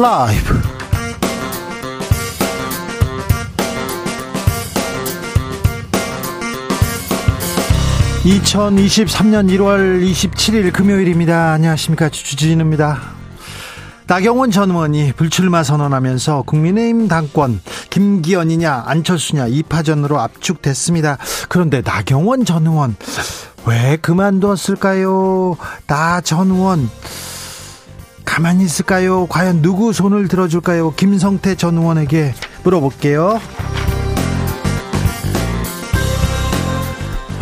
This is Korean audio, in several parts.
라이브 2023년 1월 27일 금요일입니다. 안녕하십니까. 주진우입니다. 나경원 전 의원이 불출마 선언하면서 국민의힘 당권 김기현이냐 안철수냐 2파전으로 압축됐습니다. 그런데 나경원 전 의원 왜 그만두었을까요? 나 전 의원 가만히 있을까요? 과연 누구 손을 들어줄까요? 김성태 전 의원에게 물어볼게요.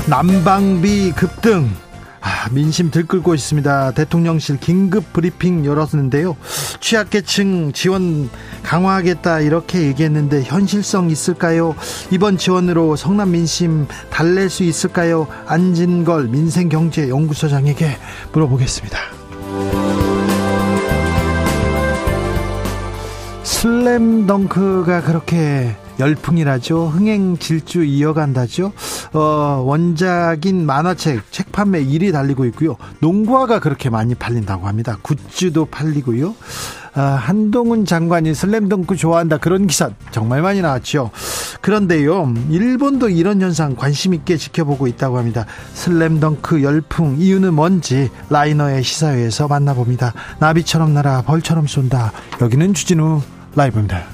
난방비 급등. 아, 민심 들끓고 있습니다. 대통령실 긴급 브리핑 열었는데요. 취약계층 지원 강화하겠다 이렇게 얘기했는데 현실성 있을까요? 이번 지원으로 성남 민심 달랠 수 있을까요? 안진걸 민생경제연구소장에게 물어보겠습니다. 슬램덩크가 그렇게 열풍이라죠. 흥행 질주 이어간다죠. 어, 원작인 만화책 책 판매 1위 달리고 있고요. 농구화가 그렇게 많이 팔린다고 합니다. 굿즈도 팔리고요. 아, 한동훈 장관이 슬램덩크 좋아한다 그런 기사 정말 많이 나왔죠. 그런데요, 일본도 이런 현상 관심 있게 지켜보고 있다고 합니다. 슬램덩크 열풍 이유는 뭔지 라이너의 시사회에서 만나봅니다. 나비처럼 날아 벌처럼 쏜다. 여기는 주진우 라이브입니다.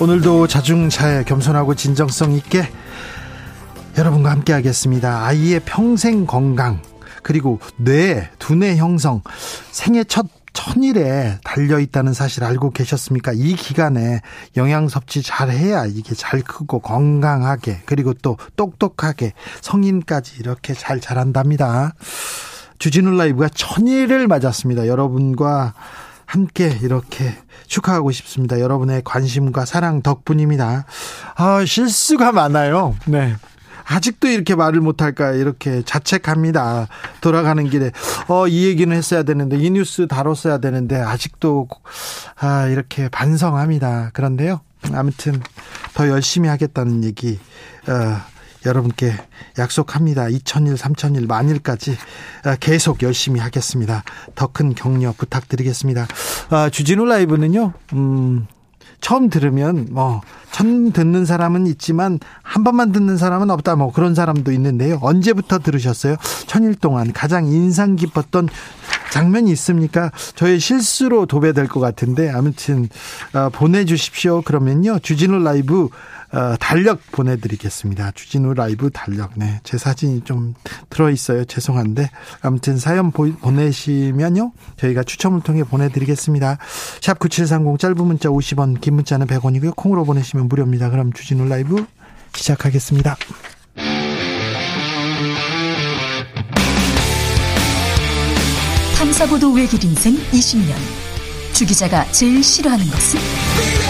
오늘도 자중차에 겸손하고 진정성 있게 여러분과 함께 하겠습니다. 아이의 평생 건강 그리고 뇌, 두뇌 형성 생애 첫 천일에 달려 있다는 사실 알고 계셨습니까? 이 기간에 영양 섭취 잘 해야 이게 잘 크고 건강하게 그리고 또 똑똑하게 성인까지 이렇게 잘 자란답니다. 주진우 라이브가 천일을 맞았습니다. 여러분과 함께 이렇게 축하하고 싶습니다. 여러분의 관심과 사랑 덕분입니다. 아, 실수가 많아요. 네. 아직도 이렇게 말을 못할까 이렇게 자책합니다. 돌아가는 길에 어 이 얘기는 했어야 되는데 이 뉴스 다뤘어야 되는데 아직도 아 이렇게 반성합니다. 그런데요. 아무튼 더 열심히 하겠다는 얘기 어 여러분께 약속합니다. 2천일, 3천일, 만일까지 아, 계속 열심히 하겠습니다. 더 큰 격려 부탁드리겠습니다. 아, 주진우 라이브는요, 음, 처음 들으면 뭐 처음 듣는 사람은 있지만 한 번만 듣는 사람은 없다 뭐 그런 사람도 있는데요. 언제부터 들으셨어요? 천일 동안 가장 인상 깊었던 장면이 있습니까? 저의 실수로 도배될 것 같은데 아무튼 어, 보내주십시오. 그러면요 주진우 라이브 어, 달력 보내드리겠습니다. 주진우 라이브 달력. 네, 제 사진이 좀 들어있어요. 죄송한데. 아무튼 사연 보, 보내시면요. 저희가 추첨을 통해 보내드리겠습니다. 샵 9730 짧은 문자 50원, 긴 문자는 100원이고요. 콩으로 보내시면 무료입니다. 그럼 주진우 라이브 시작하겠습니다. 탐사보도 외길 인생 20년. 주 기자가 제일 싫어하는 것은?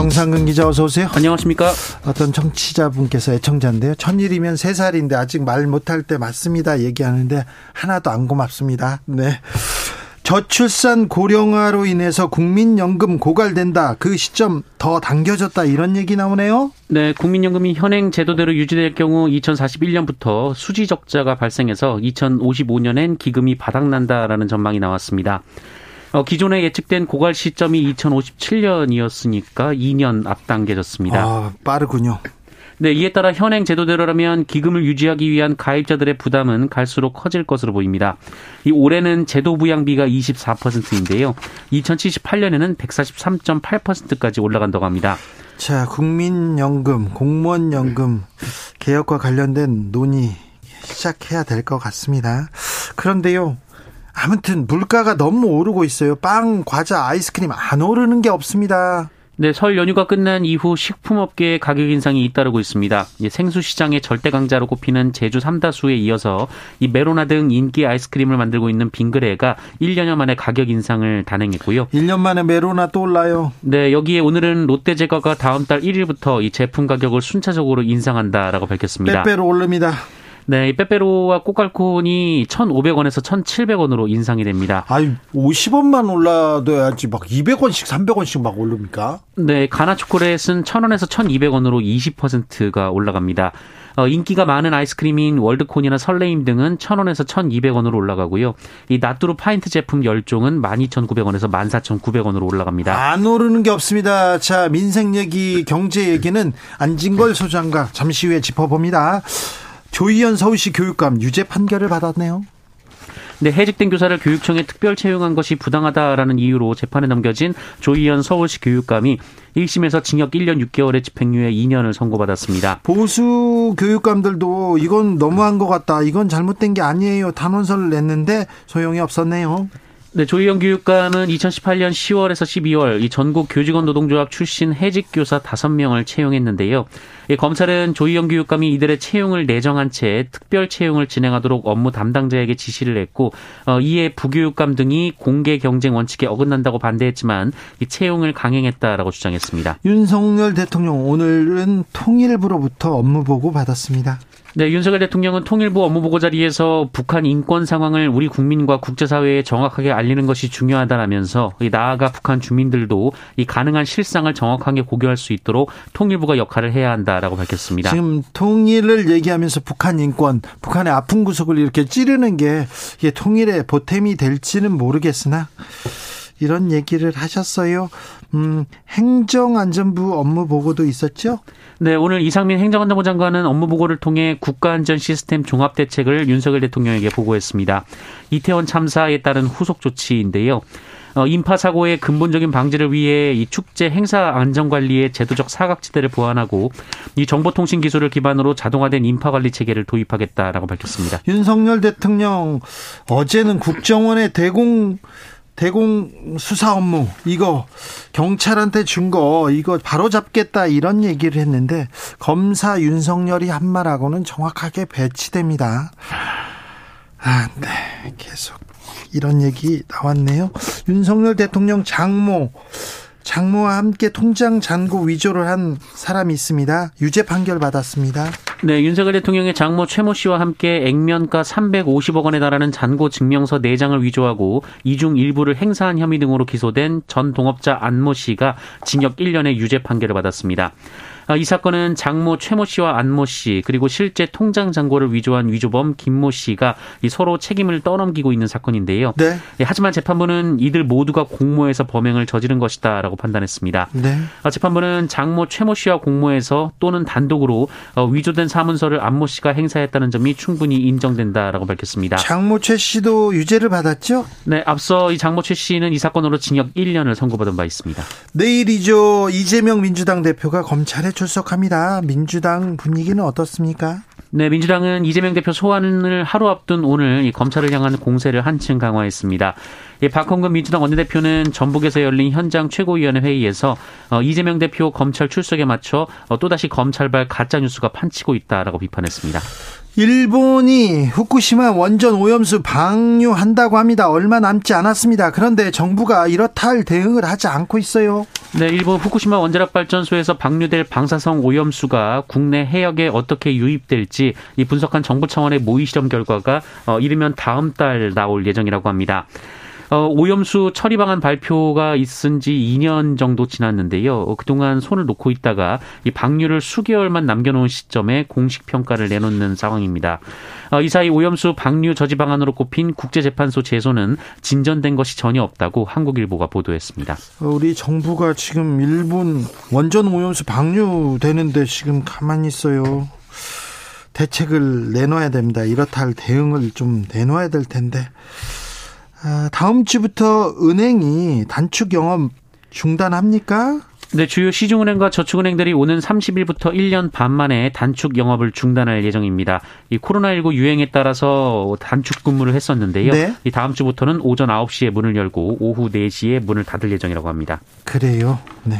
정상근 기자 어서 오세요. 안녕하십니까. 어떤 청취자분께서 애청자인데요. 천일이면 세 살인데 아직 말 못할 때 맞습니다. 얘기하는데 하나도 안 고맙습니다. 네. 저출산 고령화로 인해서 국민연금 고갈된다. 그 시점 더 당겨졌다. 이런 얘기 나오네요. 네, 국민연금이 현행 제도대로 유지될 경우 2041년부터 수지 적자가 발생해서 2055년엔 기금이 바닥난다라는 전망이 나왔습니다. 어, 기존에 예측된 고갈 시점이 2057년이었으니까 2년 앞당겨졌습니다. 아, 빠르군요. 네, 이에 따라 현행 제도대로라면 기금을 유지하기 위한 가입자들의 부담은 갈수록 커질 것으로 보입니다. 이 올해는 제도 부양비가 24%인데요. 2078년에는 143.8%까지 올라간다고 합니다. 자, 국민연금, 공무원연금 개혁과 관련된 논의 시작해야 될 것 같습니다. 그런데요. 아무튼 물가가 너무 오르고 있어요. 빵, 과자, 아이스크림 안 오르는 게 없습니다. 네, 설 연휴가 끝난 이후 식품업계의 가격 인상이 잇따르고 있습니다. 생수 시장의 절대 강자로 꼽히는 제주 삼다수에 이어서 이 메로나 등 인기 아이스크림을 만들고 있는 빙그레가 1년여 만에 가격 인상을 단행했고요. 1년 만에 메로나 또 올라요. 네, 여기에 오늘은 롯데 제과가 다음 달 1일부터 이 제품 가격을 순차적으로 인상한다라고 밝혔습니다. 빼빼로 오릅니다. 네, 이 빼빼로와 꼬깔콘이 1,500원에서 1,700원으로 인상이 됩니다. 아유, 50원만 올라둬야지 막 200원씩, 300원씩 막 오릅니까? 네, 가나 초콜릿은 1,000원에서 1,200원으로 20%가 올라갑니다. 어, 인기가 많은 아이스크림인 월드콘이나 설레임 등은 1,000원에서 1,200원으로 올라가고요. 이 나뚜루 파인트 제품 10종은 12,900원에서 14,900원으로 올라갑니다. 안 오르는 게 없습니다. 자, 민생 얘기, 경제 얘기는 안진걸 소장과 잠시 후에 짚어봅니다. 조희연 서울시 교육감 유죄 판결을 받았네요. 네, 해직된 교사를 교육청에 특별 채용한 것이 부당하다라는 이유로 재판에 넘겨진 조희연 서울시 교육감이 1심에서 징역 1년 6개월의 집행유예 2년을 선고받았습니다. 보수 교육감들도 이건 너무한 것 같다. 이건 잘못된 게 아니에요. 단원서를 냈는데 소용이 없었네요. 네, 조희영 교육감은 2018년 10월에서 12월 이 전국 교직원 노동조합 출신 해직 교사 5명을 채용했는데요. 이 검찰은 조희영 교육감이 이들의 채용을 내정한 채 특별 채용을 진행하도록 업무 담당자에게 지시를 했고 어, 이에 부교육감 등이 공개 경쟁 원칙에 어긋난다고 반대했지만 이 채용을 강행했다라고 주장했습니다. 윤석열 대통령 오늘은 통일부로부터 업무 보고 받았습니다. 네, 윤석열 대통령은 통일부 업무보고 자리에서 북한 인권 상황을 우리 국민과 국제사회에 정확하게 알리는 것이 중요하다라면서 나아가 북한 주민들도 이 가능한 실상을 정확하게 고려할 수 있도록 통일부가 역할을 해야 한다라고 밝혔습니다. 지금 통일을 얘기하면서 북한 인권, 북한의 아픈 구석을 이렇게 찌르는 게 이게 통일의 보탬이 될지는 모르겠으나 이런 얘기를 하셨어요. 음, 행정안전부 업무 보고도 있었죠? 네, 오늘 이상민 행정안전부 장관은 업무 보고를 통해 국가안전 시스템 종합 대책을 윤석열 대통령에게 보고했습니다. 이태원 참사에 따른 후속 조치인데요. 어, 인파 사고의 근본적인 방지를 위해 이 축제 행사 안전 관리의 제도적 사각지대를 보완하고 이 정보통신 기술을 기반으로 자동화된 인파 관리 체계를 도입하겠다라고 밝혔습니다. 윤석열 대통령 어제는 국정원의 대공 대공 수사 업무 이거 경찰한테 준 거 이거 바로 잡겠다 이런 얘기를 했는데 검사 윤석열이 한 말하고는 정확하게 배치됩니다. 아, 네. 계속 이런 얘기 나왔네요. 윤석열 대통령 장모 장모와 함께 통장 잔고 위조를 한 사람이 있습니다. 유죄 판결 받았습니다. 네, 윤석열 대통령의 장모 최모 씨와 함께 액면가 350억 원에 달하는 잔고 증명서 4장을 위조하고 이중 일부를 행사한 혐의 등으로 기소된 전 동업자 안모 씨가 징역 1년의 유죄 판결을 받았습니다. 아, 이 사건은 장모 최모 씨와 안모 씨 그리고 실제 통장 잔고를 위조한 위조범 김모 씨가 서로 책임을 떠넘기고 있는 사건인데요. 네. 예, 하지만 재판부는 이들 모두가 공모해서 범행을 저지른 것이다라고 판단했습니다. 네. 아, 재판부는 장모 최모 씨와 공모해서 또는 단독으로 어, 위조된 사문서를 안모 씨가 행사했다는 점이 충분히 인정된다라고 밝혔습니다. 장모 최 씨도 유죄를 받았죠? 네, 앞서 이 장모 최 씨는 이 사건으로 징역 1년을 선고받은 바 있습니다. 내일이죠. 이재명 민주당 대표가 검찰에 출석합니다. 민주당 분위기는 어떻습니까? 네, 민주당은 이재명 대표 소환을 하루 앞둔 오늘 이 검찰을 향한 공세를 한층 강화했습니다. 예, 박홍근 민주당 원내대표는 전북에서 열린 현장 최고위원회 회의에서 어, 이재명 대표 검찰 출석에 맞춰 어, 또다시 검찰발 가짜 뉴스가 판치고 있다라고 비판했습니다. 일본이 후쿠시마 원전 오염수 방류한다고 합니다. 얼마 남지 않았습니다. 그런데 정부가 이렇다 할 대응을 하지 않고 있어요. 네, 일본 후쿠시마 원자력 발전소에서 방류될 방사성 오염수가 국내 해역에 어떻게 유입될지 이 분석한 정부 차원의 모의 실험 결과가 어, 이르면 다음 달 나올 예정이라고 합니다. 어, 오염수 처리 방안 발표가 있은 지 2년 정도 지났는데요. 어, 그동안 손을 놓고 있다가 이 방류를 수개월만 남겨놓은 시점에 공식 평가를 내놓는 상황입니다. 어, 이 사이 오염수 방류 저지 방안으로 꼽힌 국제재판소 제소는 진전된 것이 전혀 없다고 한국일보가 보도했습니다. 우리 정부가 지금 일본 원전 오염수 방류되는데 지금 가만히 있어요. 대책을 내놔야 됩니다. 이렇다 할 대응을 좀 내놔야 될 텐데. 아, 다음 주부터 은행이 단축 영업 중단합니까? 네, 주요 시중은행과 저축은행들이 오는 30일부터 1년 반 만에 단축 영업을 중단할 예정입니다. 이 코로나19 유행에 따라서 단축 근무를 했었는데요. 네. 이 다음 주부터는 오전 9시에 문을 열고 오후 4시에 문을 닫을 예정이라고 합니다. 그래요. 네.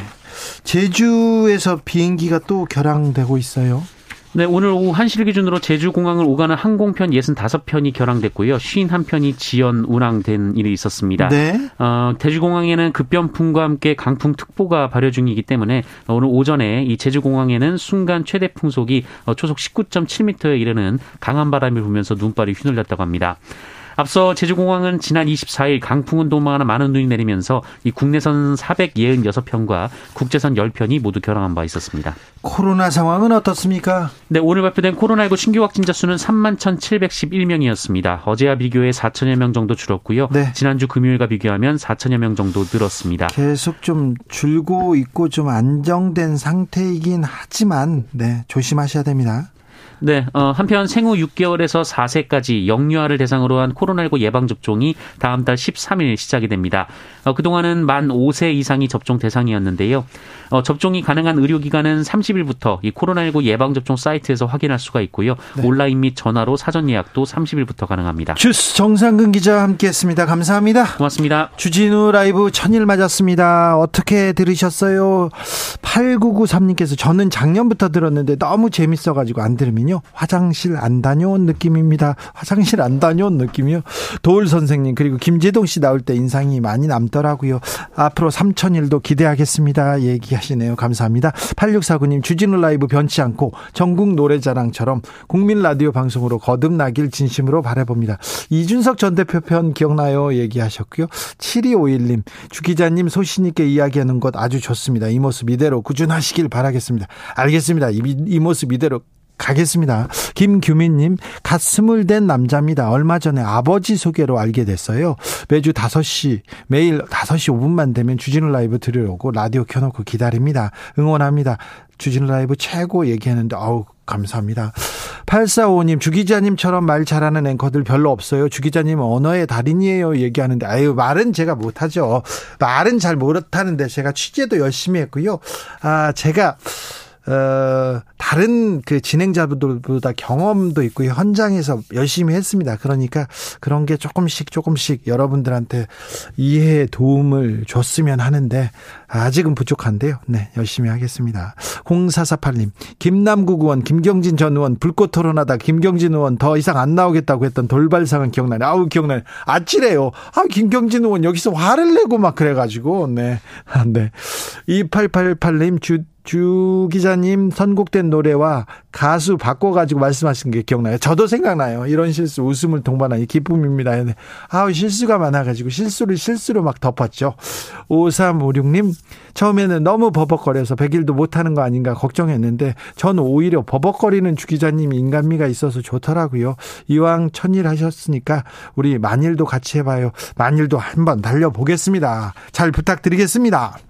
제주에서 비행기가 또 결항되고 있어요. 네, 오늘 오후 1시를 기준으로 제주공항을 오가는 항공편 65편이 결항됐고요. 51편이 지연 운항된 일이 있었습니다. 네. 어, 제주공항에는 급변풍과 함께 강풍특보가 발효 중이기 때문에 오늘 오전에 이 제주공항에는 순간 최대 풍속이 초속 19.7m에 이르는 강한 바람이 불면서 눈발이 휘날렸다고 합니다. 앞서 제주공항은 지난 24일 강풍은 도망하는 많은 눈이 내리면서 이 국내선 466편과 국제선 10편이 모두 결항한 바 있었습니다. 코로나 상황은 어떻습니까? 네, 오늘 발표된 코로나19 신규 확진자 수는 3만 1,711명이었습니다. 어제와 비교해 4천여 명 정도 줄었고요. 네. 지난주 금요일과 비교하면 4천여 명 정도 늘었습니다. 계속 좀 줄고 있고 좀 안정된 상태이긴 하지만 네, 조심하셔야 됩니다. 네, 어, 한편 생후 6개월에서 4세까지 영유아를 대상으로 한 코로나19 예방 접종이 다음 달 13일 시작이 됩니다. 어, 그동안은 만 5세 이상이 접종 대상이었는데요. 어, 접종이 가능한 의료기관은 30일부터 이 코로나19 예방 접종 사이트에서 확인할 수가 있고요. 네. 온라인 및 전화로 사전 예약도 30일부터 가능합니다. 주스 정상근 기자와 함께했습니다. 감사합니다. 고맙습니다. 주진우 라이브 천일 맞았습니다. 어떻게 들으셨어요? 8993님께서 저는 작년부터 들었는데 너무 재밌어가지고 안 들으면요. 화장실 안 다녀온 느낌입니다. 화장실 안 다녀온 느낌이요. 도울 선생님 그리고 김재동 씨 나올 때 인상이 많이 남더라고요. 앞으로 3천일도 기대하겠습니다. 얘기 하시네요. 감사합니다. 8649님 주진우 라이브 변치 않고 전국 노래자랑처럼 국민 라디오 방송으로 거듭나길 진심으로 바라봅니다. 이준석 전 대표 편 기억나요? 얘기하셨고요. 7251님 주 기자님 소신 있게 이야기하는 것 아주 좋습니다. 이 모습 이대로 꾸준하시길 바라겠습니다. 알겠습니다. 이, 이 모습 이대로 가겠습니다. 김규민님, 갓 스물 된 남자입니다. 얼마 전에 아버지 소개로 알게 됐어요. 매주 5시, 매일 5시 5분만 되면 주진우 라이브 들으려고 라디오 켜놓고 기다립니다. 응원합니다. 주진우 라이브 최고 얘기하는데, 아우, 감사합니다. 8455님, 주기자님처럼 말 잘하는 앵커들 별로 없어요. 주기자님 언어의 달인이에요. 얘기하는데, 아유, 말은 제가 못하죠. 말은 잘 못하는데, 제가 취재도 열심히 했고요. 아, 제가, 어, 다른 그 진행자들보다 경험도 있고 현장에서 열심히 했습니다. 그러니까 그런 게 조금씩 조금씩 여러분들한테 이해에 도움을 줬으면 하는데 아직은 부족한데요. 네, 열심히 하겠습니다. 0448님, 김남국 의원, 김경진 전 의원 불꽃 토론하다 김경진 의원 더 이상 안 나오겠다고 했던 돌발상은 기억나네. 아우, 기억나네. 아찔해요. 아, 김경진 의원 여기서 화를 내고 막 그래가지고, 네. 아, 네. 2888님, 주, 주 기자님 선곡된 노래와 가수 바꿔가지고 말씀하신 게 기억나요. 저도 생각나요. 이런 실수 웃음을 동반한 기쁨입니다. 아 실수가 많아가지고 실수를 실수로 막 덮었죠. 5356님 처음에는 너무 버벅거려서 100일도 못하는 거 아닌가 걱정했는데 저는 오히려 버벅거리는 주 기자님이 인간미가 있어서 좋더라고요. 이왕 천일 하셨으니까 우리 만일도 같이 해봐요. 만일도 한번 달려보겠습니다. 잘 부탁드리겠습니다.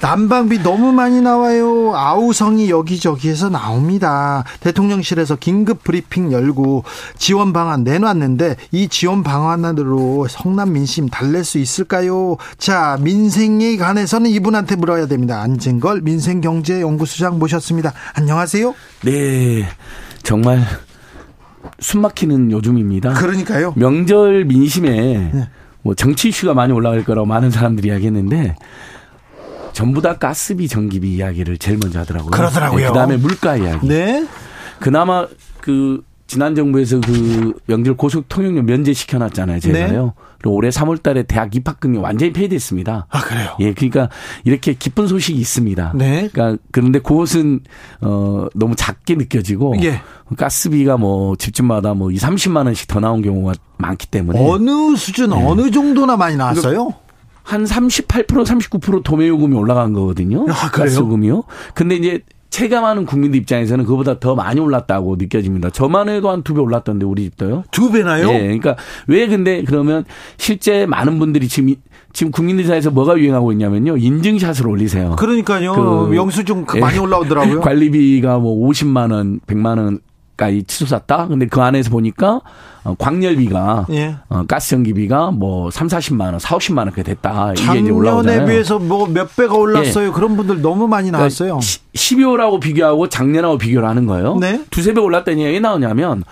난방비 너무 많이 나와요. 아우성이 여기저기에서 나옵니다. 대통령실에서 긴급 브리핑 열고 지원 방안 내놨는데 이 지원 방안으로 성남 민심 달랠 수 있을까요? 자, 민생에 관해서는 이분한테 물어야 됩니다. 안진걸 민생경제연구소장 모셨습니다. 안녕하세요. 네. 정말 숨 막히는 요즘입니다. 그러니까요. 명절 민심에 네. 뭐 정치 이슈가 많이 올라갈 거라고 많은 사람들이 이야기했는데 전부 다 가스비, 전기비 이야기를 제일 먼저 하더라고요. 그러더라고요. 네, 그다음에 물가 이야기. 네. 그나마 그 지난 정부에서 그 명절 고속 통행료 면제 시켜놨잖아요. 제가요. 네. 그리고 올해 3월달에 대학 입학금이 완전히 폐지됐습니다. 아 그래요? 예, 그러니까 이렇게 기쁜 소식이 있습니다. 네. 그러니까 그런데 그것은 어 너무 작게 느껴지고 예. 가스비가 뭐 집집마다 뭐 2, 30만 원씩 더 나온 경우가 많기 때문에 어느 수준 네. 어느 정도나 많이 나왔어요? 한 38% 39% 도매 요금이 올라간 거거든요. 아, 그래요? 가스요금이요. 근데 이제 체감하는 국민들 입장에서는 그보다 더 많이 올랐다고 느껴집니다. 저만 해도 한 두 배 올랐던데 우리 집도요. 두 배나요? 예. 그러니까 왜 근데 그러면 실제 많은 분들이 지금 지금 국민들 사이에서 뭐가 유행하고 있냐면요. 인증샷을 올리세요. 그러니까요. 그 영수증 예. 많이 올라오더라고요. 관리비가 뭐 50만 원, 100만 원 가까이 치솟았다. 근데 그 안에서 보니까 어, 광열비가 예. 어, 가스 전기비가 뭐 3, 40만 원, 4, 50만 원 그렇게 됐다. 이게 이제 올라오잖아요. 비해서 뭐 몇 배가 올랐어요. 예. 그런 분들 너무 많이 그러니까 나왔어요. 그러니까 12월하고 비교하고 작년하고 비교를 하는 거예요. 네? 두세 배 올랐다는 얘기 나오냐면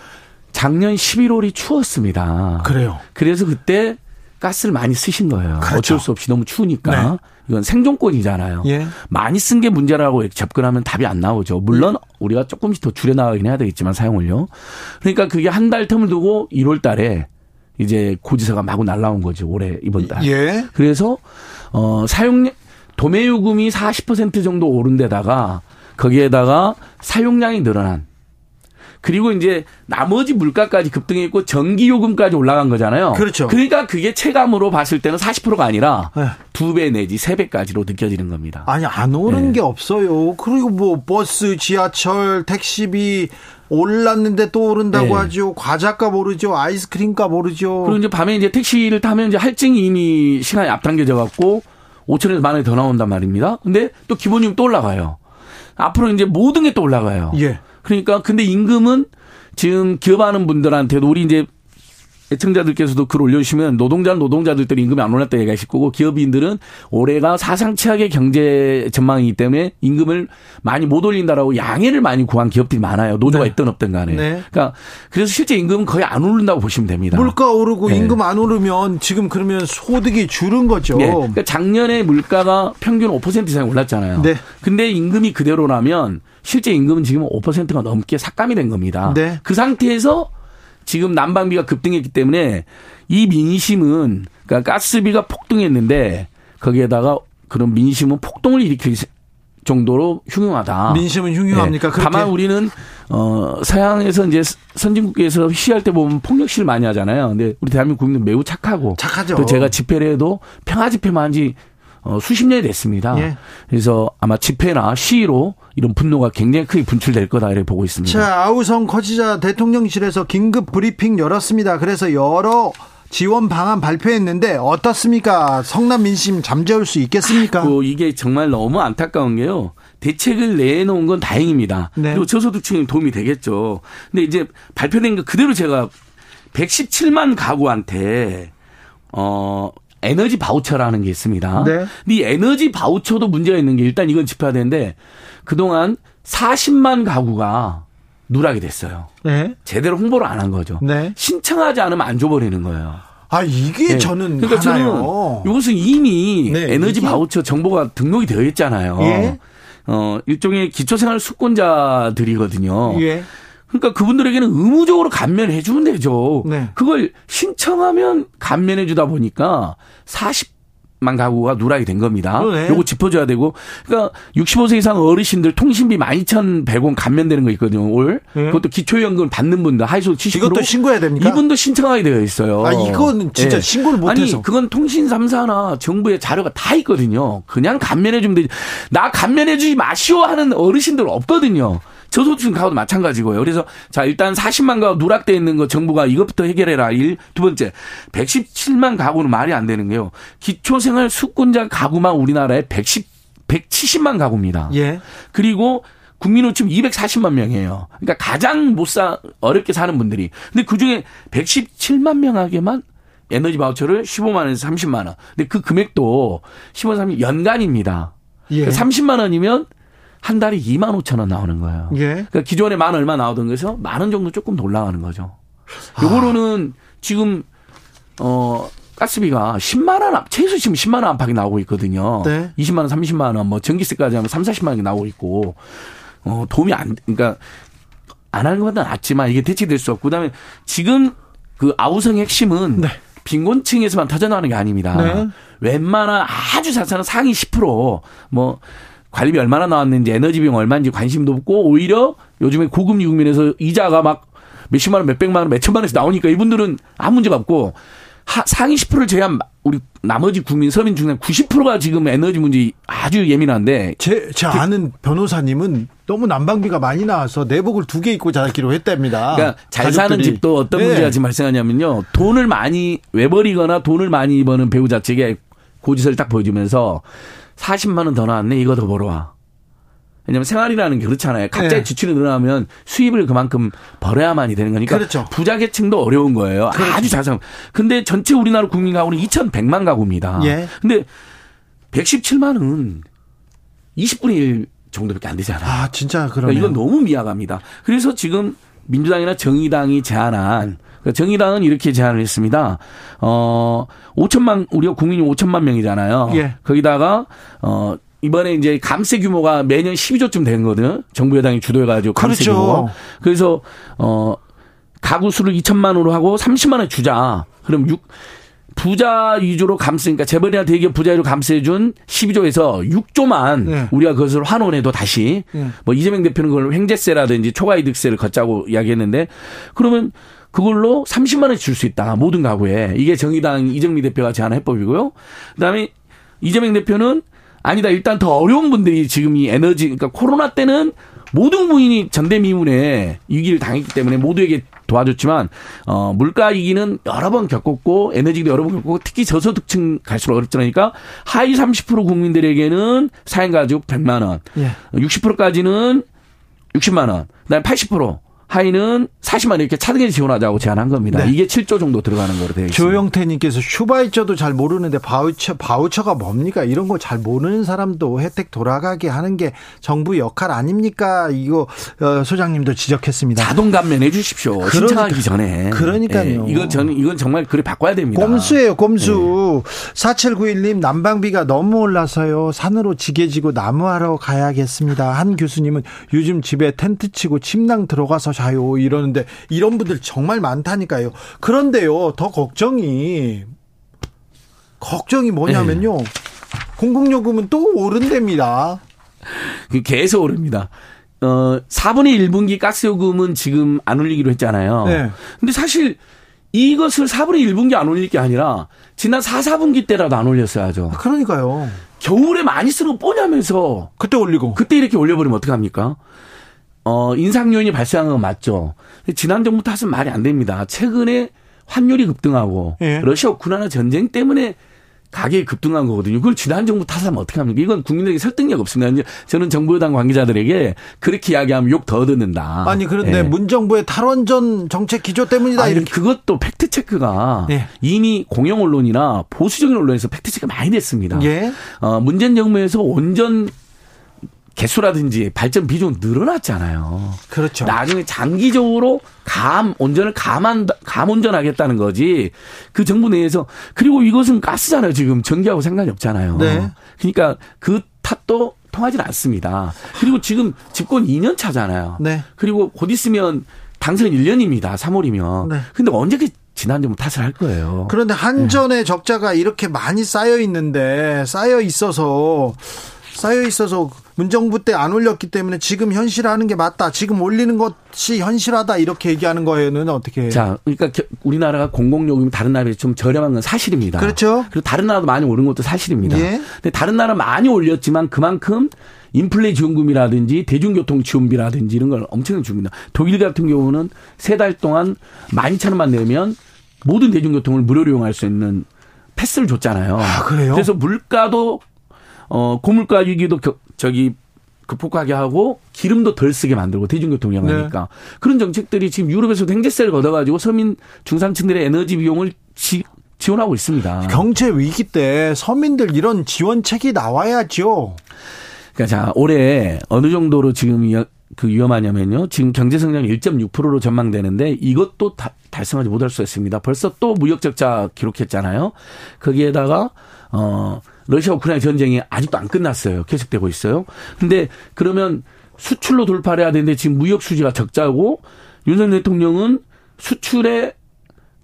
작년 11월이 추웠습니다. 그래요. 그래서 그때 가스를 많이 쓰신 거예요. 그렇죠. 어쩔 수 없이 너무 추우니까. 네. 이건 생존권이잖아요. 예. 많이 쓴 게 문제라고 접근하면 답이 안 나오죠. 물론 우리가 조금씩 더 줄여나가긴 해야 되겠지만 사용을요. 그러니까 그게 한달 텀을 두고 1월 달에 이제 고지서가 마구 날라온 거죠. 올해 이번 달. 예. 그래서 어 사용 도매 요금이 40% 정도 오른 데다가 거기에다가 사용량이 늘어난 그리고 이제 나머지 물가까지 급등했고 전기 요금까지 올라간 거잖아요. 그렇죠. 그러니까 그게 체감으로 봤을 때는 40%가 아니라 네. 두배 내지 세 배까지로 느껴지는 겁니다. 아니 안 오른 네. 게 없어요. 그리고 뭐 버스, 지하철, 택시비 올랐는데 또 오른다고 네. 하죠. 과자값 오르죠. 아이스크림값 오르죠. 그리고 이제 밤에 이제 택시를 타면 이제 할증이 이미 시간이 앞당겨져 갖고 5천에서 만 원이 더 나온단 말입니다. 근데 또 기본요금 또 올라가요. 앞으로 이제 모든 게 또 올라가요. 예. 그러니까 근데 임금은 지금 기업하는 분들한테도 우리 이제 애청자들께서도 글 올려주시면 노동자 노동자들도 임금이 안 올랐다 얘기하실 거고 기업인들은 올해가 사상 최악의 경제 전망이기 때문에 임금을 많이 못 올린다라고 양해를 많이 구한 기업들이 많아요. 노조가 네. 있든 없든 간에. 네. 그러니까 그래서 실제 임금은 거의 안 오른다고 보시면 됩니다. 물가 오르고 네. 임금 안 오르면 지금 그러면 소득이 줄은 거죠. 네. 그러니까 작년에 물가가 평균 5% 이상 올랐잖아요. 네. 근데 임금이 그대로라면 실제 임금은 지금 5%가 넘게 삭감이 된 겁니다. 네. 그 상태에서 지금 난방비가 급등했기 때문에 이 민심은 그러니까 가스비가 폭등했는데 거기에다가 그런 민심은 폭동을 일으킬 정도로 흉흉하다. 민심은 흉흉합니까? 네. 다만 우리는 어 서양에서 이제 선진국에서 시위할 때 보면 폭력 시를 많이 하잖아요. 근데 우리 대한민국 국민은 매우 착하고 착하죠. 또 제가 집회를 해도 평화 집회만 한지 어, 수십 년이 됐습니다. 예. 그래서 아마 집회나 시위로 이런 분노가 굉장히 크게 분출될 거다 이렇게 보고 있습니다. 자, 아우성 커지자 대통령실에서 긴급 브리핑 열었습니다. 그래서 여러 지원 방안 발표했는데 어떻습니까? 성남 민심 잠재울 수 있겠습니까? 아 이게 정말 너무 안타까운 게요. 대책을 내놓은 건 다행입니다. 네. 그리고 저소득층에 도움이 되겠죠. 근데 이제 발표된 거 그대로 제가 117만 가구한테 어 에너지 바우처라는 게 있습니다. 네. 근데 이 에너지 바우처도 문제가 있는 게 일단 이건 짚어야 되는데 그동안 40만 가구가 누락이 됐어요. 네. 제대로 홍보를 안 한 거죠. 네. 신청하지 않으면 안 줘버리는 거예요. 아 이게 네. 저는 그러니까 하나요. 저는 이것은 이미 네. 에너지 바우처 정보가 등록이 되어 있잖아요. 예. 어 일종의 기초생활 수권자들이거든요. 예. 그러니까 그분들에게는 의무적으로 감면해 주면 되죠. 네. 그걸 신청하면 감면해 주다 보니까 40만 가구가 누락이 된 겁니다. 네. 요거 짚어줘야 되고. 그러니까 65세 이상 어르신들 통신비 12,100원 감면되는 거 있거든요, 올. 네. 그것도 기초연금 받는 분들, 하이소 70%. 이것도 신고해야 됩니까? 이분도 신청하게 되어 있어요. 아, 이건 진짜 네. 신고를 못해서. 아니, 그건 통신 3사나 정부의 자료가 다 있거든요. 그냥 감면해 주면 되지. 나 감면해 주지 마시오 하는 어르신들 없거든요. 저소득층 가구도 마찬가지고요. 그래서 자 일단 40만 가구 누락돼 있는 거 정부가 이것부터 해결해라. 일. 두 번째 117만 가구는 말이 안 되는 게요. 기초생활 수권자 가구만 우리나라에 110 170만 가구입니다. 예. 그리고 국민노총 240만 명이에요. 그러니까 가장 못 사, 어렵게 사는 분들이. 근데 그 중에 117만 명에게만 에너지 바우처를 15만 원에서 30만 원. 근데 그 금액도 15, 30, 연간입니다. 예. 그러니까 30만 원이면 한 달에 2만 5천 원 나오는 거예요. 예. 그러니까 기존에 만 얼마 나오던 거에서 만 원 정도 조금 더 올라가는 거죠. 요거로는 아. 지금 어 가스비가 10만 원, 최소 지금 10만 원 안팎이 나오고 있거든요. 네. 20만 원, 30만 원, 뭐 전기세까지 하면 3, 40만 원이 나오고 있고 어 도움이 안 그러니까 안 하는 것보다 낫지만 이게 대체될 수 없고 그다음에 지금 그 아우성의 핵심은 네. 빈곤층에서만 터져나오는 게 아닙니다. 네. 웬만한 아주 자산은 상위 10%뭐 관리비 얼마나 나왔는지 에너지 비용 얼마인지 관심도 없고 오히려 요즘에 고금 유국민에서 이자가 막 몇십만 원, 몇백만 원, 몇천만 원에서 나오니까 이분들은 아무 문제가 없고 하, 상위 10%를 제한 우리 나머지 국민 서민 중에 90%가 지금 에너지 문제 아주 예민한데 제, 제 아는 변호사님은 너무 난방비가 많이 나와서 내복을 두 개 입고 자기로 했답니다. 그러니까 잘 사는 가족들이. 집도 어떤 네. 문제가 지금 발생하냐면요. 돈을 많이 외벌이거나 돈을 많이 버는 배우자 측에 고지서를 딱 보여주면서 40만 원 더 나왔네. 이거 더 벌어 와. 왜냐면 생활이라는 게 그렇잖아요. 각자의 네. 지출이 늘어나면 수입을 그만큼 벌어야만이 되는 거니까 그렇죠. 부자 계층도 어려운 거예요. 아주 자상. 근데 전체 우리나라 국민 가구는 2,100만 가구입니다. 예. 근데 117만은 20분의 1 정도밖에 안 되잖아. 아, 진짜 그러니까 그러네요. 이건 너무 미약합니다. 그래서 지금 민주당이나 정의당이 제안한 그러니까 정의당은 이렇게 제안을 했습니다. 어 5천만 우리가 국민이 5천만 명이잖아요. 예. 거기다가 어 이번에 이제 감세 규모가 매년 12조쯤 되는 거든. 정부 여당이 주도해가지고 감세 그렇죠. 규모가. 그래서 어 가구 수를 2천만 원으로 하고 30만 원 주자. 그럼 6 부자 위주로 감세, 그러니까 재벌이나 대기업 부자 위주로 감세해준 12조에서 6조만 네. 우리가 그것을 환원해도 다시 네. 뭐 이재명 대표는 그걸 횡재세라든지 초과이득세를 걷자고 이야기했는데 그러면 그걸로 30만 원씩 줄 수 있다 모든 가구에 이게 정의당 이정미 대표가 제안한 해법이고요. 그다음에 이재명 대표는 아니다 일단 더 어려운 분들이 지금 이 에너지 그러니까 코로나 때는 모든 부인이 전대미문에 위기를 당했기 때문에 모두에게 도와줬지만 어 물가 위기는 여러 번 겪었고 에너지도 여러 번 겪고 특히 저소득층 갈수록 어렵잖아니까 하위 30% 국민들에게는 사행 가족 100만 원, 예. 60%까지는 60만 원, 그다음에 80% 하위는 40만 원 이렇게 차등해서 지원하자고 제안한 겁니다. 네. 이게 7조 정도 들어가는 거로 되어 있습니다. 조영태님께서 슈바이처도 잘 모르는데 바우처 바우처가 뭡니까 이런 거 잘 모르는 사람도 혜택 돌아가게 하는 게 정부 역할 아닙니까 이거 어, 소장님도 지적했습니다. 자동 감면해 주십시오. 그러니까- 신청하기 전에. 그러니까요. 예, 이건 저는 이건 정말 그래 바꿔야 됩니다. 꼼수예요, 꼼수. 네. 4791님, 난방비가 너무 올라서요. 산으로 지게 지고 나무하러 가야겠습니다. 한 교수님은 요즘 집에 텐트 치고 침낭 들어가서 자요. 이러는데, 이런 분들 정말 많다니까요. 그런데요, 더 걱정이, 걱정이 뭐냐면요. 네. 공공요금은 또 오른답니다. 그 계속 오릅니다. 어, 4분의 1분기 가스요금은 지금 안 올리기로 했잖아요. 네. 근데 사실 이것을 4분의 1분기 안 올릴 게 아니라 지난 4, 4분기 때라도 안 올렸어야죠. 그러니까요. 겨울에 많이 쓰는 거 뻔히 알면서 그때 올리고. 그때 이렇게 올려버리면 어떡합니까? 어, 인상 요인이 발생한 건 맞죠. 지난 정부 탓은 말이 안 됩니다. 최근에 환율이 급등하고 예. 러시아 우크라이나 전쟁 때문에 가격이 급등한 거거든요. 그걸 지난 정부 탓하면 어떡합니까? 이건 국민들에게 설득력 없습니다. 저는 정부 여당 관계자들에게 그렇게 이야기하면 욕 더 듣는다. 아니, 그런데 예. 문정부의 탈원전 정책 기조 때문이다. 아니, 이렇게. 그것도 fact check가 예. 이미 공영 언론이나 보수적인 언론에서 fact check가 많이 됐습니다. 예. 어, 문재인 정부에서 온전 개수라든지 발전 비중 늘어났잖아요. 그렇죠. 나중에 장기적으로 감 온전을 감한 감 온전하겠다는 거지. 그 정부 내에서 그리고 이것은 가스잖아요. 지금 전기하고 상관이 없잖아요. 네. 그러니까 그 탓도 통하지는 않습니다. 그리고 지금 집권 2년 차잖아요. 네. 그리고 곧 있으면 당선 1년입니다. 3월이면. 네. 근데 언제 그 지난 정부 탓을 할 거예요. 그런데 네. 한전의 적자가 이렇게 많이 쌓여 있는데 쌓여 있어서 쌓여 있어서 문정부 때 안 올렸기 때문에 지금 현실화하는 게 맞다. 지금 올리는 것이 현실화다 이렇게 얘기하는 거에는 어떻게 해요? 자, 그러니까 겨- 우리나라가 공공요금이 다른 나라에 좀 저렴한 건 사실입니다. 그렇죠. 그리고 다른 나라도 많이 오른 것도 사실입니다. 예. 근데 다른 나라 많이 올렸지만 그만큼 인플레 지원금이라든지 대중교통 지원비라든지 이런 걸 엄청나게 줍니다. 독일 같은 경우는 세 달 동안 12,000원만 내면 모든 대중교통을 무료로 이용할 수 있는 패스를 줬잖아요. 아, 그래요? 그래서 물가도 어 고물가 위기도 겨- 저기 극복하게 하고 기름도 덜 쓰게 만들고 대중교통 이용하니까 네. 그런 정책들이 지금 유럽에서도 행제세를 걷어가지고 서민 중산층들의 에너지 비용을 지, 지원하고 있습니다. 경제 위기 때 서민들 이런 지원책이 나와야죠. 그러니까 자 올해 어느 정도로 지금 이- 그 위험하냐면요. 지금 경제 성장 1.6%로 전망되는데 이것도 다, 달성하지 못할 수 있습니다. 벌써 또 무역 적자 기록했잖아요. 거기에다가 어 러시아 우크라이나 전쟁이 아직도 안 끝났어요. 계속되고 있어요. 근데 그러면 수출로 돌파를 해야 되는데 지금 무역 수지가 적자고 윤석열 대통령은 수출에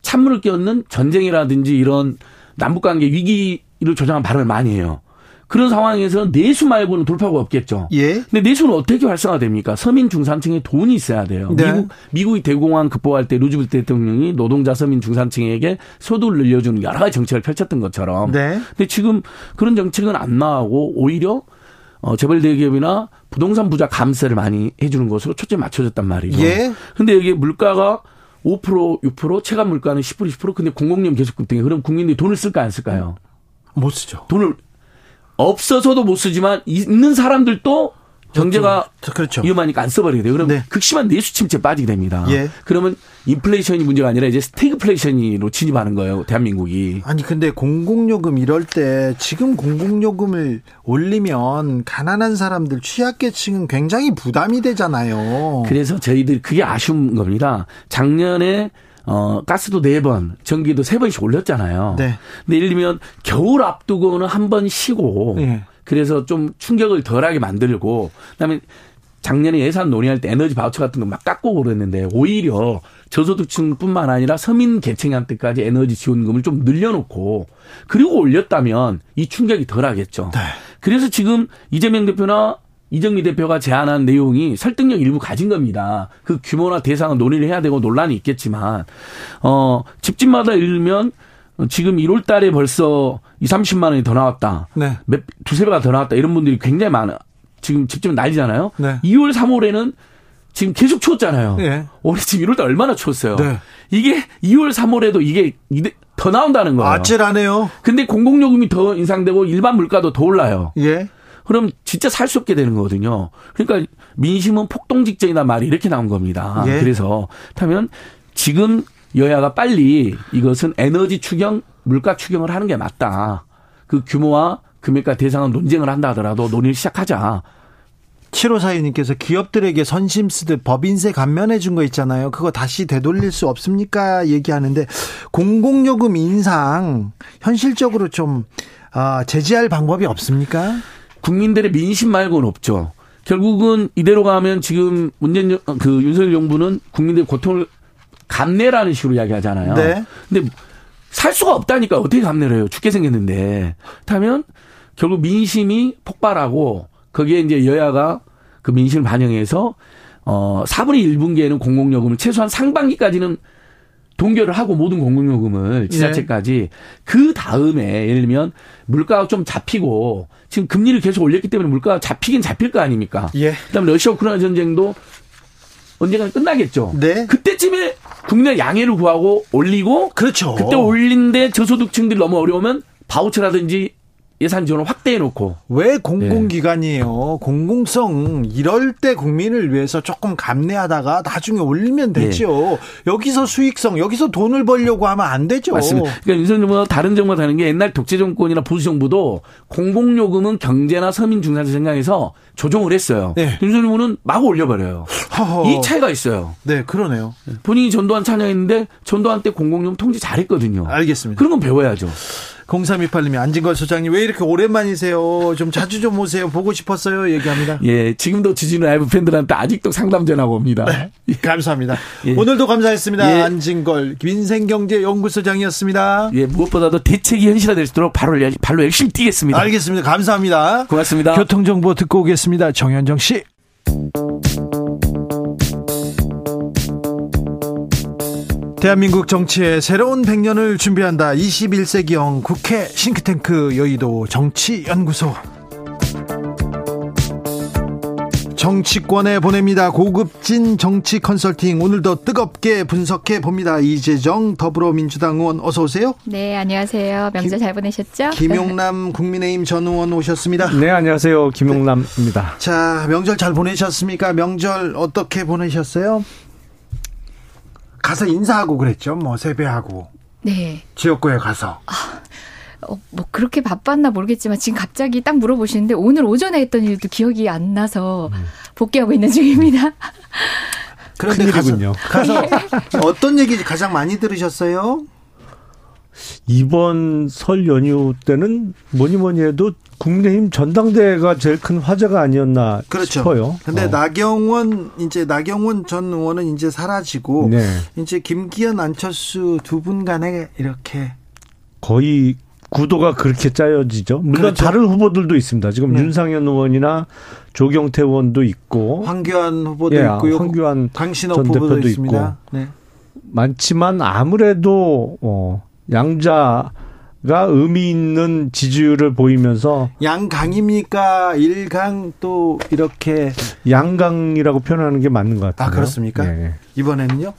찬물을 끼얹는 전쟁이라든지 이런 남북 관계 위기를 조장한 발언을 많이 해요. 그런 상황에서 내수 말고는 돌파구가 없겠죠. 예. 근데 내수는 어떻게 활성화됩니까? 서민 중산층에 돈이 있어야 돼요. 네. 미국 미국이 대공황 극복할 때 루즈벨트 대통령이 노동자 서민 중산층에게 소득을 늘려주는 여러 가지 정책을 펼쳤던 것처럼. 네. 근데 지금 그런 정책은 안 나오고 오히려 어 재벌 대기업이나 부동산 부자 감세를 많이 해주는 것으로 초점이 맞춰졌단 말이죠. 예. 근데 여기 물가가 5% 6% 체감 물가는 10% 20% 근데 공공연 계속 급등해. 그럼 국민들이 돈을 쓸까 안 쓸까요? 못 쓰죠. 돈을 없어서도 못 쓰지만 있는 사람들도 경제가 그렇죠. 위험하니까 안 써버리게 돼요. 그럼 네. 극심한 내수 침체에 빠지게 됩니다. 예. 그러면 인플레이션이 문제가 아니라 이제 스태그플레이션으로 진입하는 거예요. 대한민국이. 아니 근데 공공요금 이럴 때 지금 공공요금을 올리면 가난한 사람들 취약계층은 굉장히 부담이 되잖아요. 그래서 저희들 그게 아쉬운 겁니다. 작년에 어 가스도 네 번, 전기도 세 번씩 올렸잖아요. 네. 근데 예를 들면 겨울 앞두고는 한 번 쉬고 예. 그래서 좀 충격을 덜하게 만들고 그다음에 작년에 예산 논의할 때 에너지 바우처 같은 거 막 깎고 그랬는데 오히려 저소득층뿐만 아니라 서민 계층한테까지 에너지 지원금을 좀 늘려놓고 그리고 올렸다면 이 충격이 덜하겠죠. 네. 그래서 지금 이재명 대표나 이정미 대표가 제안한 내용이 설득력 일부 가진 겁니다. 그 규모나 대상은 논의를 해야 되고 논란이 있겠지만 어 집집마다 일면 지금 1월 달에 벌써 2, 30만 원이 더 나왔다. 네. 몇, 두세 배가 더 나왔다. 이런 분들이 굉장히 많아. 지금 집집 난리잖아요. 네. 2월, 3월에는 지금 계속 추웠잖아요. 네. 올해 지금 1월 달 얼마나 추웠어요. 네. 이게 2월, 3월에도 이게 더 나온다는 거예요. 아찔하네요. 근데 공공요금이 더 인상되고 일반 물가도 더 올라요. 예. 그럼 진짜 살 수 없게 되는 거거든요. 그러니까 민심은 폭동 직전이다 말이 이렇게 나온 겁니다. 예. 그래서 그렇다면 지금 여야가 빨리 이것은 에너지 추경, 물가 추경을 하는 게 맞다. 그 규모와 금액과 대상은 논쟁을 한다 하더라도 논의를 시작하자. 7542님께서 기업들에게 선심 쓰듯 법인세 감면해 준 거 있잖아요. 그거 다시 되돌릴 수 없습니까? 얘기하는데 공공요금 인상 현실적으로 좀 아, 제지할 방법이 없습니까? 국민들의 민심 말고는 없죠. 결국은 이대로 가면 지금 문재인 정- 그 윤석열 정부는 국민들의 고통을 감내라는 식으로 이야기하잖아요. 네. 근데 살 수가 없다니까 어떻게 감내를 해요? 죽게 생겼는데. 그렇다면 결국 민심이 폭발하고 거기에 이제 여야가 그 민심을 반영해서 어 4분의 1분기에는 공공요금을 최소한 상반기까지는 동결을 하고 모든 공공요금을 지자체까지 그 다음에 예를 들면 물가가 좀 잡히고 지금 금리를 계속 올렸기 때문에 물가가 잡히긴 잡힐 거 아닙니까? 예. 그다음에 러시아 우크라이나 전쟁도 언젠가 끝나겠죠. 네. 그때쯤에 국내 양해를 구하고 올리고 그렇죠. 그때 올린데 저소득층들이 너무 어려우면 바우처라든지 예산 지원을 확대해 놓고 왜 공공기관이에요? 공공성 이럴 때 국민을 위해서 조금 감내하다가 나중에 올리면 되죠. 여기서 수익성, 여기서 돈을 벌려고 하면 안 되죠. 맞습니다. 그러니까 윤석열 정부가 다른 정부가 다른 게 옛날 독재 정권이나 보수 정부도 공공 요금은 경제나 서민 중산층 생각해서 조정을 했어요. 네. 윤석열 정부는 막 올려버려요. 허허. 이 차이가 있어요. 네, 그러네요. 본인이 전두환 찬양했는데 전두환 때 공공요금 통제 잘했거든요. 알겠습니다. 그런 건 배워야죠. 0328님이 안진걸 소장님 왜 이렇게 오랜만이세요? 좀 자주 좀 오세요. 보고 싶었어요. 얘기합니다. 예, 지금도 지진우 라이브 팬들한테 아직도 상담 전화가 옵니다. 감사합니다. 예. 오늘도 감사했습니다. 예. 안진걸 민생경제연구소장이었습니다. 예, 무엇보다도 대책이 현실화될 수 있도록 바로, 열- 발로 열심히 뛰겠습니다. 알겠습니다. 감사합니다. 고맙습니다. 교통정보 듣고 오겠습니다. 정현정 씨. 대한민국 정치의 새로운 100년을 준비한다. 21세기형 국회 싱크탱크 여의도 정치연구소. 정치권에 보냅니다. 고급진 정치 컨설팅 오늘도 뜨겁게 분석해 봅니다. 이재정 더불어민주당 의원 어서 오세요. 네, 안녕하세요. 명절 잘 보내셨죠? 김용남 국민의힘 전 의원 오셨습니다. 네, 안녕하세요. 김용남입니다. 자, 명절 잘 보내셨습니까? 명절 어떻게 보내셨어요? 가서 인사하고 그랬죠. 뭐 세배하고 네. 지역구에 가서. 어, 뭐 그렇게 바빴나 모르겠지만 지금 갑자기 딱 물어보시는데 오늘 오전에 했던 일도 기억이 안 나서 복귀하고 있는 중입니다. 그런데 가서. 가서 어떤 얘기 가장 많이 들으셨어요? 이번 설 연휴 때는 뭐니 뭐니 해도 국민의힘 전당대회가 제일 큰 화제가 아니었나 그렇죠. 싶어요. 근데 어. 나경원 이제 나경원 전 의원은 이제 사라지고 네. 이제 김기현 안철수 두 분 간에 이렇게 거의 구도가 그렇게 짜여지죠. 물론 그렇죠. 다른 후보들도 있습니다. 지금 네. 윤상현 의원이나 조경태 의원도 있고 황교안 후보도 예, 있고요. 황교안 강신업 전 대표도 있습니다. 네. 많지만 아무래도 어 양자가 의미 있는 지지율을 보이면서 양강입니까? 일강 또 이렇게 양강이라고 표현하는 게 맞는 것 같아요. 아, 그렇습니까? 예, 예. 이번에는요?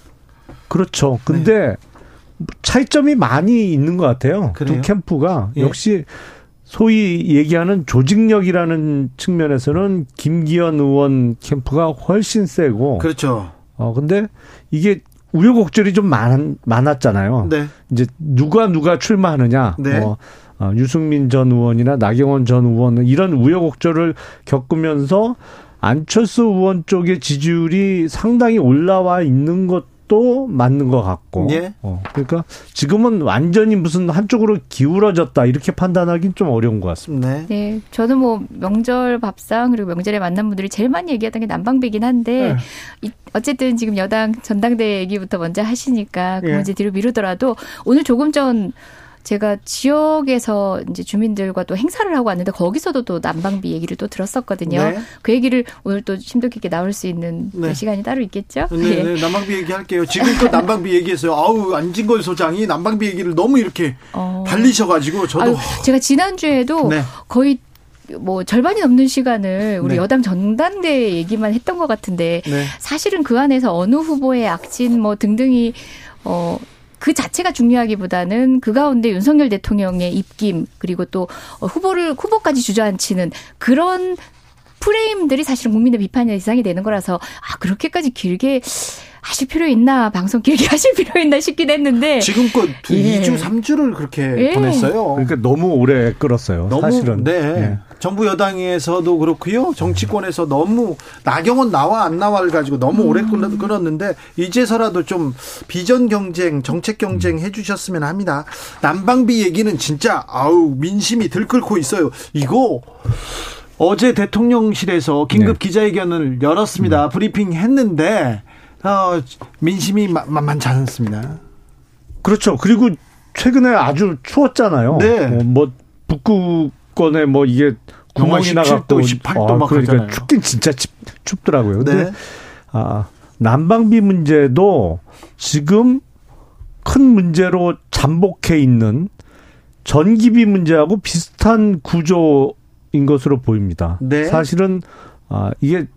그렇죠. 근데 차이점이 많이 있는 것 같아요. 그래요? 두 캠프가 예. 역시 소위 얘기하는 조직력이라는 측면에서는 김기현 의원 캠프가 훨씬 세고 그렇죠. 어 근데 이게 우여곡절이 좀 많, 많았잖아요. 네. 이제 누가 누가 출마하느냐. 네. 뭐 어, 유승민 전 의원이나 나경원 전 의원 이런 우여곡절을 겪으면서 안철수 의원 쪽의 지지율이 상당히 올라와 있는 것 도 맞는 것 같고. 예. 어, 그러니까 지금은 완전히 무슨 한쪽으로 기울어졌다 이렇게 판단하기는 좀 어려운 것 같습니다. 네. 네, 저는 뭐 명절 밥상 그리고 명절에 만난 분들이 제일 많이 얘기하던 게 난방비긴 한데 네. 이- 어쨌든 지금 여당 전당대 얘기부터 먼저 하시니까 그 예. 문제 뒤로 미루더라도 오늘 조금 전 제가 지역에서 이제 주민들과 또 행사를 하고 왔는데 거기서도 또 난방비 얘기를 또 들었었거든요. 네. 그 얘기를 오늘 또 심도 깊게 나올 수 있는 네. 시간이 따로 있겠죠? 네, 예. 네, 난방비 얘기할게요. 지금껏 난방비 얘기했어요. 아우, 안진걸 소장이 난방비 얘기를 너무 이렇게 어. 달리셔가지고 저도 아유, 제가 지난 주에도 네. 거의 뭐 절반이 넘는 시간을 우리 네. 여당 전당대 얘기만 했던 것 같은데 네. 사실은 그 안에서 어느 후보의 악진 뭐 등등이 어. 그 자체가 중요하기보다는 그 가운데 윤석열 대통령의 입김 그리고 또 어, 후보를 후보까지 주저앉히는 그런 프레임들이 사실은 국민의 비판의 대상이 되는 거라서 아 그렇게까지 길게 하실 필요 있나 방송 길게 하실 필요 있나 싶긴 했는데 지금껏 두, 예. 2주, 3주를 그렇게 예. 보냈어요. 그러니까 너무 오래 끌었어요. 너무 사실은. 네. 예. 정부 여당에서도 그렇고요. 정치권에서 너무 나경원 나와 안 나와를 가지고 너무 오래 음. 끌- 끌었는데 이제서라도 좀 비전 경쟁, 정책 음. 경쟁 해주셨으면 합니다. 난방비 얘기는 진짜 아우 민심이 들끓고 있어요. 이거 어제 대통령실에서 긴급 네. 기자회견을 열었습니다. 브리핑 했는데 어, 민심이 마- 만만치 않습니다. 그렇죠. 그리고 최근에 아주 추웠잖아요. 네. 어, 뭐 북극 권에 뭐 이게 구멍이 17도, 나갔고 18도 아, 막 그러니까 하잖아요. 춥긴 진짜 춥, 춥더라고요. 근데 네. 아, 난방비 문제도 지금 큰 문제로 잠복해 있는 전기비 문제하고 비슷한 구조인 것으로 보입니다. 네. 사실은 아, 이게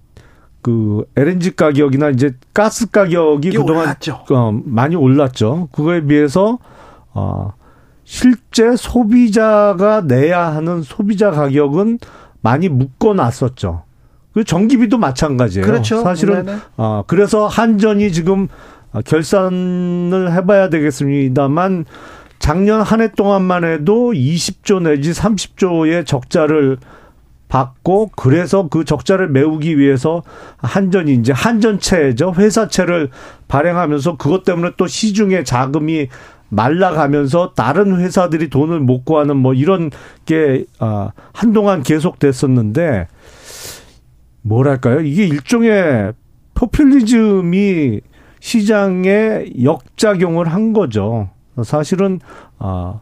그 LNG 가격이나 이제 가스 가격이 그동안 올랐죠. 어, 많이 올랐죠. 그거에 비해서 어, 실제 소비자가 내야 하는 소비자 가격은 많이 묶어놨었죠. 그 전기비도 마찬가지예요. 그렇죠. 사실은 네네. 어, 그래서 한전이 지금 어, 결산을 해봐야 되겠습니다만 작년 한 해 동안만 해도 20조 내지 30조의 적자를 받고 그래서 그 적자를 메우기 위해서 한전이 이제 한전채죠 회사채를 발행하면서 그것 때문에 또 시중에 자금이 말라가면서 다른 회사들이 돈을 못 구하는 뭐 이런 게 아, 한동안 계속됐었는데 뭐랄까요 이게 일종의 포퓰리즘이 시장에 역작용을 한 거죠. 사실은 아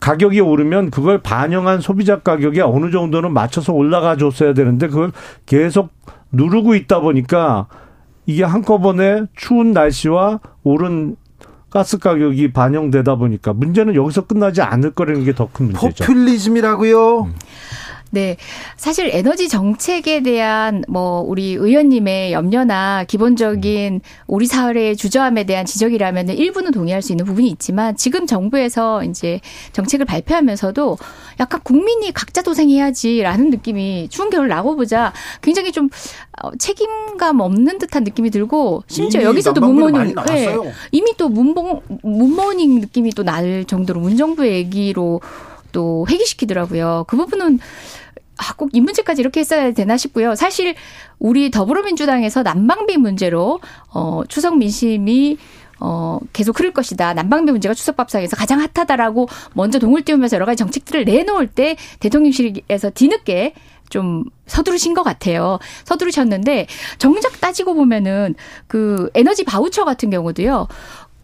가격이 오르면 그걸 반영한 소비자 가격에 어느 정도는 맞춰서 올라가 줬어야 되는데 그걸 계속 누르고 있다 보니까 이게 한꺼번에 추운 날씨와 오른 가스 가격이 반영되다 보니까 문제는 여기서 끝나지 않을 거라는 게 더 큰 문제죠. 포퓰리즘이라고요. 네. 사실 에너지 정책에 대한 뭐 우리 의원님의 염려나 기본적인 우리 사회의 주저함에 대한 지적이라면 일부는 동의할 수 있는 부분이 있지만 지금 정부에서 이제 정책을 발표하면서도 약간 국민이 각자 도생해야지라는 느낌이 추운 겨울 나고 보자 굉장히 좀 어, 책임감 없는 듯한 느낌이 들고 심지어 여기서도 문모닝. 네. 이미 또 문봉 문모닝 느낌이 또 날 정도로 문정부의 얘기로 또 회귀시키더라고요. 그 부분은 아, 꼭 이 문제까지 이렇게 했어야 되나 싶고요. 사실 우리 더불어민주당에서 난방비 문제로 어 추석 민심이 어 계속 흐를 것이다. 난방비 문제가 추석 밥상에서 가장 핫하다라고 먼저 동을 띄우면서 여러 가지 정책들을 내놓을 때 대통령실에서 뒤늦게 좀 서두르신 것 같아요. 서두르셨는데 정작 따지고 보면은 그 에너지 바우처 같은 경우도요.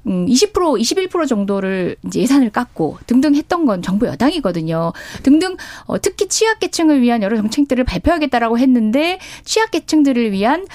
음, 20% 21% 정도를 이제 예산을 깎고 등등 했던 건 정부 여당이거든요. 등등 어, 특히 취약계층을 위한 여러 정책들을 발표하겠다라고 했는데 취약계층들을 위한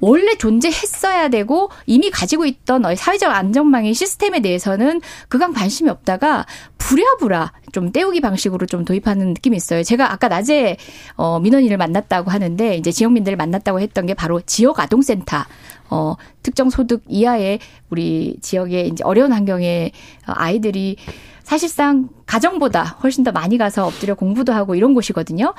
원래 존재했어야 되고 이미 가지고 있던 사회적 안전망의 시스템에 대해서는 그간 관심이 없다가 부랴부랴 좀 때우기 방식으로 좀 도입하는 느낌이 있어요. 제가 아까 낮에 어 민원인을 만났다고 하는데 이제 지역민들을 만났다고 했던 게 바로 지역 아동센터 어 특정 소득 이하의 우리 지역의 이제 어려운 환경의 아이들이 사실상 가정보다 훨씬 더 많이 가서 엎드려 공부도 하고 이런 곳이거든요.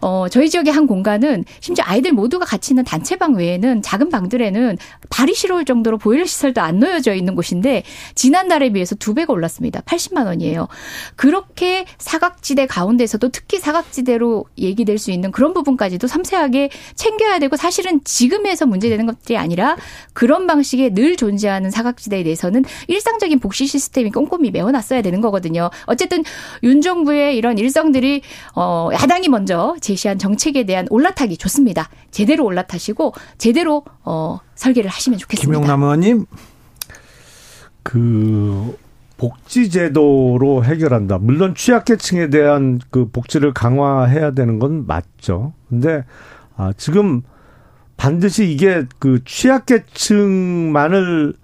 어, 저희 지역의 한 공간은 심지어 아이들 모두가 같이 있는 단체방 외에는 작은 방들에는 발이 시려울 정도로 보일러 시설도 안 놓여져 있는 곳인데 지난달에 비해서 두 배가 올랐습니다. 80만 원이에요. 그렇게 사각지대 가운데서도 특히 사각지대로 얘기될 수 있는 그런 부분까지도 섬세하게 챙겨야 되고 사실은 지금에서 문제되는 것들이 아니라 그런 방식의 늘 존재하는 사각지대에 대해서는 일상적인 복지 시스템이 꼼꼼히 메워놨어야 되는 거거든요. 어쨌든 윤 정부의 이런 일성들이 어 야당이 먼저 제시한 정책에 대한 올라타기 좋습니다. 제대로 올라타시고 제대로 어 설계를 하시면 좋겠습니다. 김용남 의원님. 그 복지제도로 해결한다. 물론 취약계층에 대한 그 복지를 강화해야 되는 건 맞죠. 근데 아 지금 반드시 이게 그 취약계층만을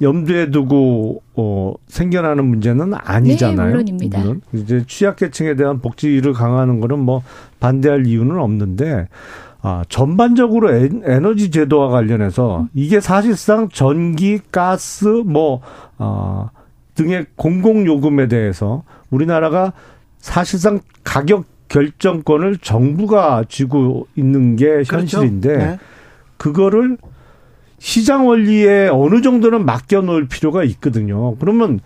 염두에 두고 어 생겨나는 문제는 아니잖아요. 네, 물론입니다. 물론 이제 취약계층에 대한 복지를 강화하는 거는 뭐 반대할 이유는 없는데 아, 전반적으로 에너지 제도와 관련해서 이게 사실상 전기, 가스 뭐 어, 등의 공공 요금에 대해서 우리나라가 사실상 가격 결정권을 정부가 쥐고 있는 게 그렇죠. 현실인데 네. 그거를 시장 원리에 어느 정도는 맡겨 놓을 필요가 있거든요. 그러면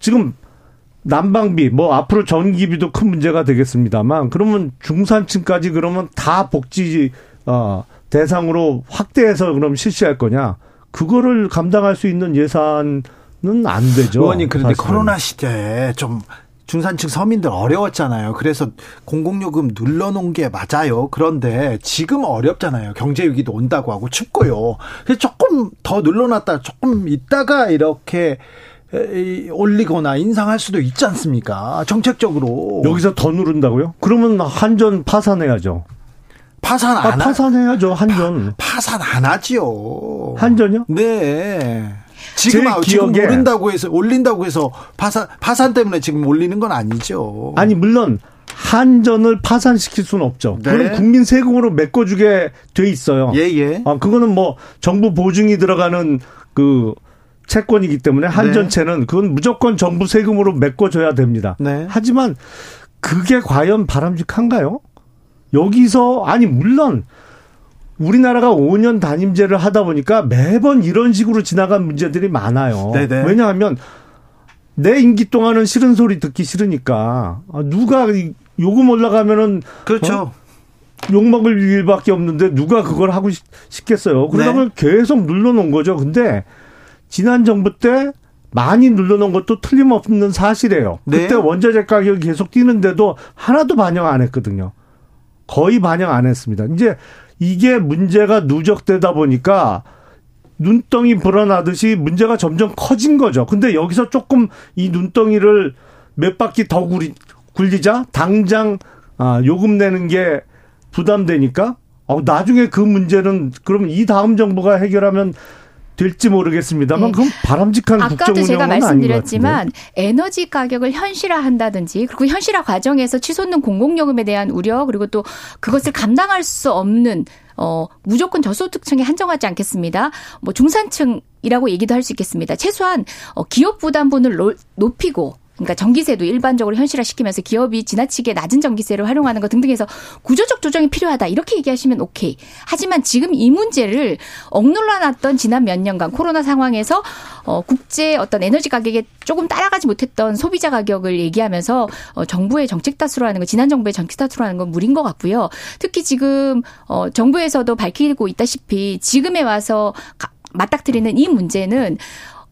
지금 난방비 뭐 앞으로 전기비도 큰 문제가 되겠습니다만 그러면 중산층까지 그러면 다 복지 어 대상으로 확대해서 그럼 실시할 거냐? 그거를 감당할 수 있는 예산은 안 되죠. 의원님 그런데 사실은. 코로나 시대에 좀 중산층 서민들 어려웠잖아요. 그래서 공공요금 눌러놓은 게 맞아요. 그런데 지금 어렵잖아요. 경제 위기도 온다고 하고 춥고요. 그래서 조금 더 눌러놨다 조금 있다가 이렇게 에, 올리거나 인상할 수도 있지 않습니까? 정책적으로 여기서 더 누른다고요? 그러면 한전 파산해야죠. 파산 아, 안 하, 파산해야죠. 한전. 파 산 안 하지요. 한전요? 네. 지금 제 아, 지금 오른다고 해서 올린다고 해서 파산 파산 때문에 지금 올리는 건 아니죠. 아니 물론 한전을 파산시킬 수는 없죠. 네. 그건 국민 세금으로 메꿔주게 돼 있어요. 예 예. 아 그거는 뭐 정부 보증이 들어가는 그 채권이기 때문에 한전채는 그건 무조건 정부 세금으로 메꿔줘야 됩니다. 네. 하지만 그게 과연 바람직한가요? 여기서 아니 물론 우리나라가 5년 단임제를 하다 보니까 매번 이런 식으로 지나간 문제들이 많아요. 네네. 왜냐하면 내 임기 동안은 싫은 소리 듣기 싫으니까 아, 누가 이 요금 올라가면은 그렇죠. 욕 먹을 일밖에 없는데 누가 그걸 하고 싶, 싶겠어요. 그러다 네. 보면 계속 눌러놓은 거죠. 근데 지난 정부 때 많이 눌러놓은 것도 틀림없는 사실이에요. 네. 그때 원자재 가격이 계속 뛰는데도 하나도 반영 안 했거든요. 거의 반영 안 했습니다. 이제 이게 문제가 누적되다 보니까 눈덩이 불어나듯이 문제가 점점 커진 거죠. 근데 여기서 조금 이 눈덩이를 몇 바퀴 더 굴리, 굴리자 당장 아, 요금 내는 게 부담되니까 어, 나중에 그 문제는 그러면 이 다음 정부가 해결하면 될지 모르겠습니다만 네. 그건 바람직한 아까도 국정 제가. 말씀드렸지만 에너지 가격을 현실화한다든지 그리고 현실화 과정에서 치솟는 공공요금에 대한 우려 그리고 또 그것을 감당할 수 없는 어 무조건 저소득층에 한정하지 않겠습니다. 뭐 중산층이라고 얘기도 할 수 있겠습니다. 최소한 어 기업 부담분을 노- 높이고 그러니까 전기세도 일반적으로 현실화시키면서 기업이 지나치게 낮은 전기세를 활용하는 것 등등해서 구조적 조정이 필요하다 이렇게 얘기하시면 오케이. 하지만 지금 이 문제를 억눌러놨던 지난 몇 년간 코로나 상황에서 어, 국제 어떤 에너지 가격에 조금 따라가지 못했던 소비자 가격을 얘기하면서 어, 정부의 정책 탓으로 하는 거 지난 정부의 정책 탓으로 하는 건 무리인 것 같고요. 특히 지금 어, 정부에서도 밝히고 있다시피 지금에 와서 가- 맞닥뜨리는 이 문제는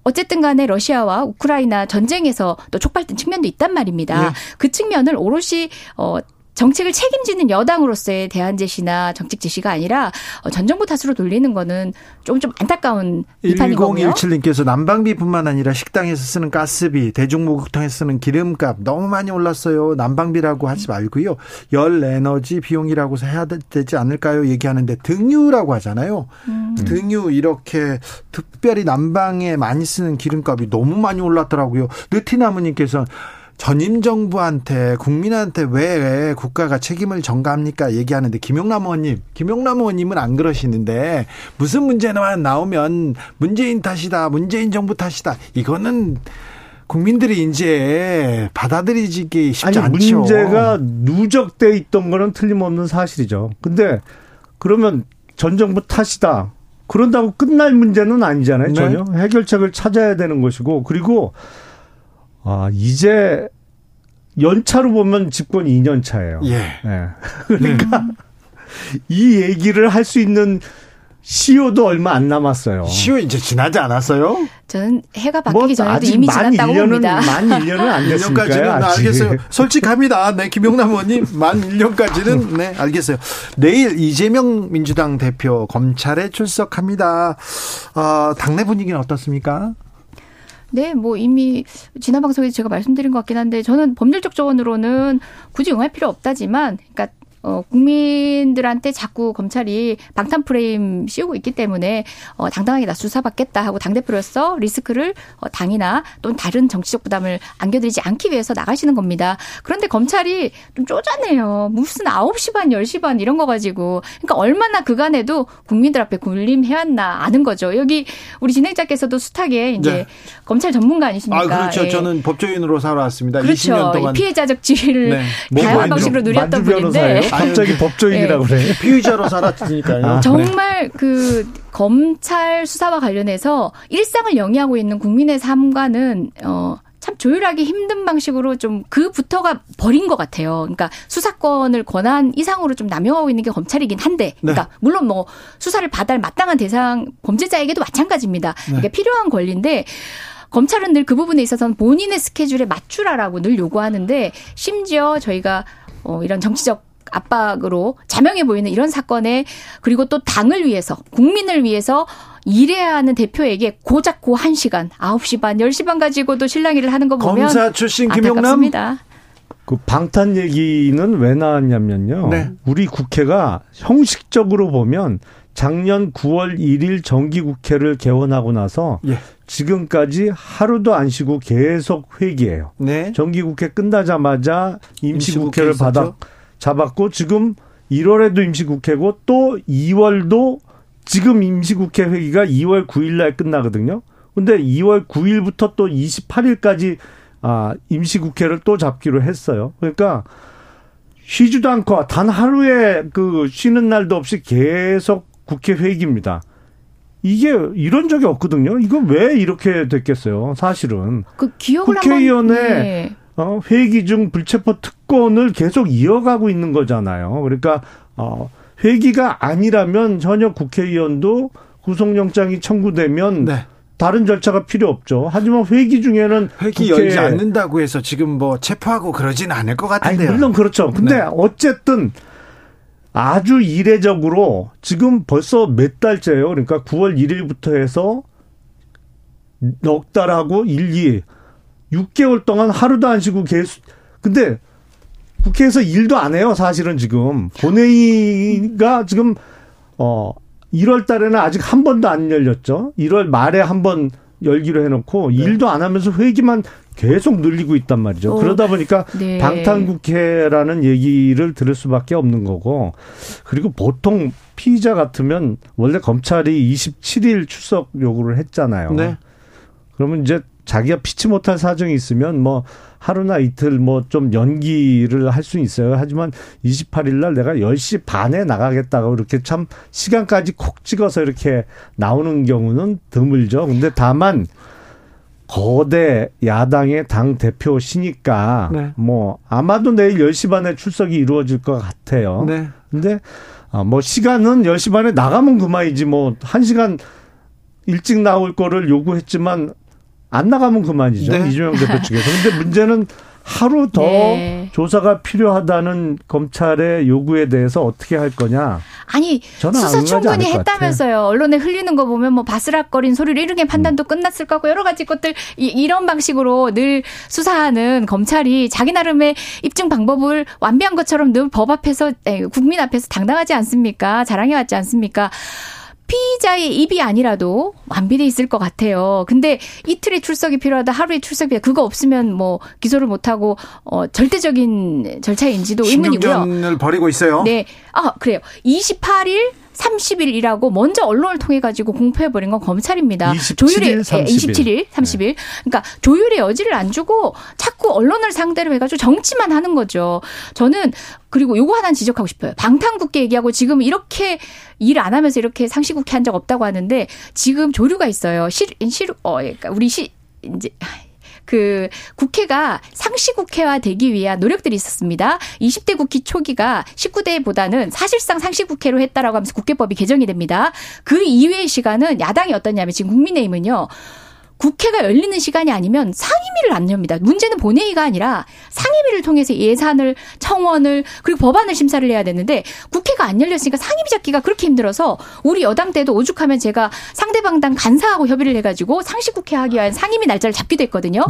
어쨌든 간에 러시아와 우크라이나 전쟁에서 또 촉발된 측면도 있단 말입니다. 예. 그 측면을 오롯이 어 정책을 책임지는 여당으로서의 대안 제시나 정책 제시가 아니라 어, 전 정부 탓으로 돌리는 거는 조금 좀 안타까운 비판이거든요. 1017님께서 난방비뿐만 아니라 식당에서 쓰는 가스비, 대중목욕탕에서 쓰는 기름값 너무 많이 올랐어요. 난방비라고 하지 말고요. 열 에너지 비용이라고 해야 되지 않을까요? 얘기하는데 등유라고 하잖아요. 음. 등유 이렇게 특별히 난방에 많이 쓰는 기름값이 너무 많이 올랐더라고요. 느티나무님께서 전임 정부한테 국민한테 왜 국가가 책임을 전가합니까? 얘기하는데 김용남 의원님, 김용남 의원님은 안 그러시는데 무슨 문제만 나오면 문재인 탓이다, 문재인 정부 탓이다. 이거는 국민들이 이제 받아들이기 쉽지 아니, 않죠. 문제가 누적돼 있던 거는 틀림없는 사실이죠. 근데 그러면 전 정부 탓이다. 그런다고 끝날 문제는 아니잖아요. 전혀 네. 해결책을 찾아야 되는 것이고 그리고 아, 이제 연차로 보면 집권 2년 차예요. 예. 예. 그러니까 네. 이 얘기를 할 수 있는 시효도 얼마 안 남았어요. 시효 이제 지나지 않았어요? 저는 해가 바뀌기 뭐 전에도 이미 지났다고 1년은, 봅니다. 만 1년은 안 됐으니까요. 1년까지는 알겠어요. 솔직합니다. 네, 김용남 의원님 만 1년까지는 네, 알겠어요. 내일 이재명 민주당 대표 검찰에 출석합니다. 어, 당내 분위기는 어떻습니까? 네, 뭐 이미 지난 방송에서 제가 말씀드린 것 같긴 한데 저는 법률적 조언으로는 굳이 응할 필요 없다지만 그러니까 어, 국민들한테 자꾸 검찰이 방탄 프레임 씌우고 있기 때문에 어, 당당하게 나 수사받겠다 하고 당대표로서 리스크를 어, 당이나 또는 다른 정치적 부담을 안겨드리지 않기 위해서 나가시는 겁니다. 그런데 검찰이 좀 쪼잔해요. 무슨 9시 반, 10시 반 이런 거 가지고. 그러니까 얼마나 그간에도 국민들 앞에 군림해왔나 아는 거죠. 여기 우리 진행자께서도 숱하게 이제 네. 검찰 전문가 아니십니까? 아, 그렇죠. 예. 저는 법조인으로 살아왔습니다. 그렇죠. 20년 동안. 피해자적 지위를 네. 다양한 방식으로 누렸던 분인데. 갑자기 법조인이라고 네. 그래. 피의자로 살았으니까요. 아, 정말 그 검찰 수사와 관련해서 일상을 영위하고 있는 국민의 삶과는 어. 참 조율하기 힘든 방식으로 좀 그부터가 버린 것 같아요. 그러니까 수사권을 권한 이상으로 좀 남용하고 있는 게 검찰이긴 한데, 네. 그러니까 물론 뭐 수사를 받을 마땅한 대상 범죄자에게도 마찬가지입니다. 네. 그러니까 필요한 권리인데 검찰은 늘 그 부분에 있어서는 본인의 스케줄에 맞추라라고 늘 요구하는데 심지어 저희가 어 이런 정치적 압박으로 자명해 보이는 이런 사건에 그리고 또 당을 위해서 국민을 위해서 일해야 하는 대표에게 고작 고 1시간 9시 반 10시 반 가지고도 실랑이를 하는 거 보면 검사 출신 김용남 그 방탄 얘기는 왜 나왔냐면요. 네. 우리 국회가 형식적으로 보면 작년 9월 1일 정기국회를 개원하고 나서 예. 지금까지 하루도 안 쉬고 계속 회기해요. 네. 정기국회 끝나자마자 임시국회를 임시국회 받아 잡았고 지금 1월에도 임시국회고 또 2월도 지금 임시국회 회기가 2월 9일 날 끝나거든요. 근데 2월 9일부터 또 28일까지 아, 임시국회를 또 잡기로 했어요. 그러니까 쉬지도 않고 단 하루에 그 쉬는 날도 없이 계속 국회 회기입니다. 이게 이런 적이 없거든요. 이건 왜 이렇게 됐겠어요? 사실은. 그 기억을 국회의원의 네. 어, 회기 중 불체포 특권을 계속 이어가고 있는 거잖아요. 그러니까 어, 회기가 아니라면 전혀 국회의원도 구속영장이 청구되면 네. 다른 절차가 필요 없죠. 하지만 회기 중에는 회기 열지 않는다고 해서 지금 뭐 체포하고 그러진 않을 것 같은데요. 아니, 물론 그렇죠. 근데 네. 어쨌든 아주 이례적으로 지금 벌써 몇 달째예요. 그러니까 9월 1일부터 해서 넉 달하고 1, 2 6개월 동안 하루도 안 쉬고 계속 근데 국회에서 일도 안 해요. 사실은 지금 본회의가 지금 어 1월 달에는 아직 한 번도 안 열렸죠. 1월 말에 한 번 열기로 해 놓고 네. 일도 안 하면서 회기만 계속 늘리고 있단 말이죠. 어, 그러다 보니까 네. 방탄국회라는 얘기를 들을 수밖에 없는 거고 그리고 보통 피의자 같으면 원래 검찰이 27일 출석 요구를 했잖아요. 네. 그러면 이제 자기가 피치 못할 사정이 있으면 뭐 하루나 이틀 뭐 좀 연기를 할 수 있어요. 하지만 28일 날 내가 10시 반에 나가겠다고 이렇게 참 시간까지 콕 찍어서 이렇게 나오는 경우는 드물죠. 근데 다만 거대 야당의 당 대표시니까 네. 뭐 아마도 내일 10시 반에 출석이 이루어질 것 같아요. 네. 근데 아, 뭐 시간은 10시 반에 나가면 그만이지 뭐 1시간 일찍 나올 거를 요구했지만 안 나가면 그만이죠. 네. 이재명 대표 측에서. 근데 문제는 하루 더 네. 조사가 필요하다는 검찰의 요구에 대해서 어떻게 할 거냐. 아니 저는 수사 충분히. 했다면서요. 언론에 흘리는 거 보면 뭐 바스락거린 소리를 이렇게 판단도 음. 끝났을 거고 여러 가지 것들 이, 런 방식으로 늘 수사하는 검찰이 자기 나름의 입증 방법을 완비한 것처럼 늘 법 앞에서 에, 국민 앞에서 당당하지 않습니까? 자랑해 왔지 않습니까? 피의자의 입이 아니라도 완비돼 있을 것 같아요. 근데 이틀의 출석이 필요하다, 하루의 출석이 필요하다. 그거 없으면 뭐 기소를 못 하고 어, 절대적인 절차인지도 의문이고요. 신경전을 벌이고 있어요. 네. 아, 그래요. 28일 30일이라고 먼저 언론을 통해 가지고 공표해 버린 건 검찰입니다. 27일, 조율의 예, 30일. 27일, 30일. 그러니까 조율의 여지를 안 주고 자꾸 언론을 상대로 해 가지고 정치만 하는 거죠. 저는 그리고 요거 하나 지적하고 싶어요. 방탄국회 얘기하고 지금 이렇게 일 안 하면서 이렇게 상시국회 한 적 없다고 하는데 지금 조류가 있어요. 실, 실, 어, 그러니까 우리 시, 이제, 그 국회가 상시 국회화 되기 위한 노력들이 있었습니다. 20대 국회 초기가 19대보다는 사실상 상시 국회로 했다라고 하면서 국회법이 개정이 됩니다. 그 이외의 시간은 야당이 어떠냐면 지금 국민의힘은요. 국회가 열리는 시간이 아니면 상임위를 안 엽니다. 문제는 본회의가 아니라 상임위를 통해서 예산을 청원을 그리고 법안을 심사를 해야 되는데 국회가 안 열렸으니까 상임위 잡기가 그렇게 힘들어서 우리 여당 때도 오죽하면 제가 상대방 당 간사하고 협의를 해가지고 상시국회 하기 위한 상임위 날짜를 잡기도 했거든요.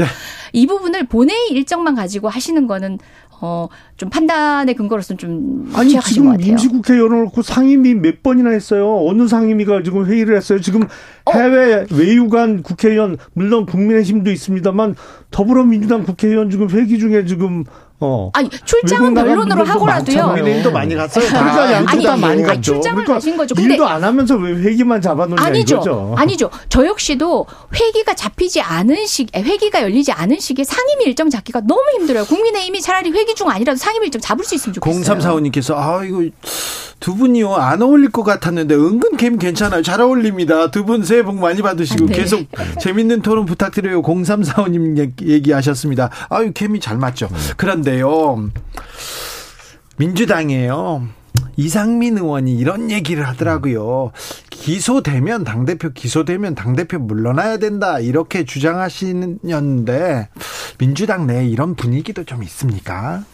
이 부분을 본회의 일정만 가지고 하시는 거는 어 좀 판단의 근거로서는 좀 아니 지금 같아요. 임시국회 열어놓고 상임위 몇 번이나 했어요. 어느 상임위가 지금 회의를 했어요. 지금 어? 해외 외유관 국회의원 물론 국민의힘도 있습니다만 더불어민주당 국회의원 지금 회기 중에 지금 어 아니 출장은 변론으로 하고라도요. 국민의힘도 많이 갔어요. 다. 양쪽 아니, 다 많이 아니, 갔죠. 출장을 그러니까 가신 거죠. 근데- 일도 안 하면서 왜 회기만 잡아놓냐 아니죠. 이거죠. 아니죠. 저 역시도 회기가 잡히지 않은 시 회기가 열리지 않은 시기에 상임위 일정 잡기가 너무 힘들어요. 국민의힘이 차라리 회기 중 아니라도 상임위 일정 잡을 수 있으면 좋겠어요. 0345님께서 아 이거 두 분이요 안 어울릴 것 같았는데 은근 캠 괜찮아요. 잘 어울립니다. 두 분 새해 복 많이 받으시고 아, 네. 계속 재밌는 토론 부탁드려요. 0345님 얘기하셨습니다. 아유 캠이 잘 맞죠. 그런데 요 민주당이에요. 이상민 의원이 이런 얘기를 하더라고요. 기소되면 당대표 기소되면 당대표 물러나야 된다. 이렇게 주장하시는데 민주당 내에 이런 분위기도 좀 있습니까?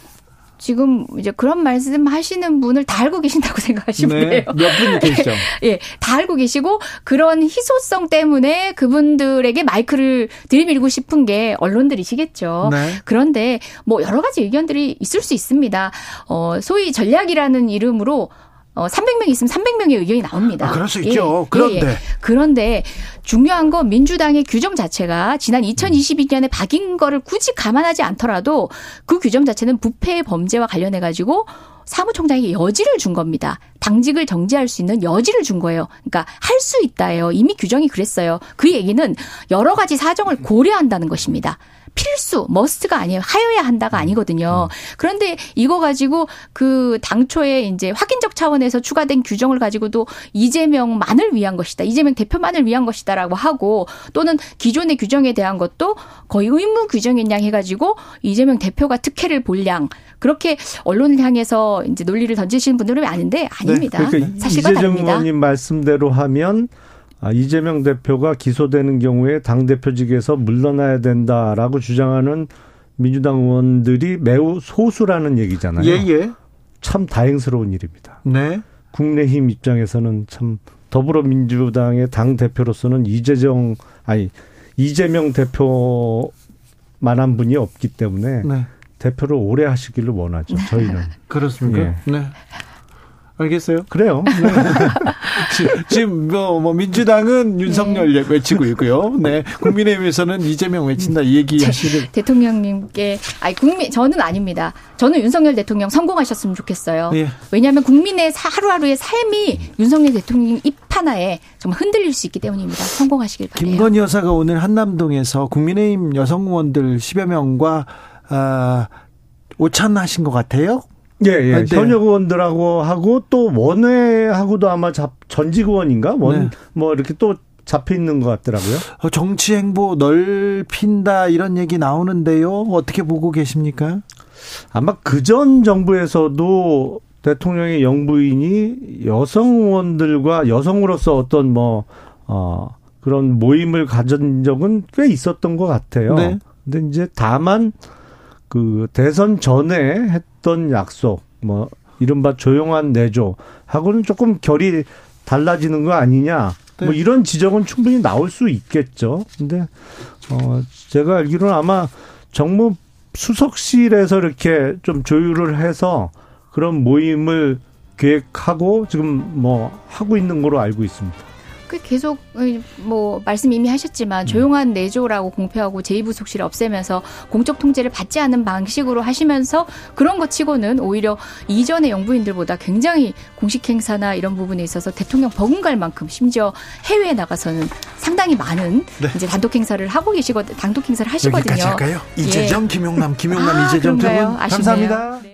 지금 이제 그런 말씀 하시는 분을 다 알고 계신다고 생각하시면 돼요. 네. 몇 분이 계시죠? 예, 다 알고 계시고 그런 희소성 때문에 그분들에게 마이크를 들이밀고 싶은 게 언론들이시겠죠. 네. 그런데 뭐 여러 가지 의견들이 있을 수 있습니다. 어, 소위 전략이라는 이름으로 어, 300명 있으면 300명의 의견이 나옵니다. 아, 그럴 수 있죠. 그런데. 그런데 중요한 건 민주당의 규정 자체가 지난 2022년에 박인 거를 굳이 감안하지 않더라도 그 규정 자체는 부패의 범죄와 관련해 가지고 사무총장에게 여지를 준 겁니다. 당직을 정지할 수 있는 여지를 준 거예요. 그러니까 할 수 있다예요. 이미 규정이 그랬어요. 그 얘기는 여러 가지 사정을 고려한다는 것입니다. 필수, 머스트가 아니에요. 하여야 한다가 아니거든요. 그런데 이거 가지고 그 당초에 이제 확인적 차원에서 추가된 규정을 가지고도 이재명만을 위한 것이다. 이재명 대표만을 위한 것이다라고 하고 또는 기존의 규정에 대한 것도 거의 의무 규정인 양 해가지고 이재명 대표가 특혜를 볼 양. 그렇게 언론을 향해서 이제 논리를 던지시는 분들은 많은데 아닙니다. 그러니까 사실과 이재정 다릅니다. 의원님 말씀대로 하면 아, 이재명 대표가 기소되는 경우에 당 대표직에서 물러나야 된다라고 주장하는 민주당 의원들이 매우 소수라는 얘기잖아요. 예, 예. 참 다행스러운 일입니다. 네. 국내힘 입장에서는 참 더불어민주당의 당 대표로서는 이재정 아니 이재명 대표만한 분이 없기 때문에 네. 대표를 오래 하시기를 원하죠. 저희는 그렇습니까? 예. 네. 알겠어요. 그래요. 지- 지금 뭐, 뭐 민주당은 윤석열 외치고 있고요. 네. 국민의힘에서는 이재명 외친다 이 얘기 하시는 대통령님께 아니 국민 저는 아닙니다. 저는 윤석열 대통령 성공하셨으면 좋겠어요. 예. 왜냐하면 국민의 사- 하루하루의 삶이 윤석열 대통령 입 하나에 정말 흔들릴 수 있기 때문입니다. 성공하시길 바래요. 김건희 여사가 오늘 한남동에서 국민의힘 여성 의원들 10여 명과 아, 오찬하신 것 같아요. 예, 예. 아, 네. 현역 의원들하고 하고 또 원외하고도 아마 잡, 전직 의원인가? 원, 네. 뭐 이렇게 또 잡혀 있는 것 같더라고요. 어, 정치 행보 넓힌다 이런 얘기 나오는데요. 어떻게 보고 계십니까? 아마 그 전 정부에서도 대통령의 영부인이 여성 의원들과 여성으로서 어떤 뭐, 어, 그런 모임을 가진 적은 꽤 있었던 것 같아요. 네. 근데 이제 다만 그 대선 전에 했던 약속, 뭐 이른바 조용한 내조 하고는 조금 결이 달라지는 거 아니냐. 뭐 네. 이런 지적은 충분히 나올 수 있겠죠. 근데 어 제가 알기로는 아마 정무 수석실에서 이렇게 좀 조율을 해서 그런 모임을 계획하고 지금 뭐 하고 있는 거로 알고 있습니다. 그 계속 뭐 말씀 이미 하셨지만 조용한 내조라고 공표하고 제2부속실을 없애면서 공적 통제를 받지 않는 방식으로 하시면서 그런 것 치고는 오히려 이전의 영부인들보다 굉장히 공식 행사나 이런 부분에 있어서 대통령 버금갈 만큼 심지어 해외에 나가서는 상당히 많은 네. 이제 단독 행사를 하고 계시거 단독 행사를 하시거든요. 여기까지 할까요? 예. 이재정, 김용남, 김용남, 아, 이재정 두분 그런가요? 아쉽네요. 감사합니다. 네.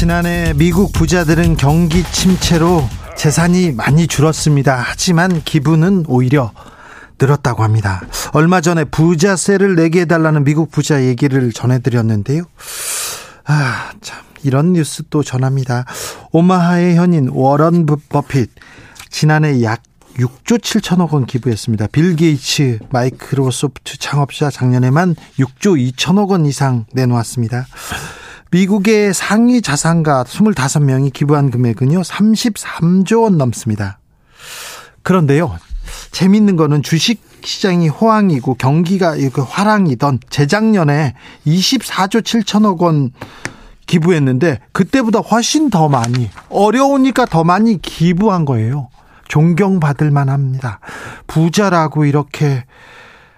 지난해 미국 부자들은 경기 침체로 재산이 많이 줄었습니다. 하지만 기분은 오히려 늘었다고 합니다. 얼마 전에 부자세를 내게 해달라는 미국 부자 얘기를 전해드렸는데요. 아, 참, 이런 뉴스 또 전합니다. 오마하의 현인 워런 부- 버핏, 지난해 약 6조 7천억 원 기부했습니다. 빌 게이츠 마이크로소프트 창업자 작년에만 6조 2천억 원 이상 내놓았습니다. 미국의 상위 자산가 25명이 기부한 금액은요, 33조 원 넘습니다. 그런데요, 재밌는 거는 주식 시장이 호황이고 경기가 화랑이던 재작년에 24조 7천억 원 기부했는데 그때보다 훨씬 더 많이 어려우니까 더 많이 기부한 거예요. 존경받을 만합니다. 부자라고 이렇게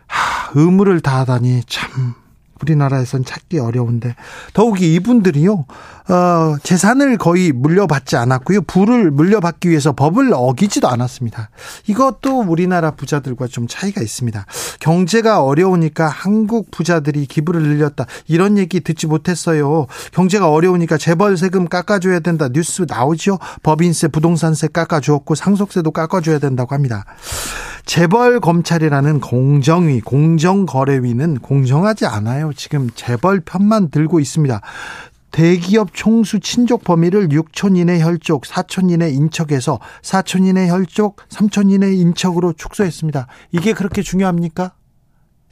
하, 의무를 다하다니 참 우리나라에선 찾기 어려운데 더욱이 이분들이요 어, 재산을 거의 물려받지 않았고요 부를 물려받기 위해서 법을 어기지도 않았습니다. 이것도 우리나라 부자들과 좀 차이가 있습니다. 경제가 어려우니까 한국 부자들이 기부를 늘렸다 이런 얘기 듣지 못했어요. 경제가 어려우니까 재벌 세금 깎아줘야 된다 뉴스 나오죠. 법인세 부동산세 깎아주었고 상속세도 깎아줘야 된다고 합니다. 재벌 검찰이라는 공정위, 공정거래위는 공정하지 않아요. 지금 재벌 편만 들고 있습니다. 대기업 총수 친족 범위를 6촌 이내 혈족, 4촌 이내 인척에서 4촌 이내 혈족, 3촌 이내 인척으로 축소했습니다. 이게 그렇게 중요합니까?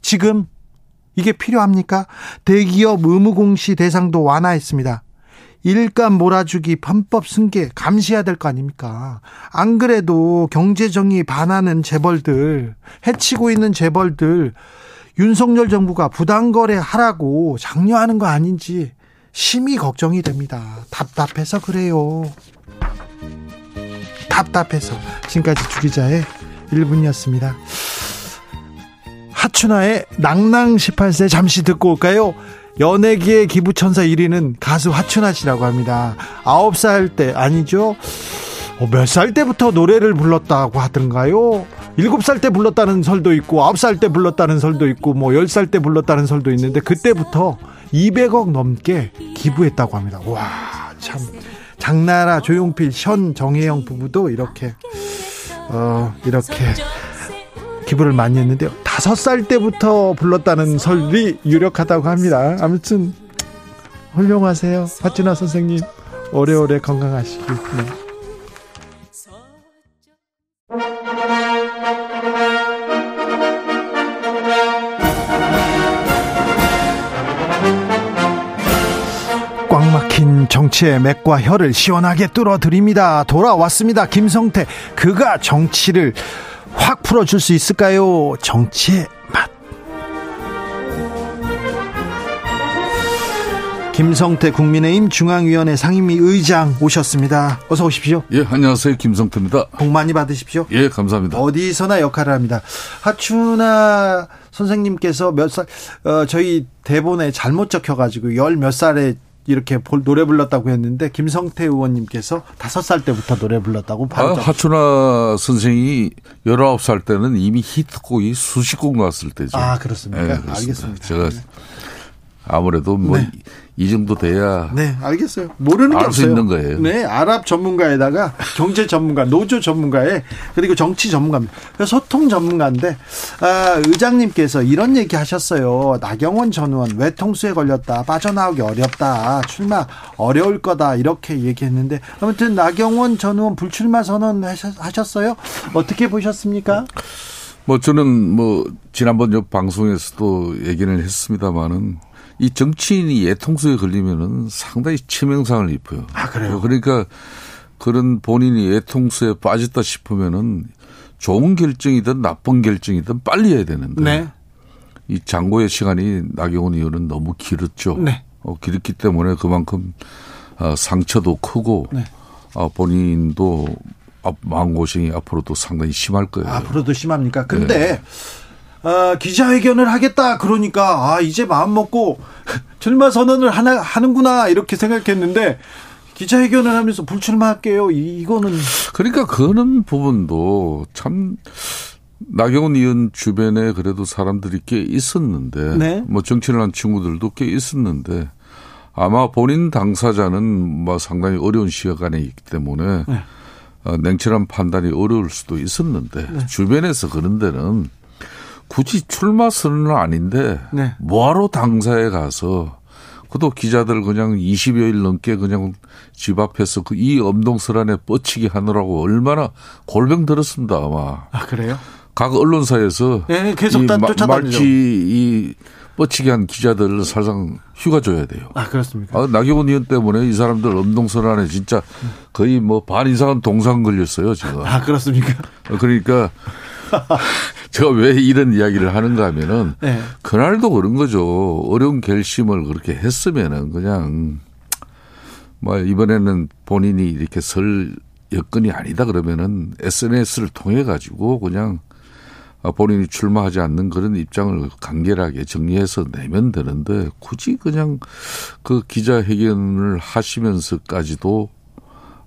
지금 이게 필요합니까? 대기업 의무공시 대상도 완화했습니다. 일감 몰아주기 편법 승계 감시해야 될 거 아닙니까? 안 그래도 경제정의 반하는 재벌들, 해치고 있는 재벌들, 윤석열 정부가 부당거래 하라고 장려하는 거 아닌지 심히 걱정이 됩니다. 답답해서 그래요. 답답해서. 지금까지 주기자의 1분이었습니다. 하춘아의 낭낭 18세 잠시 듣고 올까요? 연예계의 기부천사 1위는 가수 하춘아 씨라고 합니다. 9살 때, 아니죠? 어, 몇살 때부터 노래를 불렀다고 하던가요? 7살 때 불렀다는 설도 있고, 9살 때 불렀다는 설도 있고, 뭐 10살 때 불렀다는 설도 있는데, 그때부터 200억 넘게 기부했다고 합니다. 와, 참. 장나라, 조용필, 현, 정혜영 부부도 이렇게, 어, 이렇게 기부를 많이 했는데요. 다섯 살 때부터 불렀다는 설이 유력하다고 합니다. 아무튼 훌륭하세요. 하춘아 선생님. 오래오래 건강하시기. 네. 정치의 맥과 혀를 시원하게 뚫어드립니다. 돌아왔습니다. 김성태. 그가 정치를 확 풀어줄 수 있을까요? 정치의 맛. 김성태 국민의힘 중앙위원회 상임위 의장 오셨습니다. 어서 오십시오. 예, 안녕하세요. 김성태입니다. 복 많이 받으십시오. 예, 감사합니다. 어디서나 역할을 합니다. 하춘아 선생님께서 몇 살, 어, 저희 대본에 잘못 적혀가지고 열 몇 살에 이렇게 볼- 노래 불렀다고 했는데 김성태 의원님께서 다섯 살 때부터 노래 불렀다고 바로 아, 접- 하춘아 선생이 19살 때는 이미 히트곡이 수십 곡 나왔을 때죠. 아, 그렇습니까? 네. 알겠습니다. 제가 아무래도 뭐 이 네. 정도 돼야 네, 알겠어요. 모르는 게 없어요. 있는 거예요. 네, 아랍 전문가에다가 경제 전문가, 노조 전문가에 그리고 정치 전문가입니다. 소통 전문가인데 아, 의장님께서 이런 얘기 하셨어요. 나경원 전 의원 외통수에 걸렸다. 빠져나오기 어렵다. 출마 어려울 거다. 이렇게 얘기했는데 아무튼 나경원 전 의원 불출마 선언 하셨- 하셨어요? 어떻게 보셨습니까? 뭐 저는 뭐 지난번 요 방송에서도 얘기를 했습니다마는 이 정치인이 예통수에 걸리면은 상당히 치명상을 입어요. 아, 그래요? 그러니까 그런 본인이 예통수에 빠졌다 싶으면은 좋은 결정이든 나쁜 결정이든 빨리 해야 되는데 네. 이 장고의 시간이 나경원 의원은 너무 길었죠. 네. 어, 길었기 때문에 그만큼 어, 상처도 크고 네. 어, 본인도 앞- 마음고생이 앞으로도 상당히 심할 거예요. 앞으로도 심합니까? 근데 어, 기자회견을 하겠다 그러니까 아 이제 마음 먹고 출마 선언을 하나 하는구나 이렇게 생각했는데 기자회견을 하면서 불출마할게요. 이, 이거는 그러니까 그런 부분도 참 나경원 의원 주변에 그래도 사람들이 꽤 있었는데 네. 뭐 정치를 한 친구들도 꽤 있었는데 아마 본인 당사자는 뭐 상당히 어려운 시간에 있기 때문에 네. 어, 냉철한 판단이 어려울 수도 있었는데 네. 주변에서 그런 데는 굳이 출마 선언은 아닌데 네. 뭐하러 당사에 가서 그도 기자들 그냥 20여일 넘게 그냥 집 앞에서 그 이 엄동설 안에 뻗치기 하느라고 얼마나 골병 들었습니다 아마 아 그래요? 각 언론사에서 예, 계속 이 쫓아다니죠. 말치 이 뻗치기 한 기자들을 사실상 휴가 줘야 돼요. 아 그렇습니까? 아, 나경원 의원 때문에 이 사람들 엄동설 안에 진짜 거의 뭐 반 이상은 동상 걸렸어요 지금. 아 그렇습니까? 그러니까 제가 왜 이런 이야기를 하는가 하면은 네. 그날도 그런 거죠. 어려운 결심을 그렇게 했으면은 그냥 뭐 이번에는 본인이 이렇게 설 여건이 아니다 그러면은 SNS를 통해 가지고 그냥 아, 본인이 출마하지 않는 그런 입장을 간결하게 정리해서 내면 되는데 굳이 그냥 그 기자회견을 하시면서까지도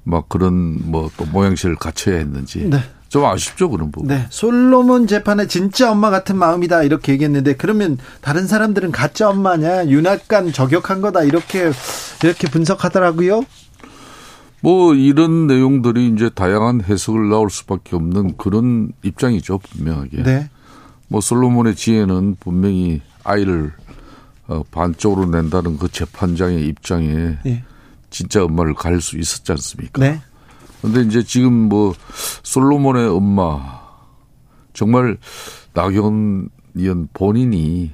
막 그런 뭐 또 모양새를 갖춰야 했는지 네. 좀 아쉽죠 그런 부분. 네, 솔로몬 재판의 진짜 엄마 같은 마음이다 이렇게 얘기했는데 그러면 다른 사람들은 가짜 엄마냐 윤활간 저격한 거다 이렇게 이렇게 분석하더라고요. 뭐 이런 내용들이 이제 다양한 해석을 나올 수밖에 없는 그런 입장이죠 분명하게. 네, 뭐 솔로몬의 지혜는 분명히 아이를 어, 반쪽으로 낸다는 그 재판장의 입장에 예. 진짜 엄마를 가릴 수 있었지 않습니까? 네, 근데 이제 지금 뭐 솔로몬의 엄마 정말 나경원 본인이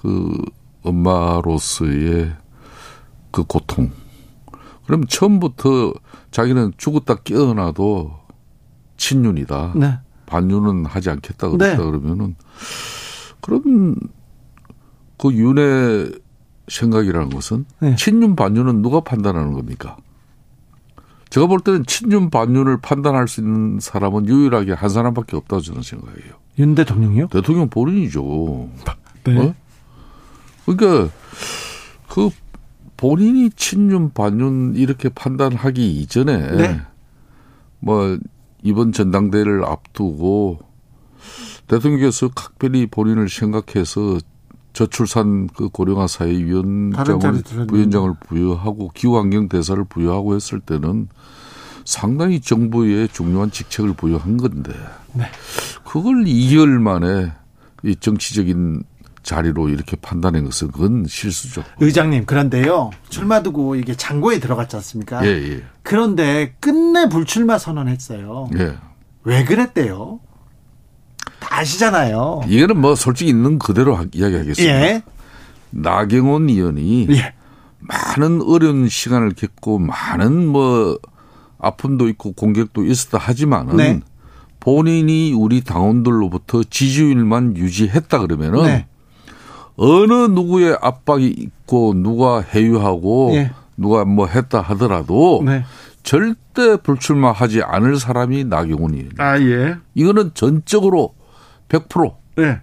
그 엄마로서의 그 고통 그럼 처음부터 자기는 죽었다 깨어나도 친윤이다. 네, 반윤은 하지 않겠다 그랬다 네. 그러면은 그럼 그 윤의 생각이라는 것은 네. 친윤 반윤은 누가 판단하는 겁니까? 제가 볼 때는 친윤 반윤을 판단할 수 있는 사람은 유일하게 한 사람밖에 없다고 저는 생각해요. 윤 대통령이요? 대통령 본인이죠. 네. 어? 그러니까 그 본인이 친윤 반윤 이렇게 판단하기 이전에 네. 뭐 이번 전당대회를 앞두고 대통령께서 각별히 본인을 생각해서 저출산 그 고령화 사회 다른 위원장을 자리 들었는데. 부위원장을 부여하고 기후환경 대사를 부여하고 했을 때는 상당히 정부에 중요한 직책을 부여한 건데 네. 그걸 2개월 만에 이 정치적인 자리로 이렇게 판단한 것은 그건 실수죠. 의장님 그런데요 출마 두고 이게 장고에 들어갔지 않습니까? 예, 예. 그런데 끝내 불출마 선언했어요. 예. 왜 그랬대요? 다 아시잖아요. 이거는 뭐 솔직히 있는 그대로 하- 이야기하겠습니다. 예, 나경원 의원이 예, 많은 어려운 시간을 겪고 많은 뭐 아픔도 있고 공격도 있었다 하지만은 네. 본인이 우리 당원들로부터 지지율만 유지했다 그러면은 네. 어느 누구의 압박이 있고 누가 해유하고 예. 누가 뭐 했다 하더라도 네. 절대 불출마하지 않을 사람이 나경원이에요. 아 예, 이거는 전적으로 100% 예,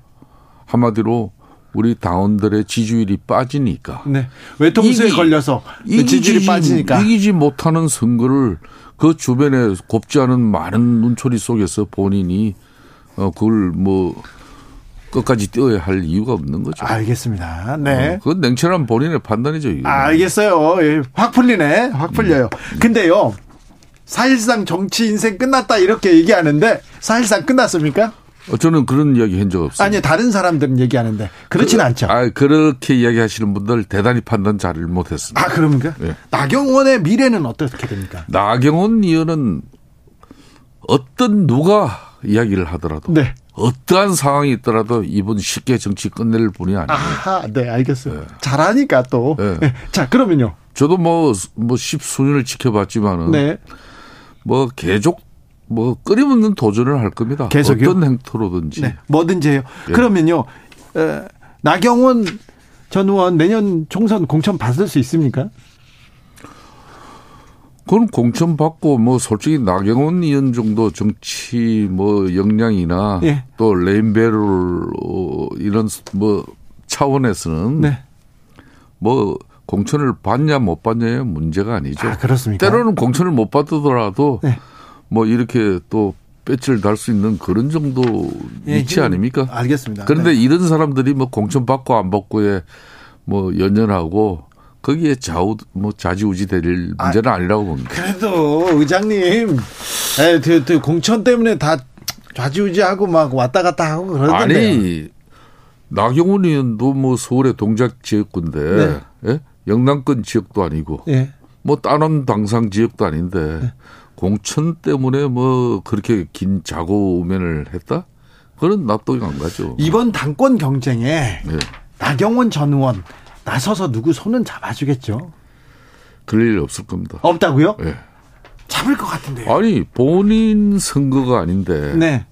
한마디로 우리 당원들의 지지율이 빠지니까 네. 외통수에 이기- 걸려서 그 지지율이 빠지니까. 이기지 못하는 선거를 그 주변에 곱지 않은 많은 눈초리 속에서 본인이 어 그걸 뭐 끝까지 뛰어야 할 이유가 없는 거죠. 알겠습니다. 네. 어, 그건 냉철한 본인의 판단이죠. 이거. 알겠어요. 예, 확 풀리네. 확 풀려요. 근데요. 사실상 정치 인생 끝났다 이렇게 얘기하는데 사실상 끝났습니까? 어, 저는 그런 이야기 한 적 없어요. 아니 다른 사람들은 얘기하는데 그렇진 않죠. 아, 그렇게 이야기하시는 분들 대단히 판단 잘못했습니다. 아 그럽니까? 예. 나경원의 미래는 어떻게 됩니까? 나경원 의원은 어떤 누가 이야기를 하더라도 네. 어떠한 상황이 있더라도 이분 쉽게 정치 끝낼 분이 아니에요. 아하, 네 알겠어요. 잘하니까 또. 네. 네. 자 그러면요. 저도 뭐, 뭐, 십수년을 지켜봤지만은. 네. 뭐, 계속, 뭐, 끊임없는 도전을 할 겁니다. 계속요? 어떤 형태로든지. 네. 뭐든지 해요. 예. 그러면요. 에, 나경원 전 의원 내년 총선 공천 받을 수 있습니까? 그건 공천 받고, 뭐, 솔직히 나경원 의원 정도 정치, 뭐, 역량이나. 예. 또, name value, 어, 이런, 뭐, 차원에서는. 네. 뭐, 공천을 받냐, 못 받냐의 문제가 아니죠. 아 그렇습니까? 때로는 공천을 못 받더라도. 네. 뭐, 이렇게 또, 배치를 달 수 있는 그런 정도 예, 위치 힘- 아닙니까? 알겠습니다. 그런데 네. 이런 사람들이 뭐 공천 받고 안 받고에 뭐 연연하고 거기에 좌우 뭐 좌지우지 될 문제는 아, 니라고 봅니다. 그래도 의장님, 에, 그, 그 공천 때문에 다 좌지우지하고 막 왔다 갔다 하고 그러던데요. 아니 나경원 의원도 뭐 서울의 동작 지역구인데 예? 영남권 지역도 아니고 예. 뭐 다른 당상 지역도 아닌데 공천 때문에 뭐 그렇게 긴 자고 우면을 했다? 그런 납득이 안 가죠. 이번 당권 경쟁에 예. 나경원 전 의원 나서서 누구 손은 잡아주겠죠? 그럴 일 없을 겁니다. 없다고요? 예. 잡을 것 같은데요. 아니 본인 선거가 아닌데 네.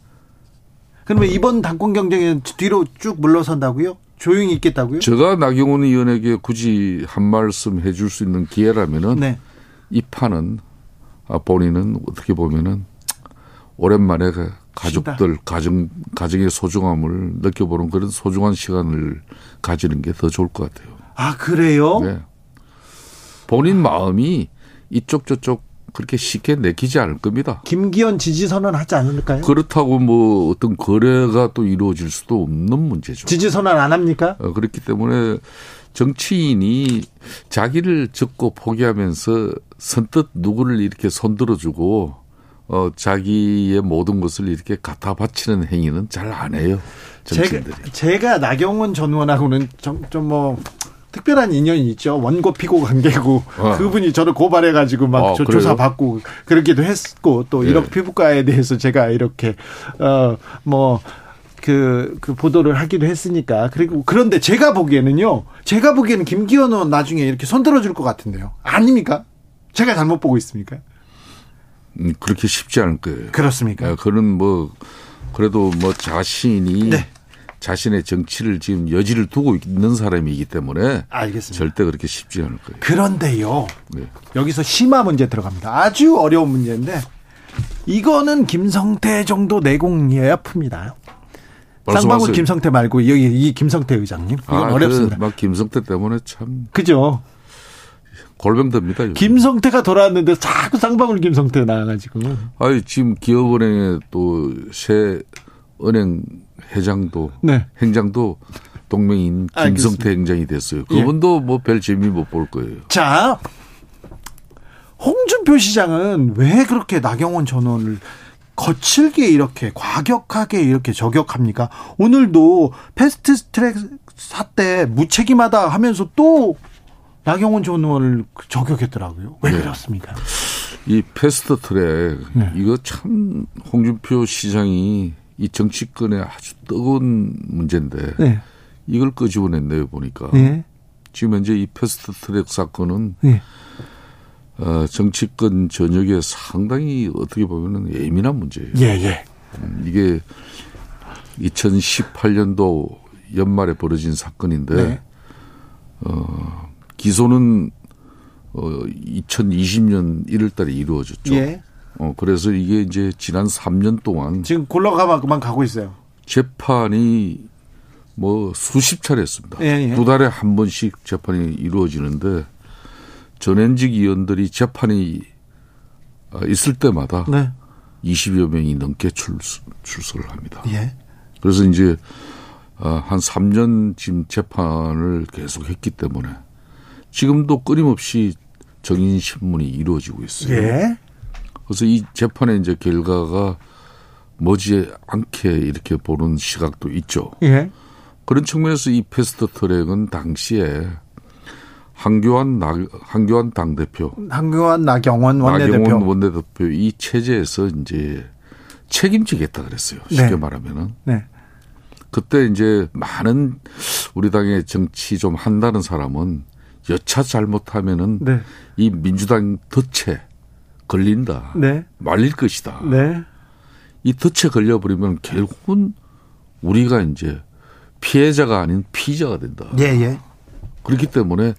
그러면 이번 당권 경쟁에 뒤로 쭉 물러선다고요? 조용히 있겠다고요? 제가 나경원 의원에게 굳이 한 말씀 해줄 수 있는 기회라면은 네. 이 판은 아, 본인은 어떻게 보면은 오랜만에 그 가족들 가정 가정의 소중함을 느껴보는 그런 소중한 시간을 가지는 게 더 좋을 것 같아요. 아 그래요? 네. 본인 마음이 이쪽 저쪽 그렇게 쉽게 내키지 않을 겁니다. 김기현 지지 선언 하지 않을까요? 그렇다고 뭐 어떤 거래가 또 이루어질 수도 없는 문제죠. 지지 선언 안 합니까? 어, 그렇기 때문에 정치인이 자기를 적고 포기하면서 선뜻 누구를 이렇게 손들어주고 어, 자기의 모든 것을 이렇게 갖다 바치는 행위는 잘 안 해요. 정치인들이. 제가, 제가 나경원 전 의원하고는 좀뭐 특별한 인연이 있죠. 원고 피고 관계고 어. 그분이 저를 고발해 가지고 막 어, 조- 그래요? 조사받고 그러기도 했고 또 예. 이런 피부과에 대해서 제가 이렇게 어뭐 그, 그 보도를 하기도 했으니까. 그리고 그런데 제가 보기에는요. 제가 보기에는 김기현 의원 나중에 이렇게 손들어 줄 것 같은데요. 아닙니까? 제가 잘못 보고 있습니까? 음, 그렇게 쉽지 않을 거예요. 그렇습니까? 예, 그는 뭐 그래도 뭐 자신이 네. 자신의 정치를 지금 여지를 두고 있는 사람이기 때문에 알겠습니다. 절대 그렇게 쉽지 않을 거예요. 그런데요. 네. 여기서 심화 문제 들어갑니다. 아주 어려운 문제인데 이거는 김성태 정도 내공이어야 풉니다. 쌍방울. 김성태 말고 여기 이 김성태 의장님 이건 아, 어렵습니다. 그, 막 김성태 때문에 참 그죠? 골병듭니다. 요즘. 김성태가 돌아왔는데 자꾸 쌍방울 김성태 나와가지고 아니 지금 기업은행의 또새 은행 회장도 네. 행장도 동맹인 김성태 알겠습니다. 행장이 됐어요. 예. 그분도 뭐별 재미 못 볼 거예요. 자 홍준표 시장은 왜 그렇게 나경원 전 의원을 거칠게 이렇게 과격하게 이렇게 저격합니까? 오늘도 fast track 사태 무책임하다 하면서 또 나경원 전 의원을 저격했더라고요. 왜 네. 그렇습니까? 이 fast track 네. 이거 참 홍준표 시장이 이 정치권에 아주 뜨거운 문제인데 네. 이걸 끄집어냈네요 보니까 네. 지금 현재 이 패스트 트랙 사건은 네. 어, 정치권 전역에 상당히 어떻게 보면은 예민한 문제예요. 예, 예. 음, 이게 2018년도 연말에 벌어진 사건인데 네. 어, 기소는 어, 2020년 1월달에 이루어졌죠. 예. 어, 그래서 이게 이제 지난 3년 동안 지금 골라가만 그만 가고 있어요. 재판이 뭐 수십 차례 했습니다. 예, 예. 두 달에 한 번씩 재판이 이루어지는데 전현직 의원들이 재판이 어, 있을 때마다 네. 20여 명이 넘게 출, 출석을 합니다. 예. 그래서 이제 어, 한 3년 지금 재판을 계속 했기 때문에 지금도 끊임없이 정인 신문이 이루어지고 있어요. 예. 그래서 이 재판의 이제 결과가 머지 않게 이렇게 보는 시각도 있죠. 예. 그런 측면에서 이 패스트 트랙은 당시에 한교안 나, 한교안 당 대표, 한교안 나경원 원내대표. 나경원 원내대표 이 체제에서 이제 책임지겠다 그랬어요. 쉽게 네. 말하면은 네. 그때 이제 많은 우리 당의 정치 좀 한다는 사람은 여차 잘못하면은 네. 이 민주당 덫에 걸린다. 네. 말릴 것이다. 네. 이 덫에 걸려버리면 결국은 우리가 이제 피해자가 아닌 피의자가 된다. 예, 예. 그렇기 때문에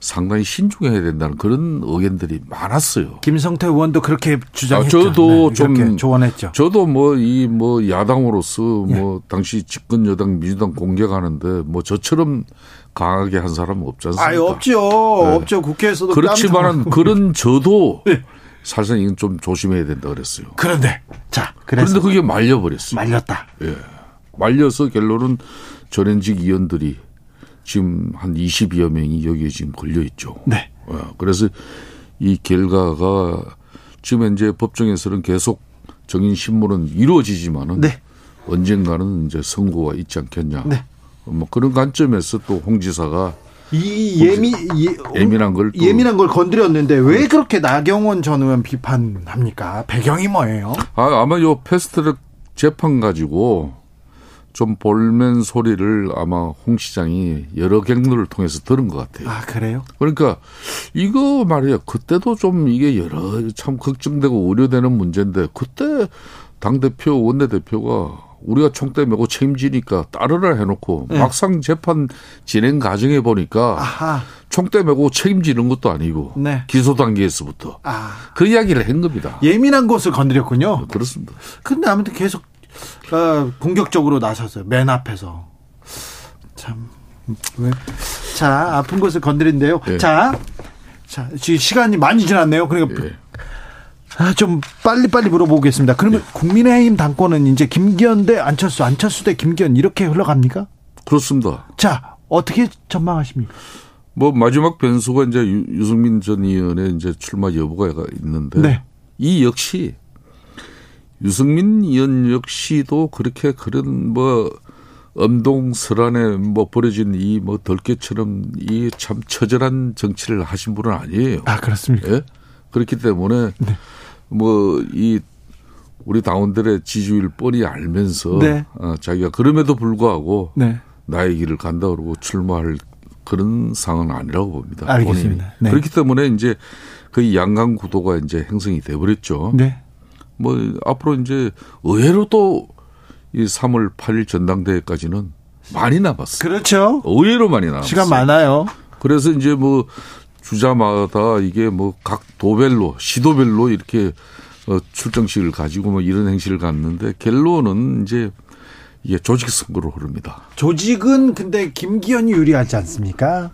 상당히 신중해야 된다는 그런 의견들이 많았어요. 김성태 의원도 그렇게 주장했죠. 아, 저도 네, 좀 조언했죠. 저도 뭐 이뭐 야당으로서 예. 뭐 당시 집권 여당 민주당 공격하는데 뭐 저처럼 강하게 한 사람은 없지 않습니까? 아유, 없죠. 없죠. 국회에서도 그렇지만은 그런 저도 예. 사실상 이건 좀 조심해야 된다 그랬어요. 그런데 자, 그래서 그런데 그게 말려 버렸어요. 말렸다. 예. 말려서 결론은 전현직 의원들이 지금 한 20여 명이 여기에 지금 걸려 있죠. 네. 어, 그래서 이 결과가 지금 현재 법정에서는 계속 정인 신문은 이루어지지만은 네. 언젠가는 이제 선고가 있지 않겠냐. 네. 뭐 그런 관점에서 또 홍 지사가 이 예미 예, 예민한 걸 또- 예민한 걸 건드렸는데 왜 그렇게 나경원 전 의원 비판합니까? 배경이 뭐예요? 아, 아마 요 패스트트랙 재판 가지고 좀 볼멘 소리를 아마 홍 시장이 여러 경로를 통해서 들은 것 같아요. 아, 그래요? 그러니까 이거 말이야 그때도 좀 이게 여러 참 걱정되고 우려되는 문제인데 그때 당 대표 원내 대표가 우리가 총대 메고 책임지니까 따르라 해놓고 네. 막상 재판 진행 과정에 보니까 아하. 총대 메고 책임지는 것도 아니고 네. 기소 단계에서부터 아, 그 이야기를 한 겁니다. 예민한 곳을 건드렸군요. 그렇습니다. 근데 아무튼 계속 어, 공격적으로 나섰어요. 맨 앞에서. 참. 왜? 자, 아픈 곳을 건드린데요. 예. 자. 자, 지금 시간이 많이 지났네요. 그러니까 예. 아, 좀 빨리 빨리 물어보겠습니다. 그러면 국민의힘 당권은 이제 김기현 대 안철수, 안철수 대 김기현 이렇게 흘러갑니까? 그렇습니다. 자, 어떻게 전망하십니까? 뭐 마지막 변수가 이제 유- 유승민 전 의원의 이제 출마 여부가 있는데 네. 이 역시 유승민 의원 역시도 그렇게 그런 뭐 엄동설안에 뭐 벌어진 이 뭐 덜개처럼 이 참 처절한 정치를 하신 분은 아니에요. 아, 그렇습니까? 예? 그렇기 때문에 네. 뭐이 우리 당원들의 지지율 뻔히 알면서 네. 어, 자기가 그럼에도 불구하고 네. 나의 길을 간다 그러고 출마할 그런 상황은 아니라고 봅니다. 알겠습니다. 네. 그렇기 때문에 이제 그 양강 구도가 이제 형성이 돼 버렸죠. 네. 뭐 앞으로 이제 의외로 또 이 3월 8일 전당대회까지는 많이 남았어요. 그렇죠. 의외로 많이 남았어요. 시간 많아요. 그래서 이제 뭐 주자마다 이게 뭐 각 도별로 시도별로 이렇게 어 출정식을 가지고 뭐 이런 행시를 갔는데 결론은 이제 이게 조직 선거로 흐릅니다. 조직은 근데 김기현이 유리하지 않습니까?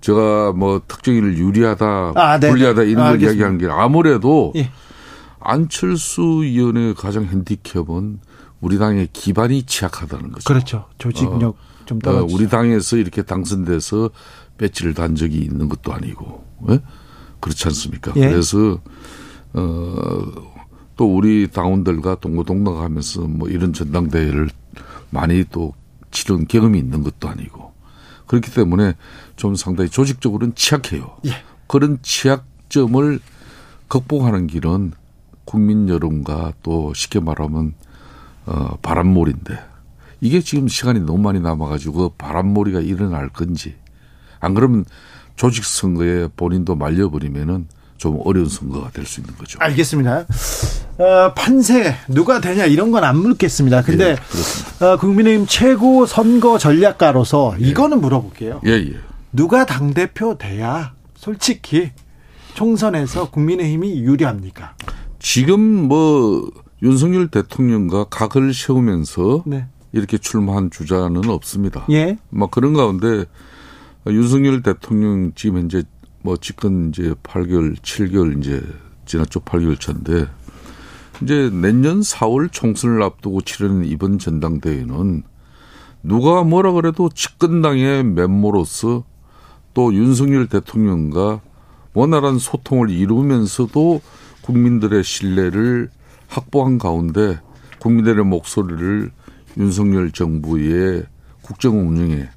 제가 뭐 특정인을 유리하다, 아, 네. 불리하다 이런 걸. 이야기하는 게 아무래도 예. 안철수 의원의 가장 핸디캡은 우리 당의 기반이 취약하다는 거죠. 그렇죠. 조직력 좀 어, 떨어지죠. 우리 당에서 이렇게 당선돼서 배지를 단 적이 있는 것도 아니고, 예? 그렇지 않습니까? 예. 그래서, 어, 또 우리 당원들과 동고동락하면서 뭐 이런 전당대회를 많이 또 치른 경험이 있는 것도 아니고, 그렇기 때문에 좀 상당히 조직적으로는 취약해요. 예. 그런 취약점을 극복하는 길은 국민 여론과 또 쉽게 말하면 어, 바람몰인데 이게 지금 시간이 너무 많이 남아가지고 바람몰이가 일어날 건지 안 그러면 조직 선거에 본인도 말려버리면은 좀 어려운 선거가 될 수 있는 거죠. 알겠습니다. 어, 판세 누가 되냐 이런 건 안 묻겠습니다. 근데 예. 어, 국민의힘 최고 선거 전략가로서 이거는 물어볼게요. 예, 예. 누가 당 대표 돼야 솔직히 총선에서 국민의힘이 유리합니까? 지금 뭐 윤석열 대통령과 각을 세우면서 네. 이렇게 출마한 주자는 없습니다. 예. 막 그런 가운데 윤석열 대통령 지금 현재 뭐 집권 이제 8개월, 7개월 이제 지났죠. 8개월 차인데 이제 내년 4월 총선을 앞두고 치르는 이번 전당대회는 누가 뭐라 그래도 집권당의 면모로서 또 윤석열 대통령과 원활한 소통을 이루면서도 국민들의 신뢰를 확보한 가운데 국민들의 목소리를 윤석열 정부의 국정 운영에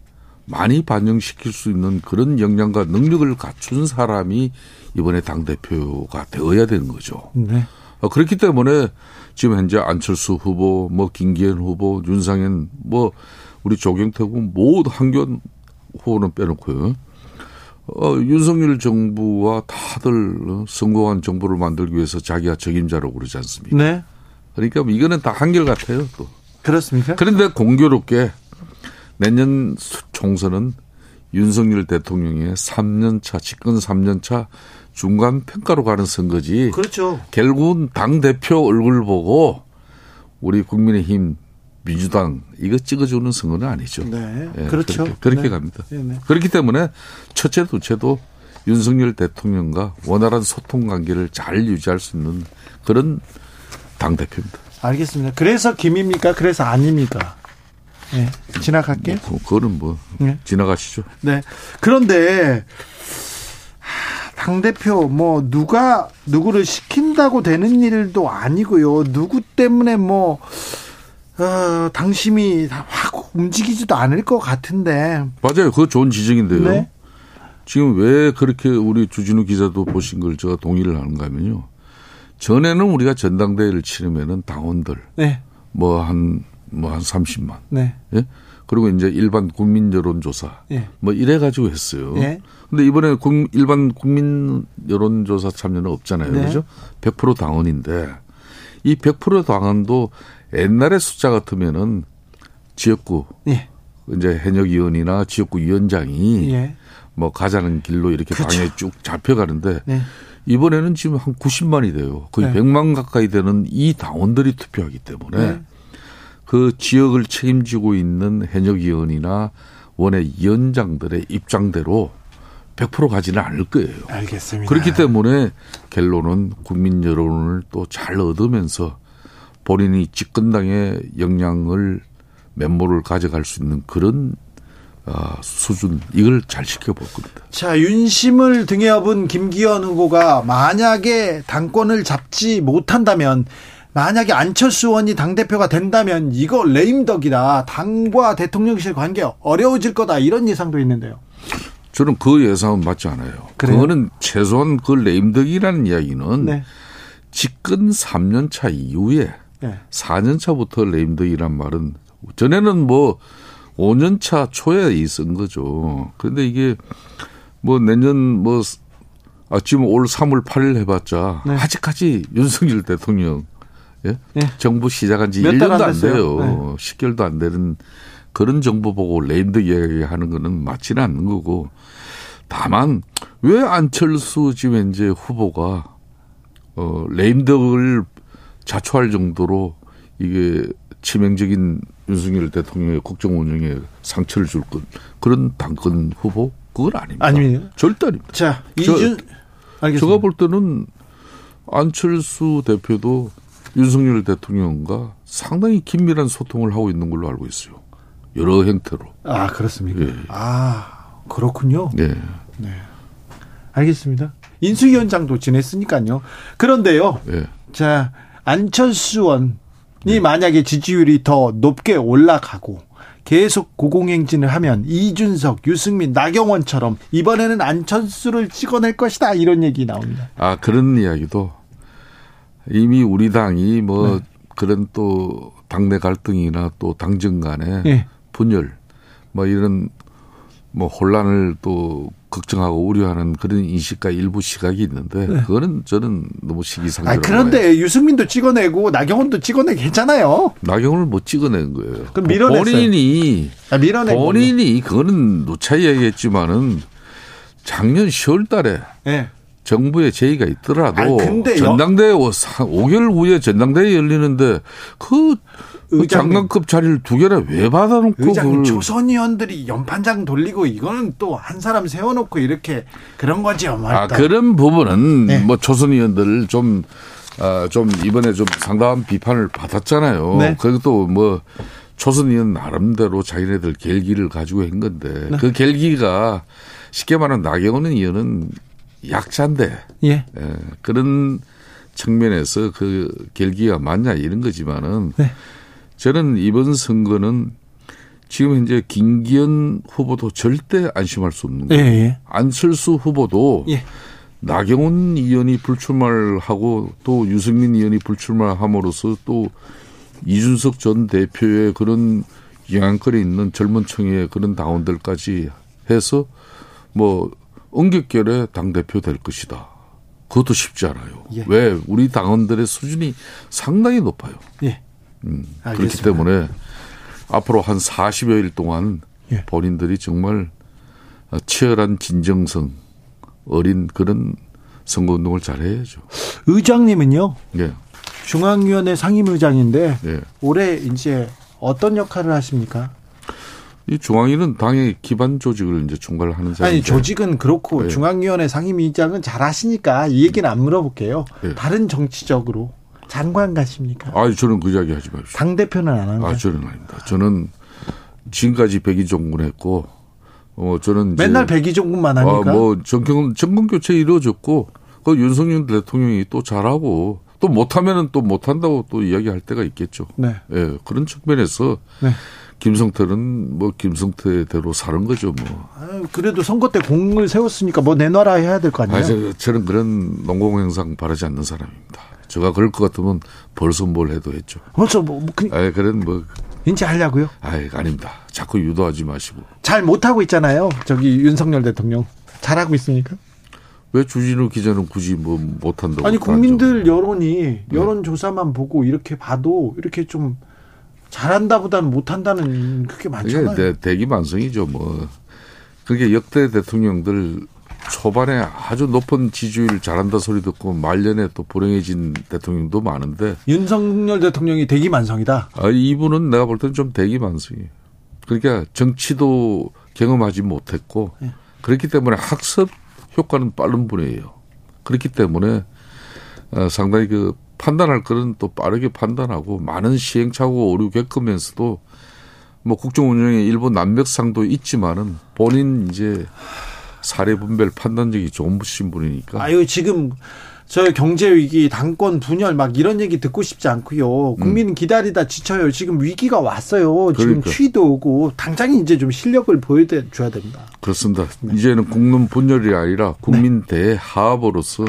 많이 반영시킬 수 있는 그런 역량과 능력을 갖춘 사람이 이번에 당대표가 되어야 되는 거죠. 네. 어, 그렇기 때문에 지금 현재 안철수 후보, 뭐 김기현 후보, 윤상현, 뭐 우리 조경태 후보 모두 한견 후보는 빼놓고요. 어, 윤석열 정부와 다들 어, 성공한 정부를 만들기 위해서 자기가 적임자라고 그러지 않습니까? 네. 그러니까 이거는 다 한결 같아요, 또. 그렇습니까? 그런데 공교롭게 내년 총선은 윤석열 대통령의 3년차, 집권 3년차 중간 평가로 가는 선거지. 그렇죠. 결국은 당 대표 얼굴 보고 우리 국민의힘 민주당 이거 찍어주는 선거는 아니죠. 네. 예, 그렇죠. 그렇게, 그렇게 네. 갑니다. 네, 네. 그렇기 때문에 첫째, 둘째도 윤석열 대통령과 원활한 소통 관계를 잘 유지할 수 있는 그런 당 대표입니다. 알겠습니다. 그래서 김입니까? 그래서 아닙니까? 네. 지나갈게요. 뭐, 그거는 뭐 네. 지나가시죠. 네. 그런데 당 대표 뭐 누가 누구를 시킨다고 되는 일도 아니고요. 누구 때문에 뭐 어, 당심이 다확 움직이지도 않을 것 같은데. 맞아요. 그거 좋은 지적인데요. 네. 지금 왜 그렇게 우리 주진우 기자도 보신 걸 제가 동의를 하는가 하면요. 전에는 우리가 전당대회를 치르면은 당원들 네. 뭐 한 뭐 한 30만. 네. 예? 그리고 이제 일반 국민 여론조사 예. 뭐 이래 가지고 했어요. 예. 근데 이번에 국- 일반 국민 여론조사 참여는 없잖아요. 네. 그죠? 100% 당원인데 이 100% 당원도 옛날의 숫자 같으면은 지역구 예. 이제 현역위원이나 지역구 위원장이 예. 뭐 가자는 길로 이렇게 그렇죠. 당에 쭉 잡혀가는데 네. 이번에는 지금 한 90만이 돼요. 거의 네. 100만 가까이 되는 이 당원들이 투표하기 때문에 네. 그 지역을 책임지고 있는 현역위원이나 원외 위원장들의 입장대로 100% 가지는 않을 거예요. 알겠습니다. 그렇기 때문에 결론은 국민 여론을 또 잘 얻으면서 본인이 집권당의 역량을 면모를 가져갈 수 있는 그런 아, 수준 이걸 잘 지켜볼 겁니다. 자, 윤심을 등에 업은 김기현 후보가 만약에 당권을 잡지 못한다면 만약에 안철수 의원이 당대표가 된다면 이거 레임덕이다. 당과 대통령실 관계 어려워질 거다. 이런 예상도 있는데요. 저는 그 예상은 맞지 않아요. 그래요? 그거는 최소한 그 레임덕이라는 이야기는 네. 집권 3년 차 이후에 네. 4년 차부터 레임덕이란 말은 전에는 뭐 5년 차 초에 있은 거죠. 그런데 이게 뭐 내년 뭐 아, 지금 올 3월 8일 해봤자 네. 아직까지 윤석열 대통령 예? 네. 정부 시작한 지 몇달안 1년도 안. 돼요. 네. 10개월도 안 되는 그런 정보 보고 레임덕 이야기하는 거는 맞지는 않는 거고 다만 왜 안철수 지금 현재 후보가 어 레임덕을 자초할 정도로 이게 치명적인 윤석열 대통령의 국정 운영에 상처를 줄 것 그런 당권 후보 그건 아닙니다. 아닙니다. 절대 아닙니다. 자, 저- 이준 알겠습니다. 제가 볼 때는 안철수 대표도 윤석열 대통령과 상당히 긴밀한 소통을 하고 있는 걸로 알고 있어요. 여러 형태로. 아, 그렇습니까? 예. 아, 그렇군요. 예. 알겠습니다. 인수위원장도 지냈으니까요. 그런데요. 예. 자, 안철수 의원이 만약에 지지율이 더 높게 올라가고 계속 고공행진을 하면 이준석, 유승민, 나경원처럼 이번에는 안철수를 찍어낼 것이다 이런 얘기 나옵니다. 아, 그런 이야기도 이미 우리 당이 뭐 네. 그런 또 당내 갈등이나 또 당정 간의 예. 분열 뭐 이런 뭐 혼란을 또 걱정하고 우려하는 그런 인식과 일부 시각이 있는데 그거는 저는 너무 아, 시기상조라고 봐요. 그런데 유승민도 찍어내고 나경원도 찍어내기 했잖아요. 나경을 못 찍어낸 거예요. 그럼 밀어냈어요. 본인이 아, 밀어내고. 본인이 그거는 누차 이야기했지만은 작년 10월 달에 예. 정부에 제의가 있더라도 아니, 여- 전당대회 5개월 후에 전당대회 열리는데 그 그 장관급 자리를 두 개나 왜 받아놓고 그걸 조선 의원들이 연판장 돌리고 이거는 또 한 사람 세워놓고 이렇게 그런. 뭐 아. 그런 부분은 네. 뭐 조선 의원들 좀 아, 좀 이번에 좀 상당한 비판을 받았잖아요. 네. 그것도 뭐 조선 의원 나름대로 자기네들 결기를 가지고 한 건데 네. 그 결기가 쉽게 말하면 나경원 의원은 약자인데 예. 예, 그런 측면에서 그 결기가 맞냐 이런 거지만은 네. 저는 이번 선거는 지금 현재 김기현 후보도 절대 안심할 수 없는 예, 거예요. 예. 안철수 후보도 예. 나경원 의원이 불출마를 하고 또 유승민 의원이 불출마를 함으로써 또 이준석 전 대표의 그런 영향권에 있는 젊은 층의 그런 당원들까지 해서 뭐 엉겹결에 당 대표 될 것이다. 그것도 쉽지 않아요. 예. 왜? 우리 당원들의 수준이 상당히 높아요. 예. 음, 그렇기. 때문에 앞으로 한 40여일 동안 예. 본인들이 정말 치열한 진정성 어린 그런 선거운동을 잘 해야죠. 의장님은요 예. 중앙위원회 상임의장인데 예. 올해 이제 어떤 역할을 하십니까? 이 중앙위는 당의 기반 조직을 이제 총괄하는 자리인데 아니 조직은 그렇고 예. 중앙위원회 상임위장은 잘 하시니까 이 얘기는 안 물어볼게요. 예. 다른 정치적으로 장관 가십니까? 아, 저는 그 이야기 하지 마십시오. 당 대표는 안 하는 아. 저는 아닙니다. 저는 지금까지 백의종군 했고, 어, 저는 맨날 백의종군만 하니까. 아, 뭐 정권 정권 교체 이루어졌고, 그 윤석열 대통령이 또 잘하고 또 못하면은 또 못한다고 또 이야기할 때가 있겠죠. 네. 예, 그런 측면에서 네. 김성태는 뭐 김성태대로 사는 거죠, 뭐. 아유, 그래도 선거 때 공을 세웠으니까 뭐 내놔라 해야 될 거 아니에요? 아, 저, 저는 그런 농공행상 바라지 않는 사람입니다. 제가 그럴 것 같으면 벌써 뭘 해도 했죠. 벌써 뭐, 뭐 그, 아, 그런 뭐, 인지 하려고요? 아, 아닙니다. 자꾸 유도하지 마시고. 잘 못하고 있잖아요. 저기 윤석열 대통령. 잘하고 있습니까? 왜 주진우 기자는 굳이 뭐 못한다고? 아니 또 국민들 여론이 여론 조사만 보고 이렇게 봐도 이렇게 좀 잘한다보다는 못한다는 그게 많잖아요. 대, 대기만성이죠, 뭐. 그게 역대 대통령들 초반에 아주 높은 지지율 잘한다 소리 듣고 말년에 또 불행해진 대통령도 많은데, 윤석열 대통령이 대기 만성이다. 아, 이분은 내가 볼 때는 좀 대기 만성이에요. 그러니까 정치도 경험하지 못했고, 예. 그렇기 때문에 학습 효과는 빠른 분이에요. 그렇기 때문에 어, 상당히 그 판단할 거는 또 빠르게 판단하고 많은 시행착오가 오류 겪으면서도 뭐 국정 운영에 일부 난맥상도 있지만은 본인 이제 사례 분별 판단력이 좋은 분이니까 아유 지금 저 경제 위기, 당권 분열 막 이런 얘기 듣고 싶지 않고요. 국민 은 기다리다 지쳐요. 지금 위기가 왔어요. 지금 그러니까. 추위도 오고 당장에 이제 좀 실력을 보여줘야 됩니다. 그렇습니다. 이제는 국민 분열이 아니라 국민 대화합으로서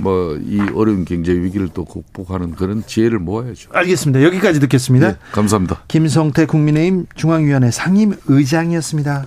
뭐 이 어려운 경제 위기를 또 극복하는 그런 지혜를 모아야죠. 알겠습니다. 여기까지 듣겠습니다. 네, 감사합니다. 김성태 국민의힘 중앙위원회 상임 의장이었습니다.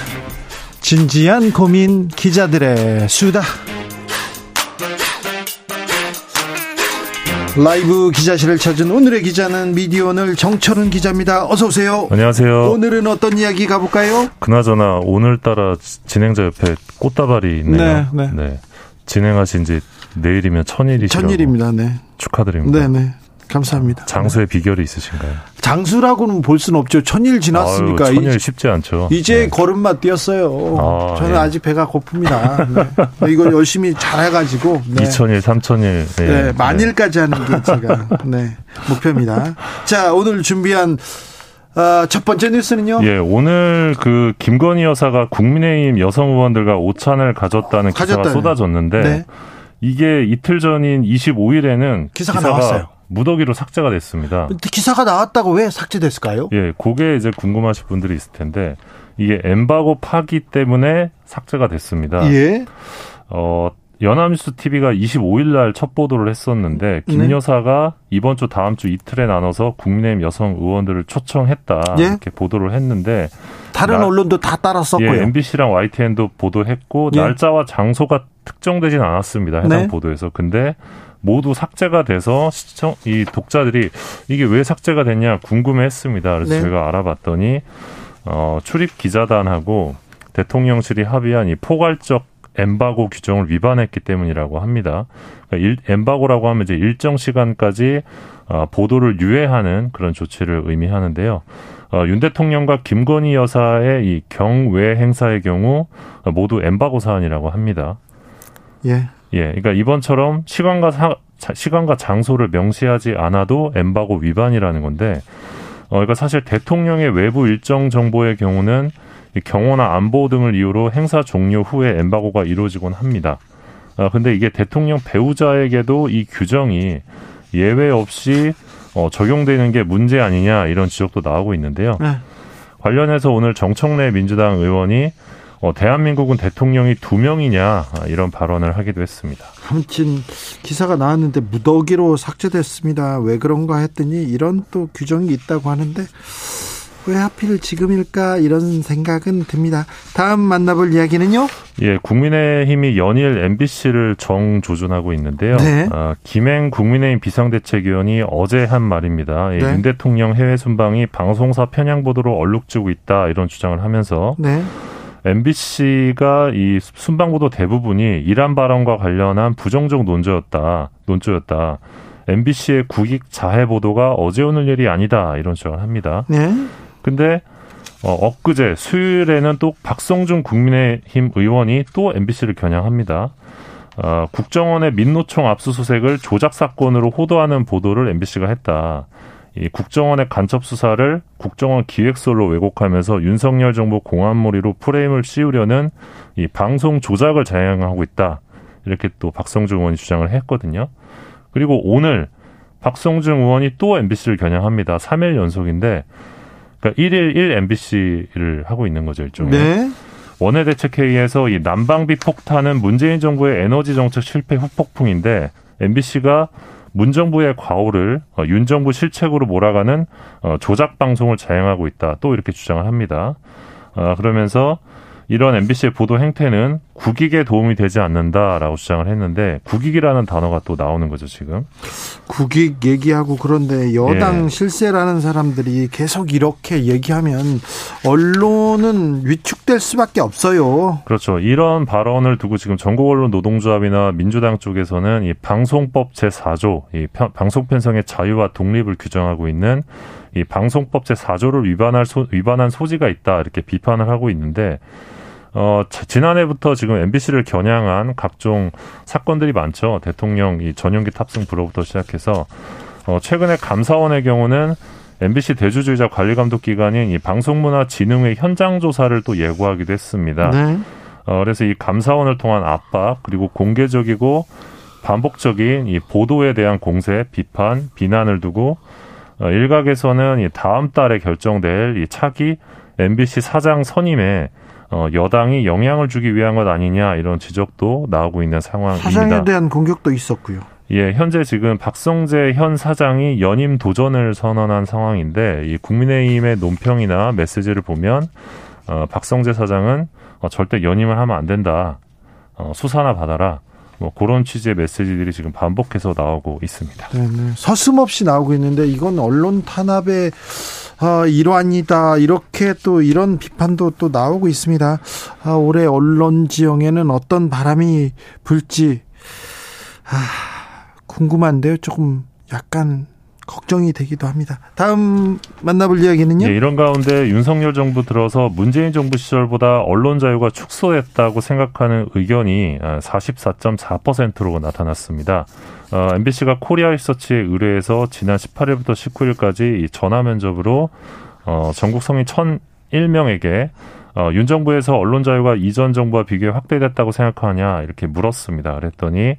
진지한 고민 기자들의 수다. 라이브 기자실을 찾은 오늘의 기자는 미디어오늘 정철은 기자입니다. 어서 오세요. 안녕하세요. 오늘은 어떤 이야기 가볼까요? 그나저나 오늘따라 진행자 옆에 꽃다발이 있네요. 네, 네. 진행하신 지 내일이면 천일이시라고 천일입니다. 네. 축하드립니다. 네, 네. 감사합니다. 장수의 비결이 있으신가요? 장수라고는 볼 수는 없죠. 천일 지났으니까. 아유, 천일 쉽지 않죠. 이제 네. 걸음마 뛰었어요. 아, 저는 예. 아직 배가 고픕니다. 네. 이거 열심히 잘해가지고. 네. 2000일, 3000일. 네. 네, 만일까지 하는 게 제가 네 목표입니다. 자, 오늘 준비한 어, 첫 번째 뉴스는요. 예, 오늘 그 김건희 여사가 국민의힘 여성 의원들과 오찬을 가졌다는 기사가 가졌다네요. 쏟아졌는데 네. 이게 이틀 전인 25일에는 기사가 나왔어요. 무더기로 삭제가 됐습니다. 기사가 나왔다고 왜 삭제됐을까요? 예, 그게 이제 궁금하실 분들이 있을 텐데 이게 엠바고 파기 때문에 삭제가 됐습니다. 예. 어, 연합뉴스 TV가 25일 날 첫 보도를 했었는데 김 네. 여사가 이번 주 다음 주 이틀에 나눠서 국민의힘 여성 의원들을 초청했다 예. 이렇게 보도를 했는데 다른 나- 언론도 다 따라 썼고요. 예, MBC랑 YTN도 보도했고 예. 날짜와 장소가 특정되진 않았습니다. 해당 네. 보도에서. 근데 모두 삭제가 돼서 시청 이 독자들이 이게 왜 삭제가 됐냐 궁금해했습니다. 그래서 네. 제가 알아봤더니 어, 출입 기자단하고 대통령실이 합의한 이 포괄적 엠바고 규정을 위반했기 때문이라고 합니다. 그러니까 일, 엠바고라고 하면 이제 일정 시간까지 어, 보도를 유예하는 그런 조치를 의미하는데요. 어, 윤 대통령과 김건희 여사의 이 경외 행사의 경우 모두 엠바고 사안이라고 합니다. 예. 예, 그러니까 이번처럼 시간과 사- 자- 시간과 장소를 명시하지 않아도 엠바고 위반이라는 건데, 어, 그러니까 사실 대통령의 외부 일정 정보의 경우는 이 경호나 안보 등을 이유로 행사 종료 후에 엠바고가 이루어지곤 합니다. 아, 근데 이게 대통령 배우자에게도 이 규정이 예외 없이 어, 적용되는 게 문제 아니냐 이런 지적도 나오고 있는데요. 네. 관련해서 오늘 정청래 민주당 의원이 어, 대한민국은 대통령이 두 명이냐 아, 이런 발언을 하기도 했습니다. 아무튼 기사가 나왔는데 무더기로 삭제됐습니다. 왜 그런가 했더니 이런 또 규정이 있다고 하는데 왜 하필 지금일까 이런 생각은 듭니다. 다음 만나볼 이야기는요. 예, 국민의힘이 연일 MBC를 정조준하고 있는데요. 네. 아, 김행 국민의힘 비상대책위원이 어제 한 말입니다. 예, 네. 윤 대통령 해외 순방이 방송사 편향 보도로 얼룩지고 있다 이런 주장을 하면서 네. MBC가 이 순방 보도 대부분이 이란 발언과 관련한 부정적 논조였다. 논조였다. MBC의 국익 자해 보도가 어제 오늘 일이 아니다 이런 주장을 합니다. 네. 근데 어, 엊그제 수요일에는 또 박성준 국민의힘 의원이 또 MBC를 겨냥합니다. 어, 국정원의 민노총 압수수색을 조작 사건으로 호도하는 보도를 MBC가 했다. 이 국정원의 간첩 수사를 국정원 기획설로 왜곡하면서 윤석열 정부 공안몰이로 프레임을 씌우려는 이 방송 조작을 자행하고 있다. 이렇게 또 박성준 의원이 주장을 했거든요. 그리고 오늘 박성준 의원이 또 MBC를 겨냥합니다. 3일 연속인데 그러니까 1일 1 MBC를 하고 있는 거죠, 일종의. 네. 원내대책회의에서 이 난방비 폭탄은 문재인 정부의 에너지 정책 실패 후폭풍인데 MBC가 문정부의 과오를 어, 윤 정부 실책으로 몰아가는 어, 조작 방송을 자행하고 있다. 또 이렇게 주장을 합니다. 어, 그러면서 이런 MBC의 보도 행태는 국익에 도움이 되지 않는다라고 주장을 했는데 국익이라는 단어가 또 나오는 거죠 지금. 국익 얘기하고 그런데 여당 예. 실세라는 사람들이 계속 이렇게 얘기하면 언론은 위축될 수밖에 없어요. 그렇죠. 이런 발언을 두고 지금 전국 언론 노동조합이나 민주당 쪽에서는 이 방송법 제 4조, 이 편- 방송 편성의 자유와 독립을 규정하고 있는 이 방송법 제 4조를 위반할 소, 위반한 소지가 있다 이렇게 비판을 하고 있는데 어, 자- 지난해부터 지금 MBC를 겨냥한 각종 사건들이 많죠. 대통령 이 전용기 탑승 불허부터 시작해서 어, 최근에 감사원의 경우는 MBC 대주주이자 관리감독 기관인 이 방송문화진흥회 현장 조사를 또 예고하기도 했습니다. 네. 어, 그래서 이 감사원을 통한 압박 그리고 공개적이고 반복적인 이 보도에 대한 공세, 비판, 비난을 두고 어, 일각에서는 이 다음 달에 결정될 이 차기 MBC 사장 선임에 어, 여당이 영향을 주기 위한 것 아니냐 이런 지적도 나오고 있는 상황입니다. 사장에 대한 공격도 있었고요. 예, 현재 지금 박성재 현 사장이 연임 도전을 선언한 상황인데 이 국민의힘의 논평이나 메시지를 보면 어, 박성재 사장은 어, 절대 연임을 하면 안 된다. 어, 수사나 받아라. 뭐 그런 취지의 메시지들이 지금 반복해서 나오고 있습니다. 네, 네. 서슴없이 나오고 있는데 이건 언론 탄압의 아, 일환이다 이렇게 또 이런 비판도 또 나오고 있습니다. 아, 올해 언론 지형에는 어떤 바람이 불지 아, 궁금한데요. 조금 약간 걱정이 되기도 합니다. 다음 만나볼 이야기는요. 예, 이런 가운데 윤석열 정부 들어서 문재인 정부 시절보다 언론 자유가 축소됐다고 생각하는 의견이 44.4%로 나타났습니다. 어, MBC가 코리아 리서치에 의뢰해서 지난 18일부터 19일까지 이 전화 면접으로 어, 전국 성인 1,001명에게 어, 윤 정부에서 언론 자유가 이전 정부와 비교해 확대됐다고 생각하냐 이렇게 물었습니다. 그랬더니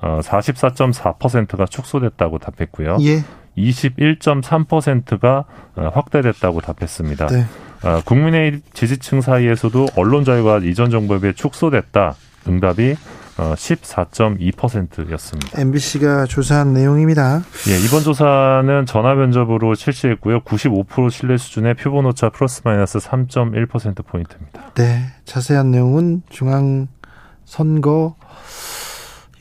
어, 44.4%가 축소됐다고 답했고요. 예. 21.3%가 어, 확대됐다고 답했습니다. 네. 어, 국민의 지지층 사이에서도 언론 자유가 이전 정부에 비해 축소됐다. 응답이 어, 14.2%였습니다. MBC가 조사한 내용입니다. 예, 이번 조사는 전화 면접으로 실시했고요. 95% 신뢰 수준의 표본 오차 플러스 마이너스 3.1% 포인트입니다. 네, 자세한 내용은 중앙 선거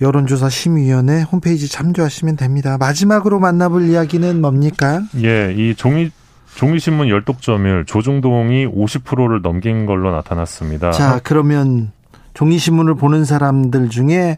여론조사 심의위원회 홈페이지 참조하시면 됩니다. 마지막으로 만나볼 이야기는 뭡니까? 예, 이 종이 종이신문 열독점율 조중동이 50%를 넘긴 걸로 나타났습니다. 자, 그러면 종이신문을 보는 사람들 중에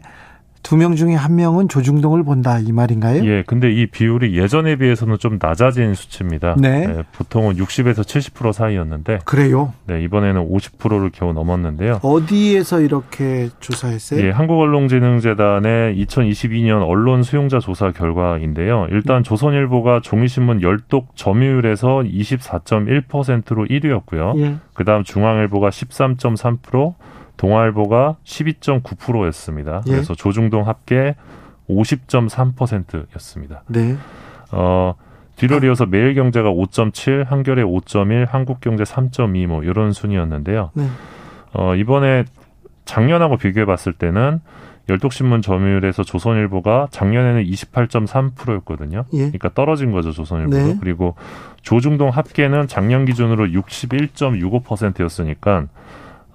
두 명 중에 한 명은 조중동을 본다 이 말인가요? 예, 근데 이 비율이 예전에 비해서는 좀 낮아진 수치입니다. 네. 예, 보통은 60에서 70% 사이였는데 그래요? 네, 이번에는 50%를 겨우 넘었는데요. 어디에서 이렇게 조사했어요? 예, 한국언론진흥재단의 2022년 언론 수용자 조사 결과인데요. 일단 조선일보가 종이신문 열독 점유율에서 24.1%로 1위였고요. 예. 그다음 중앙일보가 13.3%, 동아일보가 12.9%였습니다. 예. 그래서 조중동 합계 50.3%였습니다. 네. 어, 뒤를 이어서 매일경제가 5.7, 한겨레 5.1, 한국경제 3.2 뭐 이런 순이었는데요. 네. 어, 이번에 작년하고 비교해 봤을 때는 열독신문 점유율에서 조선일보가 작년에는 28.3%였거든요. 예. 그러니까 떨어진 거죠, 조선일보도. 네. 그리고 조중동 합계는 작년 기준으로 61.65%였으니까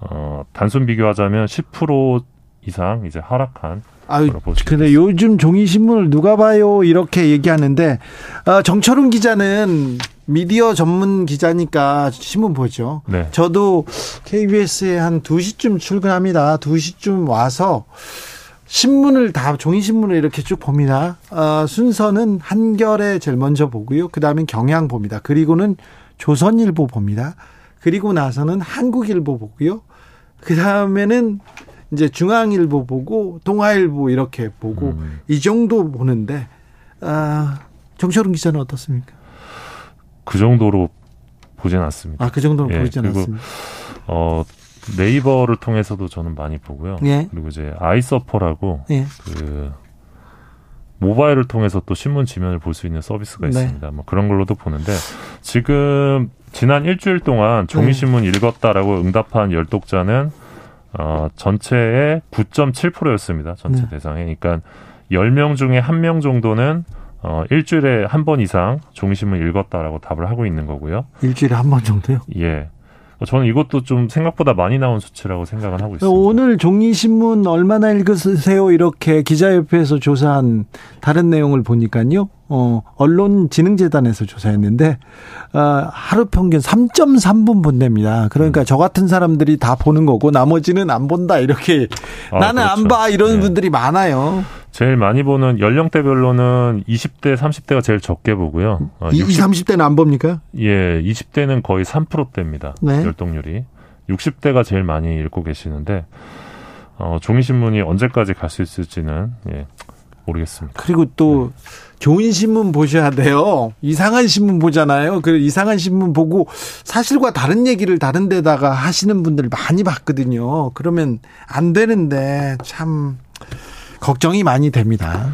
어, 단순 비교하자면 10% 이상 이제 하락한 아유, 근데 요즘 종이신문을 누가 봐요? 이렇게 얘기하는데, 어, 정철훈 기자는 미디어 전문 기자니까 신문 보죠. 네. 저도 KBS에 한 2시쯤 출근합니다. 2시쯤 와서 신문을 다, 종이신문을 이렇게 쭉 봅니다. 어, 순서는 한겨레 제일 먼저 보고요. 그 다음엔 경향 봅니다. 그리고는 조선일보 봅니다. 그리고 나서는 한국일보 보고요. 그 다음에는 이제 중앙일보 보고 동아일보 이렇게 보고 음. 이 정도 보는데 아, 정철은 기자는 어떻습니까? 그 정도로 보진 않습니다. 아 그 정도는 예, 그리고 않았습니다. 어, 네이버를 통해서도 저는 많이 보고요. 예. 그리고 이제 아이서퍼라고 예. 그 모바일을 통해서 또 신문 지면을 볼 수 있는 서비스가 네. 있습니다. 뭐 그런 걸로도 보는데 지금 지난 일주일 동안 네. 종이신문 읽었다라고 응답한 열독자는 어, 전체의 9.7%였습니다. 전체 네. 대상에. 그러니까 10명 중에 1명 정도는 어, 일주일에 한 번 이상 종이신문 읽었다라고 답을 하고 있는 거고요. 일주일에 한 번 정도요. 예. 어, 저는 이것도 좀 생각보다 많이 나온 수치라고 생각은 하고 있습니다. 오늘 종이신문 얼마나 읽으세요? 이렇게 기자협회에서 조사한 다른 내용을 보니까요. 어, 언론진흥재단에서 조사했는데, 어, 하루 평균 3.3분 본답니다. 음. 그러니까 저 같은 사람들이 다 보는 거고, 나머지는 안 본다. 이렇게. 아, 나는 안 그렇죠. 봐. 이런 네. 분들이 많아요. 제일 많이 보는 연령대별로는 20대, 30대가 제일 적게 보고요. 어, 이 60, 20, 30대는 안 봅니까? 예, 20대는 거의 3%대입니다. 네. 열동률이. 60대가 제일 많이 읽고 계시는데 어, 종이신문이 언제까지 갈 수 있을지는 예, 모르겠습니다. 그리고 또 좋은 신문 보셔야 돼요. 이상한 신문 보잖아요. 그 이상한 신문 보고 사실과 다른 얘기를 다른 데다가 하시는 분들 많이 봤거든요. 그러면 안 되는데 참 걱정이 많이 됩니다.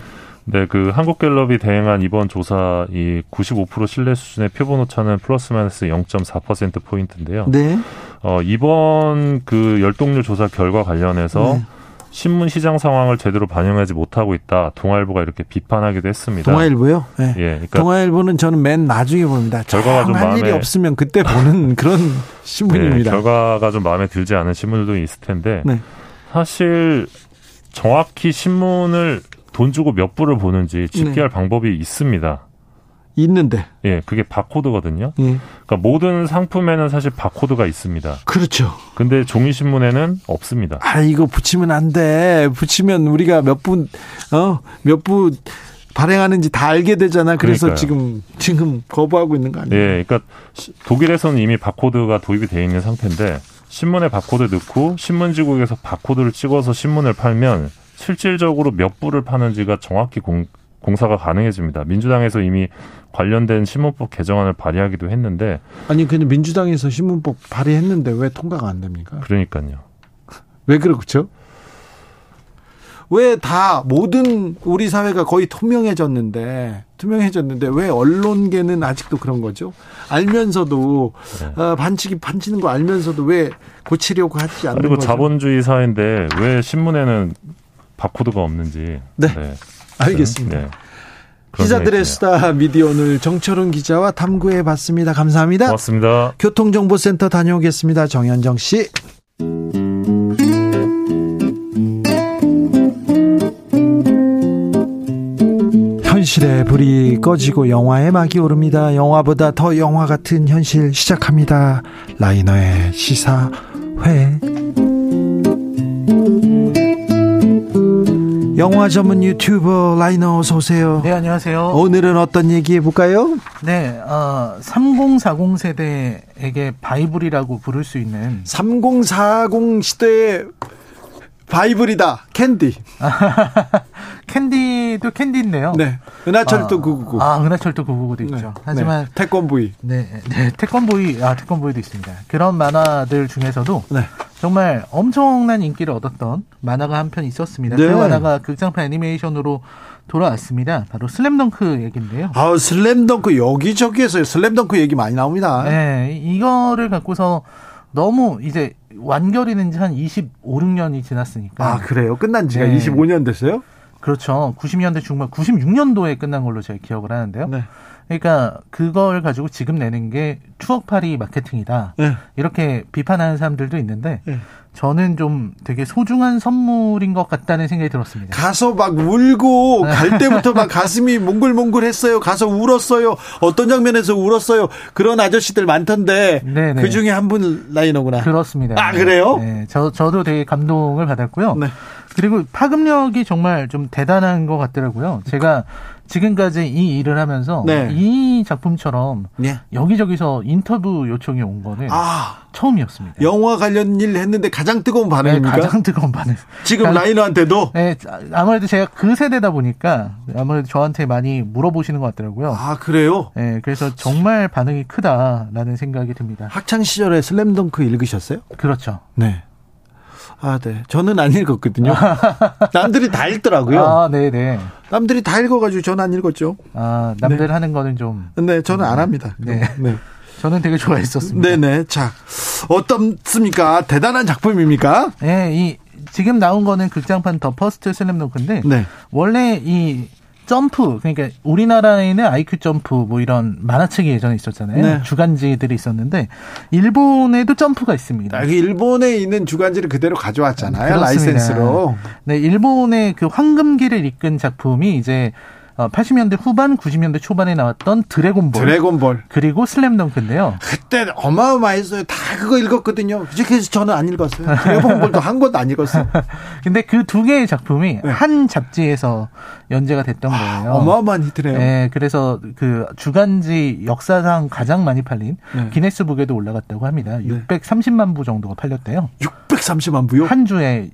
네, 그 한국갤럽이 대행한 이번 조사 이 95% 신뢰 수준의 표본 오차는 플러스 마이너스 0.4% 포인트인데요. 네. 어, 이번 그 열동률 조사 결과 관련해서 네. 신문 시장 상황을 제대로 반영하지 못하고 있다. 동아일보가 이렇게 비판하기도 했습니다. 동아일보요? 네. 예, 그러니까 동아일보는 저는 맨 나중에 봅니다. 결과가 좀할 일이 마음에- 없으면 그때 보는 그런 네, 신문입니다. 결과가 좀 마음에 들지 않은 신문들도 있을 텐데 네. 사실 정확히 신문을 돈 주고 몇 부를 보는지 집계할 네. 방법이 있습니다. 있는데. 예, 그게 바코드거든요. 예. 그러니까 모든 상품에는 사실 바코드가 있습니다. 그렇죠. 근데 종이 신문에는 없습니다. 아, 이거 붙이면 안 돼. 붙이면 우리가 몇 분, 어, 몇부 발행하는지 다 알게 되잖아. 그래서 그러니까요. 지금, 지금 거부하고 있는 거 아니에요? 예, 그러니까 시- 독일에서는 이미 바코드가 도입이 돼 있는 상태인데 신문에 바코드 넣고 신문지국에서 바코드를 찍어서 신문을 팔면 실질적으로 몇 부를 파는지가 정확히 공, 공사가 가능해집니다. 민주당에서 이미 관련된 신문법 개정안을 발의하기도 했는데 아니, 근데 민주당에서 신문법 발의했는데 왜 통과가 안 됩니까? 그러니까요. 왜 그렇죠? 왜 다 모든 우리 사회가 거의 투명해졌는데 투명해졌는데 왜 언론계는 아직도 그런 거죠? 알면서도 네. 어, 반칙이 반치는 거 알면서도 왜 고치려고 하지 않는 그리고 거죠? 자본주의 사회인데 왜 신문에는 바코드가 없는지. 네. 알겠습니다. 네. 기자들의 수다 미디어 오늘 정철은 기자와 탐구해 봤습니다. 감사합니다. 고맙습니다. 교통정보센터 다녀오겠습니다. 정현정 씨. 현실의 불이 꺼지고 영화의 막이 오릅니다. 영화보다 더 영화 같은 현실 시작합니다. 라이너의 시사회. 영화 전문 유튜버 라이너 어서 오세요. 네, 안녕하세요. 오늘은 어떤 얘기 해볼까요? 네, 어, 3040 세대에게 바이블이라고 부를 수 있는 3040 세대의 바이블이다. 캔디. 캔디도 캔디인데요. 네. 은하철도 아, 999. 아, 은하철도 999도 있죠. 하지만 네. 태권브이. 네, 네, 태권브이, 아, 태권브이도 있습니다. 그런 만화들 중에서도 네. 정말 엄청난 인기를 얻었던 만화가 한 편 있었습니다. 네. 그 만화가 극장판 애니메이션으로 돌아왔습니다. 바로 슬램덩크 얘기인데요. 아, 슬램덩크 여기저기에서 슬램덩크 얘기 많이 나옵니다. 네, 이거를 갖고서 너무 이제 완결이 된지한 25, 6년이 지났으니까. 아, 그래요? 끝난 지가 네. 25년 됐어요? 그렇죠. 90년대 중반, 96년도에 끝난 걸로 제가 기억을 하는데요. 네. 그러니까 그걸 가지고 지금 내는 게 추억팔이 마케팅이다. 네. 이렇게 비판하는 사람들도 있는데 네. 저는 좀 되게 소중한 선물인 것 같다는 생각이 들었습니다. 가서 막 울고 갈 때부터 막 가슴이 몽글몽글했어요. 가서 울었어요. 어떤 장면에서 울었어요. 그런 아저씨들 많던데 네네. 그 중에 한 분 라이너구나. 그렇습니다. 아, 그래요? 네, 저 저도 되게 감동을 받았고요. 네. 그리고 파급력이 정말 좀 대단한 것 같더라고요. 제가 지금까지 이 일을 하면서 네. 이 작품처럼 네. 여기저기서 인터뷰 요청이 온 거는 아, 처음이었습니다. 영화 관련 일 했는데 가장 뜨거운 반응입니까? 네, 가장 뜨거운 반응. 지금 가장- 라이너한테도 네, 아무래도 제가 그 세대다 보니까 아무래도 저한테 많이 물어보시는 것 같더라고요. 아, 그래요? 네, 그래서 정말 반응이 크다라는 생각이 듭니다. 학창 시절에 슬램덩크 읽으셨어요? 그렇죠. 네. 아, 네. 저는 안 읽었거든요. 남들이 다 읽더라고요. 아, 네, 네. 남들이 다 읽어가지고 저는 안 읽었죠. 아, 남들 하는 거는 좀 네, 저는 안 합니다. 네. 네. 저는 되게 좋아했었습니다. 네네. 자, 어떻습니까? 대단한 작품입니까? 네, 이 지금 나온 거는 극장판 더 퍼스트 슬램덩크인데 네. 원래 이 점프 그러니까 우리나라에는 아이큐 점프 뭐 이런 만화책이 예전에 있었잖아요. 네. 주간지들이 있었는데 일본에도 점프가 있습니다. 여기 일본에 있는 주간지를 그대로 가져왔잖아요. 그렇습니다. 라이센스로. 네, 일본의 그 황금기를 이끈 작품이 이제 어, 80년대 후반, 90년대 초반에 나왔던 드래곤볼. 드래곤볼. 그리고 슬램덩크인데요. 그때 어마어마했어요. 다 그거 읽었거든요. 그래서 저는 안 읽었어요. 드래곤볼도 한 권도 안 읽었어요. 근데 그 두 개의 작품이 한 잡지에서 연재가 됐던 거예요. 네. 어마어마한 히트네요. 네, 그래서 그 주간지 역사상 가장 많이 팔린 네. 기네스북에도 올라갔다고 합니다. 630만 부 정도가 팔렸대요. 630만 부요? 한 주에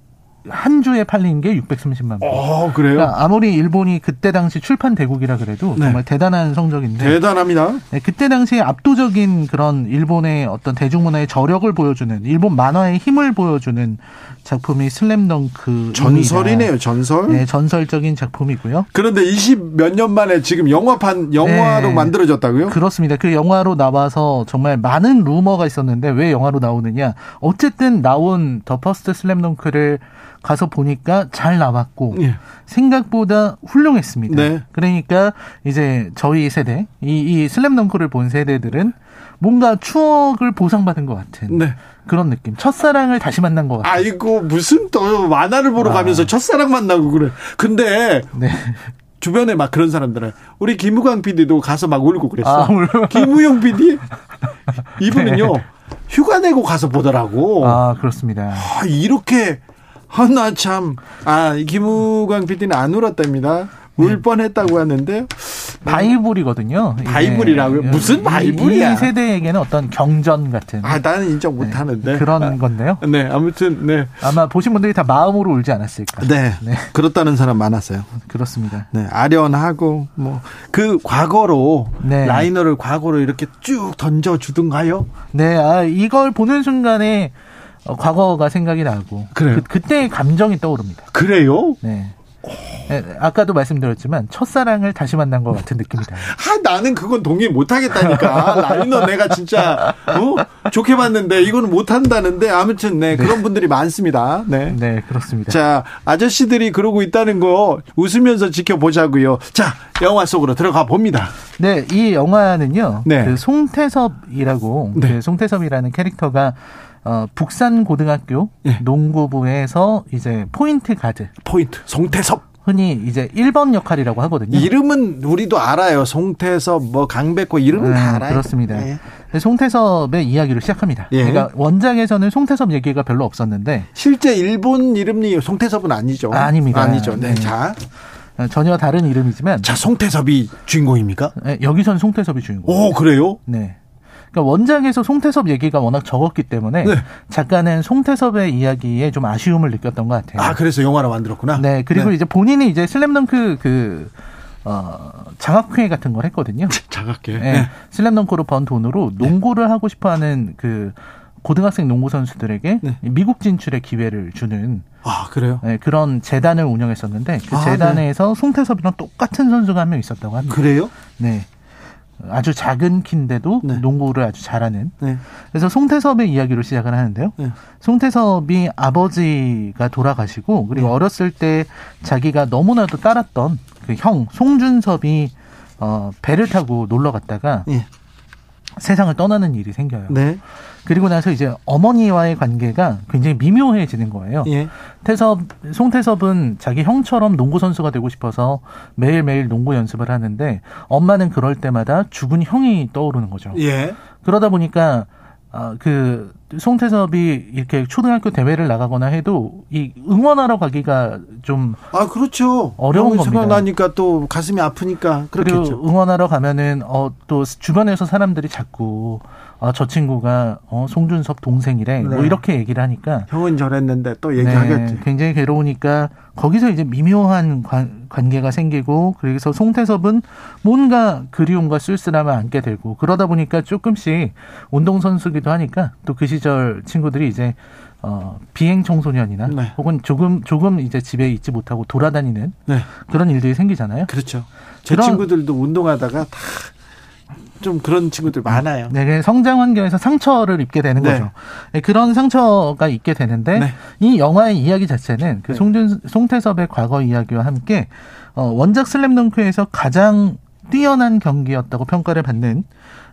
한 주에 팔린 게 630만 부. 어, 그래요? 그러니까 아무리 일본이 그때 당시 출판 대국이라 그래도 네. 정말 대단한 성적인데 대단합니다. 네, 그때 당시에 압도적인 그런 일본의 어떤 대중문화의 저력을 보여주는 일본 만화의 힘을 보여주는 작품이 슬램덩크 전설이네요, 전설. 네, 전설적인 작품이고요. 그런데 20 몇 년 만에 지금 영화판, 영화로 네. 만들어졌다고요? 그렇습니다. 그 영화로 나와서 정말 많은 루머가 있었는데 왜 영화로 나오느냐? 어쨌든 나온 더 퍼스트 슬램덩크를 가서 보니까 잘 나왔고 예. 생각보다 훌륭했습니다. 네. 그러니까 이제 저희 세대 이, 이 슬램덩크를 본 세대들은 뭔가 추억을 보상받은 것 같은 네. 그런 느낌. 첫사랑을 다시 만난 것 같은. 아이고, 무슨 또 만화를 보러 아. 가면서 첫사랑 만나고 그래. 근데 네. 주변에 막 그런 사람들은 우리 김우광 PD도 가서 막 울고 그랬어. 아. 김우영 PD 이분은요 휴가 내고 가서 보더라고. 아, 아 그렇습니다. 이렇게 하나 참. 아 김우광 PD는 안 울었답니다. 울 네. 뻔했다고 하는데 바이블이거든요. 이게. 바이블이라고요? 무슨 이- 바이블이야? 이 세대에게는 어떤 경전 같은 아 나는 인정 못 하는데 그런 건데요. 네 아무튼 네. 아마 보신 분들이 다 마음으로 울지 않았을까. 네. 네. 그렇다는 사람 많았어요. 그렇습니다. 네, 아련하고 뭐 그 과거로 네. 라이너를 과거로 이렇게 쭉 던져 주든가요? 네, 아, 이걸 보는 순간에 어, 과거가 생각이 나고 그래요? 그, 그때의 감정이 떠오릅니다. 그래요? 네. 예, 아까도 말씀드렸지만 첫사랑을 다시 만난 것 같은 느낌이다. 아, 나는 그건 동의 못 하겠다니까. 라이너 내가 진짜, 어? 좋게 봤는데, 이거는 못 한다는데, 아무튼, 네, 그런 분들이 많습니다. 네. 네, 그렇습니다. 자, 아저씨들이 그러고 있다는 거 웃으면서 지켜보자고요. 자, 영화 속으로 들어가 봅니다. 네, 이 영화는요. 네. 그 송태섭이라고 네. 그 송태섭이라는 캐릭터가 어, 북산 고등학교 예. 농구부에서 이제 포인트 가드 포인트, 송태섭. 흔히 이제 1번 역할이라고 하거든요. 이름은 우리도 알아요. 송태섭, 뭐, 강백호, 이름은 다 음, 알아요. 그렇습니다. 네. 송태섭의 이야기로 시작합니다. 예. 그러니까 원작에서는 송태섭 얘기가 별로 없었는데 실제 일본 이름이 송태섭은 아니죠. 아닙니다. 아니죠. 네. 네. 자, 어, 전혀 다른 이름이지만 자, 송태섭이 주인공입니까? 예, 여기선 송태섭이 주인공. 오, 그래요? 네. 그러니까 원작에서 송태섭 얘기가 워낙 적었기 때문에 네. 작가는 송태섭의 이야기에 좀 아쉬움을 느꼈던 것 같아요. 아, 그래서 영화로 만들었구나. 네. 그리고 이제 본인이 이제 슬램덩크 그 어, 장학회 같은 걸 했거든요. 자각해. 네. 슬램덩크로 번 돈으로 농구를 하고 싶어하는 그 고등학생 농구 선수들에게 네. 미국 진출의 기회를 주는 아, 그래요? 네, 그런 재단을 운영했었는데 그 아, 재단에서 송태섭이랑 똑같은 선수가 한 명 있었다고 합니다. 그래요? 네. 아주 작은 키인데도 네. 농구를 아주 잘하는. 네. 그래서 송태섭의 이야기로 시작을 하는데요. 네. 송태섭이 아버지가 돌아가시고 그리고 네. 어렸을 때 자기가 너무나도 따랐던 그 형 송준섭이 어, 배를 타고 놀러 갔다가 예. 세상을 떠나는 일이 생겨요. 네. 그리고 나서 이제 어머니와의 관계가 굉장히 미묘해지는 거예요. 예. 태섭, 송태섭은 자기 형처럼 농구 선수가 되고 싶어서 매일매일 농구 연습을 하는데 엄마는 그럴 때마다 죽은 형이 떠오르는 거죠. 예. 그러다 보니까 아, 그 송태섭이 이렇게 초등학교 대회를 나가거나 해도 이 응원하러 가기가 좀 아, 그렇죠. 어려운 겁니다. 생각나니까 또 가슴이 아프니까 그렇겠죠. 응원하러 가면은 어 또 주변에서 사람들이 자꾸 아, 저 친구가 어 송준섭 동생이래 뭐 네. 이렇게 얘기를 하니까 형은 저랬는데 또 얘기하겠지. 네, 굉장히 괴로우니까 거기서 이제 미묘한 관, 관계가 생기고 그래서 송태섭은 뭔가 그리움과 쓸쓸함을 안게 되고 그러다 보니까 조금씩 운동 선수기도 하니까 또 그 시절 친구들이 이제 어 비행 청소년이나 네. 혹은 조금 조금 이제 집에 있지 못하고 돌아다니는 네. 그런 일들이 생기잖아요. 그렇죠. 제 그런- 친구들도 운동하다가 다 좀 그런 친구들 많아요. 네, 그 성장 환경에서 상처를 입게 되는 네. 거죠. 네, 그런 상처가 있게 되는데 네. 이 영화의 이야기 자체는 그 네. 송준 송태섭의 과거 이야기와 함께 어, 원작 슬램덩크에서 가장 뛰어난 경기였다고 평가를 받는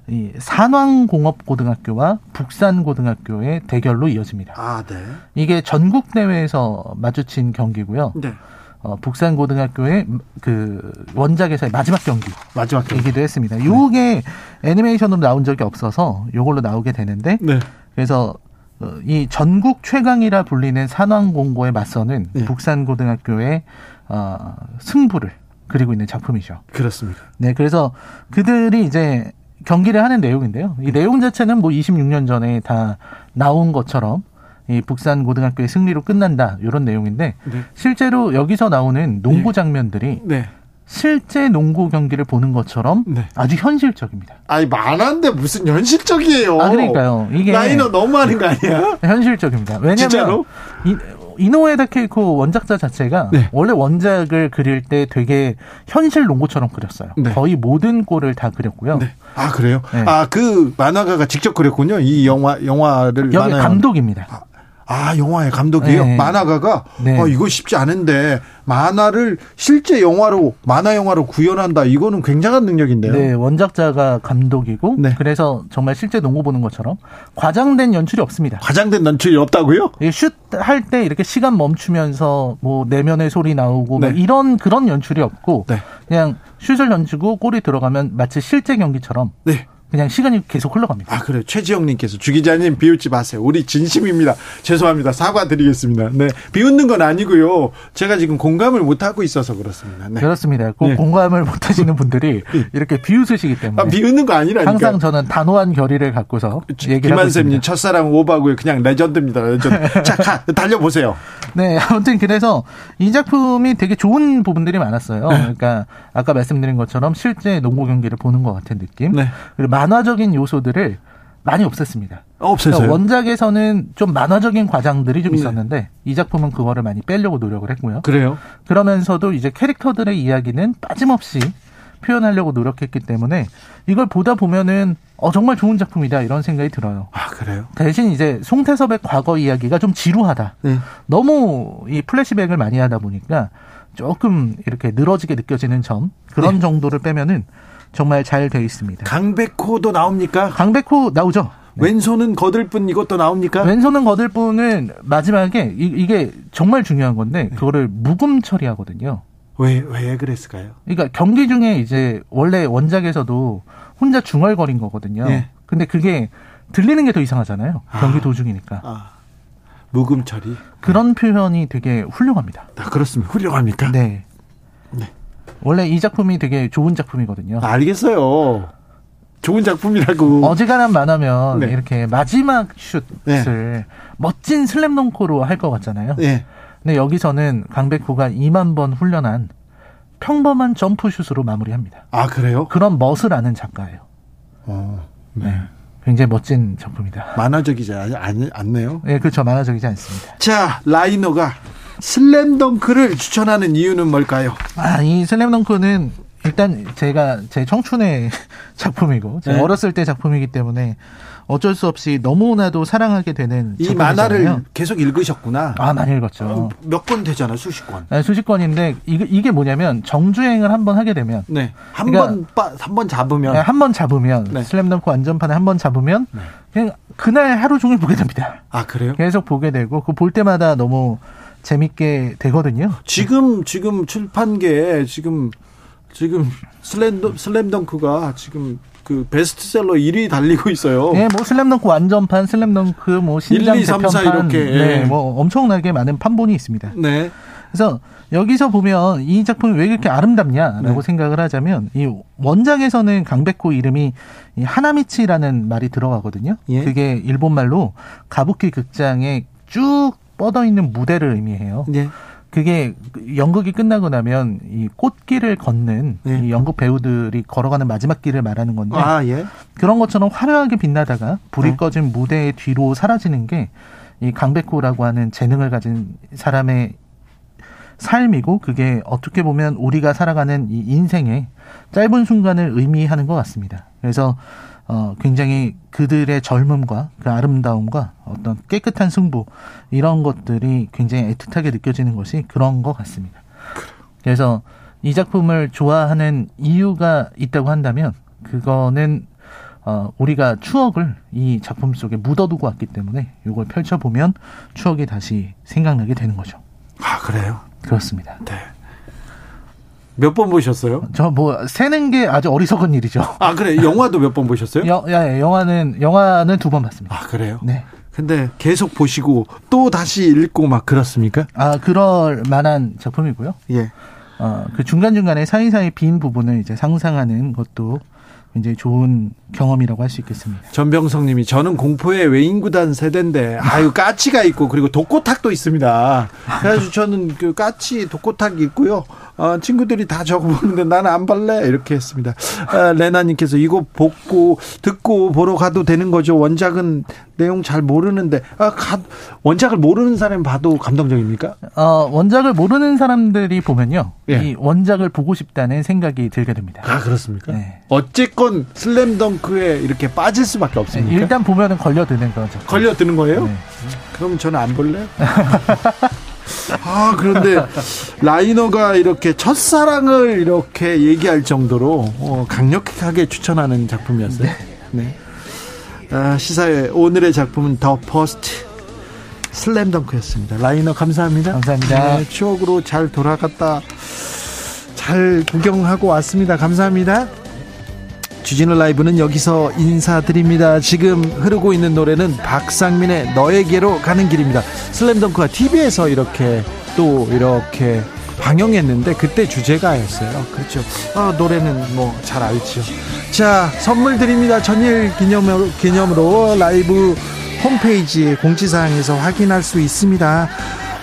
이 산왕공업고등학교와 북산고등학교의 대결로 이어집니다. 아, 네. 이게 전국 대회에서 마주친 경기고요. 네. 어, 북산고등학교의 그 원작에서의 마지막 경기. 마지막 경기. 이기도 했습니다. 요게 애니메이션으로 나온 적이 없어서 요걸로 나오게 되는데 네. 그래서 어, 이 전국 최강이라 불리는 산왕공고에 맞서는 네. 북산고등학교의 어, 승부를 그리고 있는 작품이죠. 그렇습니다. 네, 그래서 그들이 이제 경기를 하는 내용인데요. 이 내용 자체는 뭐 26년 전에 다 나온 것처럼 이 북산 고등학교의 승리로 끝난다 이런 내용인데 네. 실제로 여기서 나오는 농구 네. 장면들이 네. 실제 농구 경기를 보는 것처럼 네. 아주 현실적입니다. 아니 만한데 무슨 현실적이에요. 아, 그러니까요. 이게- 라이너 너무 하는 거 아니야? 현실적입니다. 왜냐하면 진짜로? 이, 이노에다 케이코 원작자 자체가 네. 원래 원작을 그릴 때 되게 현실 농구처럼 그렸어요. 네. 거의 모든 골을 다 그렸고요. 네. 아 그래요? 네. 아그 만화가가 직접 그렸군요. 이 영화 영화를 여기 만화에 감독입니다. 아 영화의 감독이에요. 네. 만화가가 네. 어, 이거 쉽지 않은데 만화를 실제 영화로 만화 영화로 구현한다. 이거는 굉장한 능력인데요. 네, 원작자가 감독이고 네. 그래서 정말 실제 농구 보는 것처럼 과장된 연출이 없습니다. 과장된 연출이 없다고요? 슛할 때 이렇게 시간 멈추면서 뭐 내면의 소리 나오고 뭐 네. 이런 그런 연출이 없고 네. 그냥 슛을 던지고 골이 들어가면 마치 실제 경기처럼 네. 그냥 시간이 계속 흘러갑니다. 아, 그래요. 최지영님께서 주 기자님 비웃지 마세요. 우리 진심입니다. 죄송합니다. 사과드리겠습니다. 네. 비웃는 건 아니고요. 제가 지금 공감을 못하고 있어서 그렇습니다. 네. 그렇습니다. 꼭 네. 공감을 못 하시는 분들이 이렇게 비웃으시기 때문에 아, 비웃는 거 아니라니까. 항상 저는 단호한 결의를 갖고서 얘기를 있습니다. 첫사랑 오바고요. 그냥 legend입니다. legend. 자, 가, 달려보세요. 네, 아무튼 그래서 이 작품이 되게 좋은 부분들이 많았어요. 네. 그러니까 아까 말씀드린 것처럼 실제 농구 경기를 보는 것 같은 느낌. 네. 그리고 만화적인 요소들을 많이 없앴습니다. 없었어요. 그러니까 원작에서는 좀 만화적인 과장들이 좀 네. 있었는데 이 작품은 그거를 많이 빼려고 노력을 했고요. 그래요? 그러면서도 이제 캐릭터들의 이야기는 빠짐없이 표현하려고 노력했기 때문에 이걸 보다 보면은 어 정말 좋은 작품이다 이런 생각이 들어요. 아 그래요? 대신 이제 송태섭의 과거 이야기가 좀 지루하다. 네. 너무 이 플래시백을 많이 하다 보니까 조금 이렇게 늘어지게 느껴지는 점 그런 네. 정도를 빼면은 정말 잘돼 있습니다. 강백호도 나옵니까? 강백호 나오죠. 왼손은 거들뿐 이것도 나옵니까? 왼손은 거들 뿐은 마지막에 이, 게 정말 중요한 건데 네. 그거를 묵음 처리하거든요. 왜, 왜 그랬을까요? 그러니까 경기 중에 이제 원래 원작에서도 혼자 중얼거린 거거든요. 네. 근데 그게 들리는 게 더 이상하잖아요. 경기 도중이니까. 아, 묵음 처리. 그런 표현이 되게 훌륭합니다. 아, 그렇습니다. 훌륭합니까? 네. 네. 원래 이 작품이 되게 좋은 작품이거든요. 알겠어요. 좋은 작품이라고. 어지간한 만하면 네. 이렇게 마지막 슛을 멋진 슬램덩크로 할 것 같잖아요. 네. 근데 여기서는 강백호가 2만 번 훈련한 평범한 점프슛으로 마무리합니다. 아, 그래요? 그런 멋을 아는 작가예요. 어, 네. 굉장히 멋진 작품이다. 만화적이지 않, 않, 않네요. 네, 그렇죠. 만화적이지 않습니다. 자, 라이너가 슬램덩크를 추천하는 이유는 뭘까요? 아, 이 슬램덩크는 일단 제가 제 청춘의 작품이고 제 네. 어렸을 때 작품이기 때문에 어쩔 수 없이 너무나도 사랑하게 되는 이 작품이잖아요. 만화를 계속 읽으셨구나. 아 많이 읽었죠. 몇 권 되잖아, 수십 권. 네, 수십 권인데 이게, 이게 뭐냐면 정주행을 한번 하게 되면 네. 한 그러니까- 번, 한번 잡으면. 한번 잡으면 네. 슬램덩크 완전판에 한번 잡으면 그냥 그날 하루 종일 보게 됩니다. 아, 그래요? 계속 보게 되고 그 볼 때마다 너무 재밌게 되거든요. 지금, 지금 출판계에 지금, 지금 슬램, 슬램덩크가 지금 그 베스트셀러 1위 달리고 있어요. 예, 뭐 슬램덩크 완전판, 슬램덩크 뭐 신장 1, 2, 3, 4 재편판, 이렇게, 예. 네, 뭐 엄청나게 많은 판본이 있습니다. 네. 그래서 여기서 보면 이 작품이 왜 이렇게 아름답냐라고 네. 생각을 하자면 이 원작에서는 강백호 이름이 이 하나미치라는 말이 들어가거든요. 예. 그게 일본 말로 가부키 극장에 쭉 뻗어 있는 무대를 의미해요. 네. 그게 연극이 끝나고 나면 이 꽃길을 걷는 네. 이 연극 배우들이 걸어가는 마지막 길을 말하는 건데 아, 예. 그런 것처럼 화려하게 빛나다가 불이 네. 꺼진 무대의 뒤로 사라지는 게 이 강백호라고 하는 재능을 가진 사람의 삶이고 그게 어떻게 보면 우리가 살아가는 이 인생의 짧은 순간을 의미하는 것 같습니다. 그래서 어 굉장히 그들의 젊음과 그 아름다움과 어떤 깨끗한 승부 이런 것들이 굉장히 애틋하게 느껴지는 것이 그런 것 같습니다. 그래서 이 작품을 좋아하는 이유가 있다고 한다면 그거는 어, 우리가 추억을 이 작품 속에 묻어두고 왔기 때문에 이걸 펼쳐보면 추억이 다시 생각나게 되는 거죠. 아, 그래요? 그렇습니다. 네. 몇 번 보셨어요? 저 뭐 세는 게 아주 어리석은 일이죠. 아, 그래. 영화도 몇 번 보셨어요? 여, 야, 영화는 영화는 두 번 봤습니다. 아, 그래요? 네. 근데 계속 보시고 또 다시 읽고 막 그렇습니까? 아 그럴 만한 작품이고요. 예. 어, 그 중간 중간에 사이사이 빈 부분을 이제 상상하는 것도 굉장히 좋은 경험이라고 할 수 있겠습니다. 전병성 님이 저는 공포의 외인구단 세대인데 아유 까치가 있고 그리고 독고탁도 있습니다. 그래서 저는 그 까치 독고탁 있고요. 어, 친구들이 다 저거 보는데 나는 안 발래 이렇게 했습니다. 아, 레나님께서 이거 보고 듣고 보러 가도 되는 거죠. 원작은 내용 잘 모르는데 아, 가, 원작을 모르는 사람 봐도 감동적입니까? 어, 원작을 모르는 사람들이 보면요. 예. 이 원작을 보고 싶다는 생각이 들게 됩니다. 아 그렇습니까? 네. 어쨌건 슬램덩크에 이렇게 빠질 수밖에 없습니까? 일단 보면은 걸려드는 거죠. 걸려드는 거예요? 네. 그럼 저는 안 볼래요? 아, 그런데 라이너가 이렇게 첫사랑을 이렇게 얘기할 정도로 어, 강력하게 추천하는 작품이었어요. 네. 아, 시사회 오늘의 작품은 더 퍼스트 슬램덩크였습니다. 라이너 감사합니다. 감사합니다. 네, 추억으로 잘 돌아갔다 잘 구경하고 왔습니다. 감사합니다. 주진우 라이브는 여기서 인사드립니다. 지금 흐르고 있는 노래는 박상민의 너에게로 가는 길입니다. 슬램덩크가 TV에서 이렇게 또 이렇게 방영했는데 그때 주제가였어요. 그렇죠. 아, 노래는 뭐 잘 알죠. 자, 선물 드립니다. 전일 기념으로, 기념으로 라이브 홈페이지 공지사항에서 확인할 수 있습니다.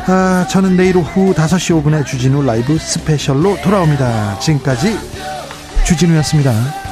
아, 저는 내일 오후 5시 5분에 주진우 라이브 스페셜로 돌아옵니다. 지금까지 주진우였습니다.